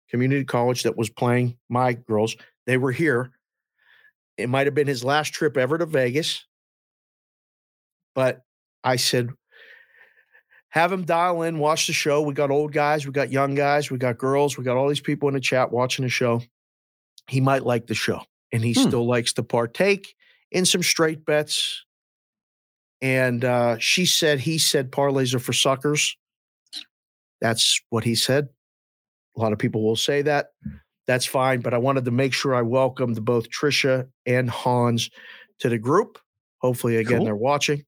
Community College that was playing my girls. They were here. It might have been his last trip ever to Vegas. But I said, have him dial in, watch the show. We got old guys, we got young guys, we got girls, we got all these people in the chat watching the show. He might like the show, and he Hmm. still likes to partake in some straight bets. And uh, she said, he said parlays are for suckers. That's what he said. A lot of people will say that. That's fine. But I wanted to make sure I welcomed both Trisha and Hans to the group. Hopefully, again, Cool. they're watching.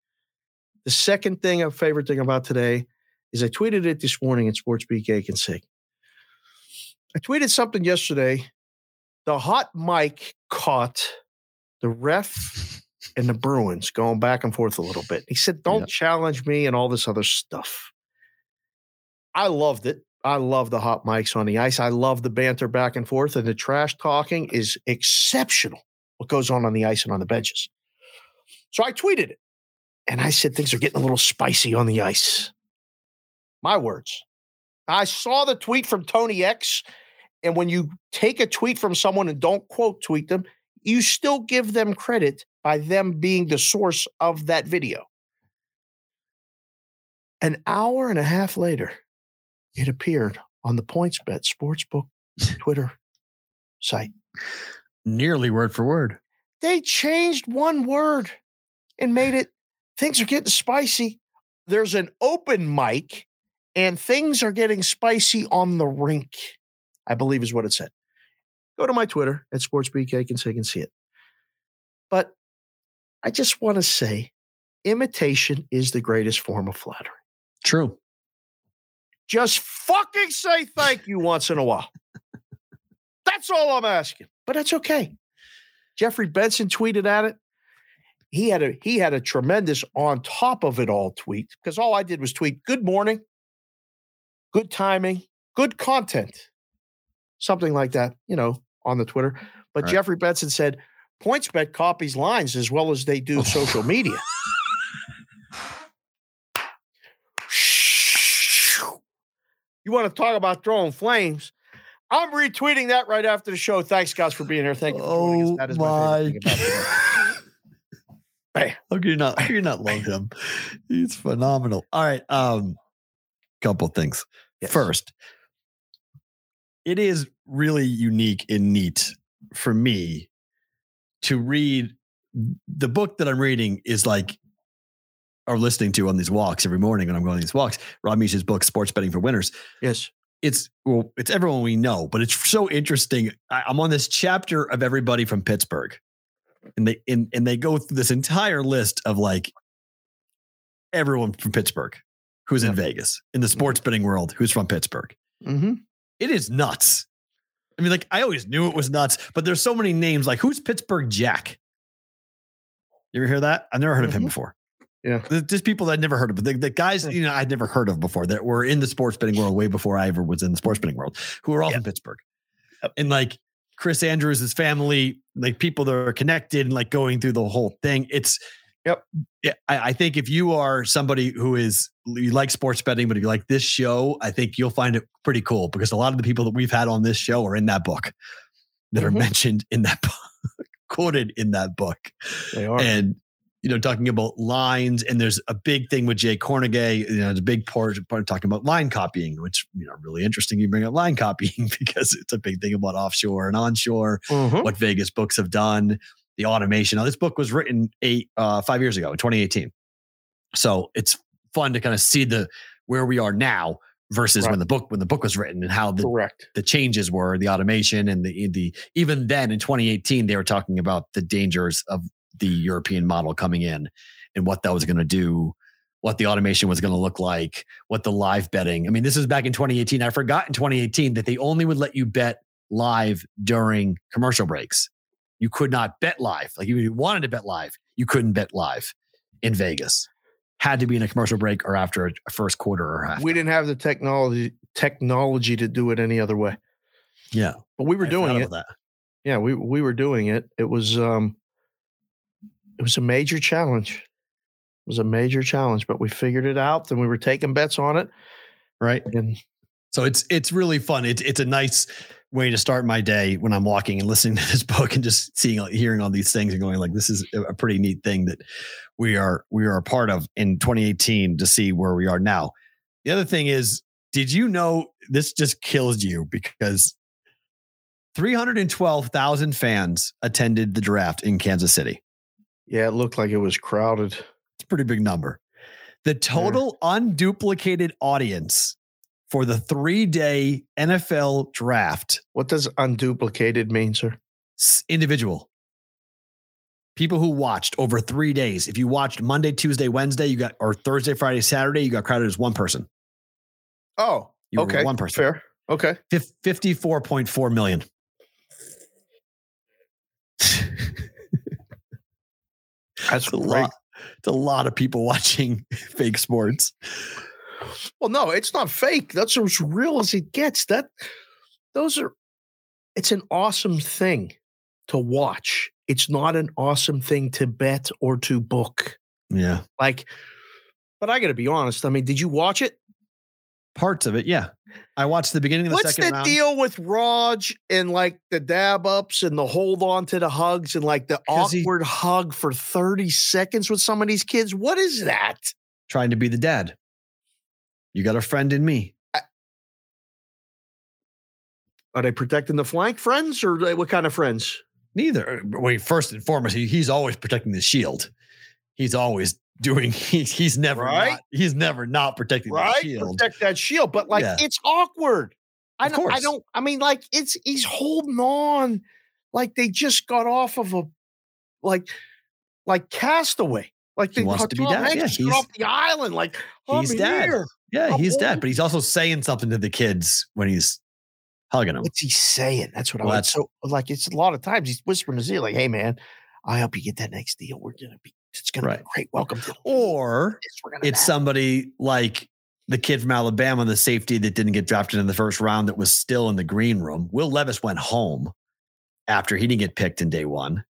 The second thing, a favorite thing about today is I tweeted it this morning at Sports Beat Cake and I tweeted something yesterday. The hot mic caught the ref and the Bruins going back and forth a little bit. He said, Don't challenge me and all this other stuff. I loved it. I love the hot mics on the ice. I love the banter back and forth, and the trash talking is exceptional. What goes on on the ice and on the benches. So I tweeted it, and I said things are getting a little spicy on the ice. My words. I saw the tweet from Tony X, and when you take a tweet from someone and don't quote tweet them, you still give them credit by them being the source of that video. An hour and a half later, it appeared on the PointsBet Sportsbook Twitter site. Nearly word for word. They changed one word and made it things are getting spicy. There's an open mic and things are getting spicy on the rink, I believe is what it said. Go to my Twitter at SportsBK and so you can see it. But I just want to say imitation is the greatest form of flattery. True. Just fucking say thank you once in a while. That's all I'm asking. But that's okay. Jeffrey Benson tweeted at it. He had a he had a tremendous on top of it all tweet because all I did was tweet good morning, good timing, good content. Something like that, you know, on the Twitter. But Right. Jeffrey Benson said PointsBet copies lines as well as they do oh. social media. You want to talk about throwing flames? I'm retweeting that right after the show. Thanks, guys, for being here. Thank you for joining us. Oh That is my, favorite Hey. How can you not? How can you not love him? He's phenomenal. All right. Um, couple things. Yes. First, it is really unique and neat for me to read the book that I'm reading is like or listening to on these walks every morning when I'm going on these walks. Rob Miech's book, Sports Betting for Winners. Yes. It's well, it's everyone we know, but it's so interesting. I, I'm on this chapter of everybody from Pittsburgh, and they and, and they go through this entire list of like everyone from Pittsburgh who's in Vegas in the sports betting world who's from Pittsburgh. Mm-hmm. It is nuts. I mean, like I always knew it was nuts, but there's so many names. Like who's Pittsburgh Jack? You ever hear that? I've never heard of him Mhm. before. Yeah. There's just people that I'd never heard of, but the, the guys, you know, I'd never heard of before that were in the sports betting world way before I ever was in the sports betting world, who are all from Pittsburgh. And like Chris Andrews, family, like people that are connected and like going through the whole thing. It's, Yep. Yeah, I, I think if you are somebody who is you like sports betting, but if you like this show, I think you'll find it pretty cool because a lot of the people that we've had on this show are in that book that are Mhm. mentioned in that book, quoted in that book They are. and you know talking about lines and there's a big thing with Jay Kornegay you know there's a big part, part talking about line copying which you know really interesting you bring up line copying because it's a big thing about offshore and onshore Mhm. what vegas books have done the automation now this book was written eight uh five years ago in 2018 so it's fun to kind of see the where we are now versus Right. when the book when the book was written and how the Correct. the changes were the automation and the the even then in 2018 they were talking about the dangers of the European model coming in and what that was going to do what the automation was going to look like what the live betting I mean this is back in 2018 I forgot in 2018 that they only would let you bet live during commercial breaks. You could not bet live. Like if you wanted to bet live you couldn't bet live in Vegas. Had to be in a commercial break or after a, first quarter or half. We didn't have the technology technology to do it any other way. yeah. But we were I doing it. Yeah, we we were doing it. It was um it was a major challenge. It was a major challenge, but we figured it out and we were taking bets on it. right And So it's it's really fun. It's it's a nice way to start my day when I'm walking and listening to this book and just seeing hearing all these things and going like this is a a pretty neat thing that we are we are a part of in 2018 to see where we are now. The other thing is, did you know this just kills you because 312,000 fans attended the draft in Kansas City. Yeah, it looked like it was crowded. It's a pretty big number. The total unduplicated audience for the three day NFL draft What does unduplicated mean, sir? individual people who watched over three days. If you watched Monday, Tuesday, Wednesday, you got or Thursday, Friday, Saturday, you got crowded as one person. Oh, You okay. one person. Fair. Okay. 54.4 million. That's a lot. It's a lot of people watching fake sports. Well, no, it's not fake. That's as real as it gets. That those are it's an awesome thing to watch. It's not an awesome thing to bet or to book. Yeah. Like, but I gotta be honest. I mean, did you watch it? Parts of it. Yeah. I watched the beginning of the What's second the round. deal with Raj and like the dab ups and the hold on to the hugs and like the 'Cause he- awkward hug for 30 seconds with some of these kids? What is that? Trying to be the dad. You got a friend in me. Are they protecting the flank friends or they- what kind of friends? Neither. Wait, first and foremost, he, he's always protecting the shield. He's always doing. He's he's never Right? not, he's never not protecting right? the shield. Protect that shield, but like Yeah. it's awkward. I Of don't, I don't. I mean, like it's he's holding on, like they just got off of a, like, like castaway. Like He they wants to be dad. Yeah, he's- off the island. Like he's dad. here. Yeah, I'm he's dead, but he's also saying something to the kids when he's hugging them. What's he saying? That's what Well, I want. So like it's a lot of times he's whispering to ear, like, "Hey man, I hope you get that next deal. We're gonna be. It's gonna Right. be great. Welcome to the. Or This, we're gonna it's have- somebody like the kid from Alabama, the safety that didn't get drafted in the first round that was still in the green room. Will Levis went home after he didn't get picked in day one.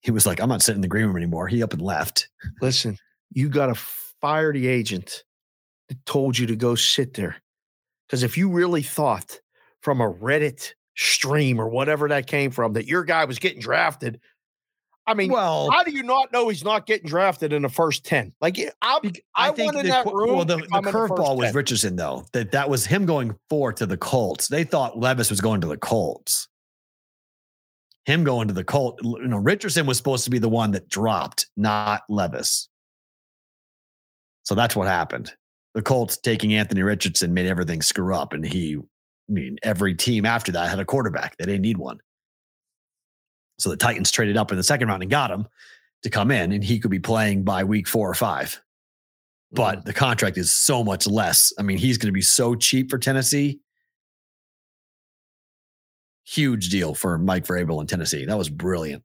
He was like, I'm not sitting in the green room anymore. He up and left. listen, you got to fire the agent that told you to go sit there. Because if you really thought from a Reddit stream or whatever that came from that your guy was getting drafted, I mean, Well, how do you not know he's not getting drafted in the first 10? Like, Bec- I went in the, that room Well, the, the I'm in the first curveball was 10. Richardson, though. That that was him going four to the Colts. They thought Levis was going to the Colts. him going to the Colt. You know, Richardson was supposed to be the one that dropped, not Levis. So that's what happened. The Colts taking Anthony Richardson made everything screw up, and he, I mean, every team after that had a quarterback. They didn't need one. So the Titans traded up in the second round and got him to come in, and he could be playing by week four or five. But mm-hmm. the contract is so much less. I mean, he's going to be so cheap for Tennessee. Huge deal for Mike Vrabel in Tennessee. That was brilliant.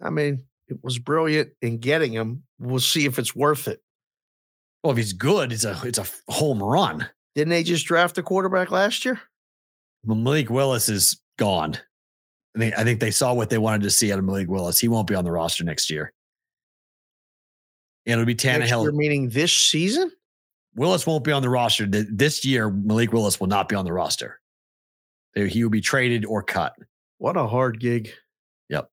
I mean, it was brilliant in getting him. We'll see if it's worth it. Well, if he's good, it's a it's a home run. Didn't they just draft a quarterback last year? Malik Willis is gone. I think I think they saw what they wanted to see out of Malik Willis. He won't be on the roster next year. And it'll be Next Tannehill. year, meaning this season? Willis won't be on the roster this year. Malik Willis will not be on the roster. He will be traded or cut. What a hard gig. Yep.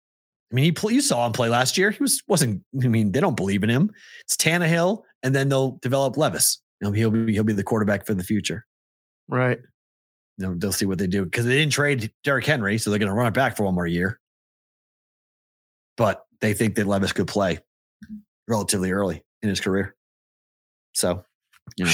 I mean, he play, you saw him play last year. He was wasn't. I mean, they don't believe in him. It's Tannehill, and then they'll develop Levis. You know, he'll be he'll be the quarterback for the future. Right. You know, they'll see what they do because they didn't trade Derrick Henry, so they're going to run it back for one more year. But they think that Levis could play relatively early in his career. So, you know.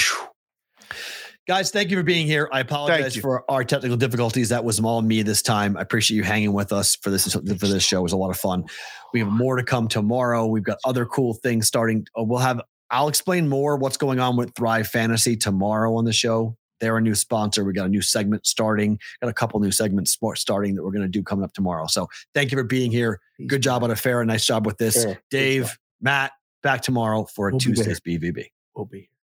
Guys, thank you for being here. I apologize for our technical difficulties. That was all me this time. I appreciate you hanging with us for this for this show. It was a lot of fun. We have more to come tomorrow. We've got other cool things starting. uh, We'll have. I'll explain more what's going on with Thrive Fantasy tomorrow on the show. They're a new sponsor. We got a new segment starting. Got a couple new segments starting that we're going to do coming up tomorrow. So thank you for being here. Good job on a fair. Nice job with this. Dave. Matt. Back tomorrow for a We'll. Tuesday's BVB. Will be.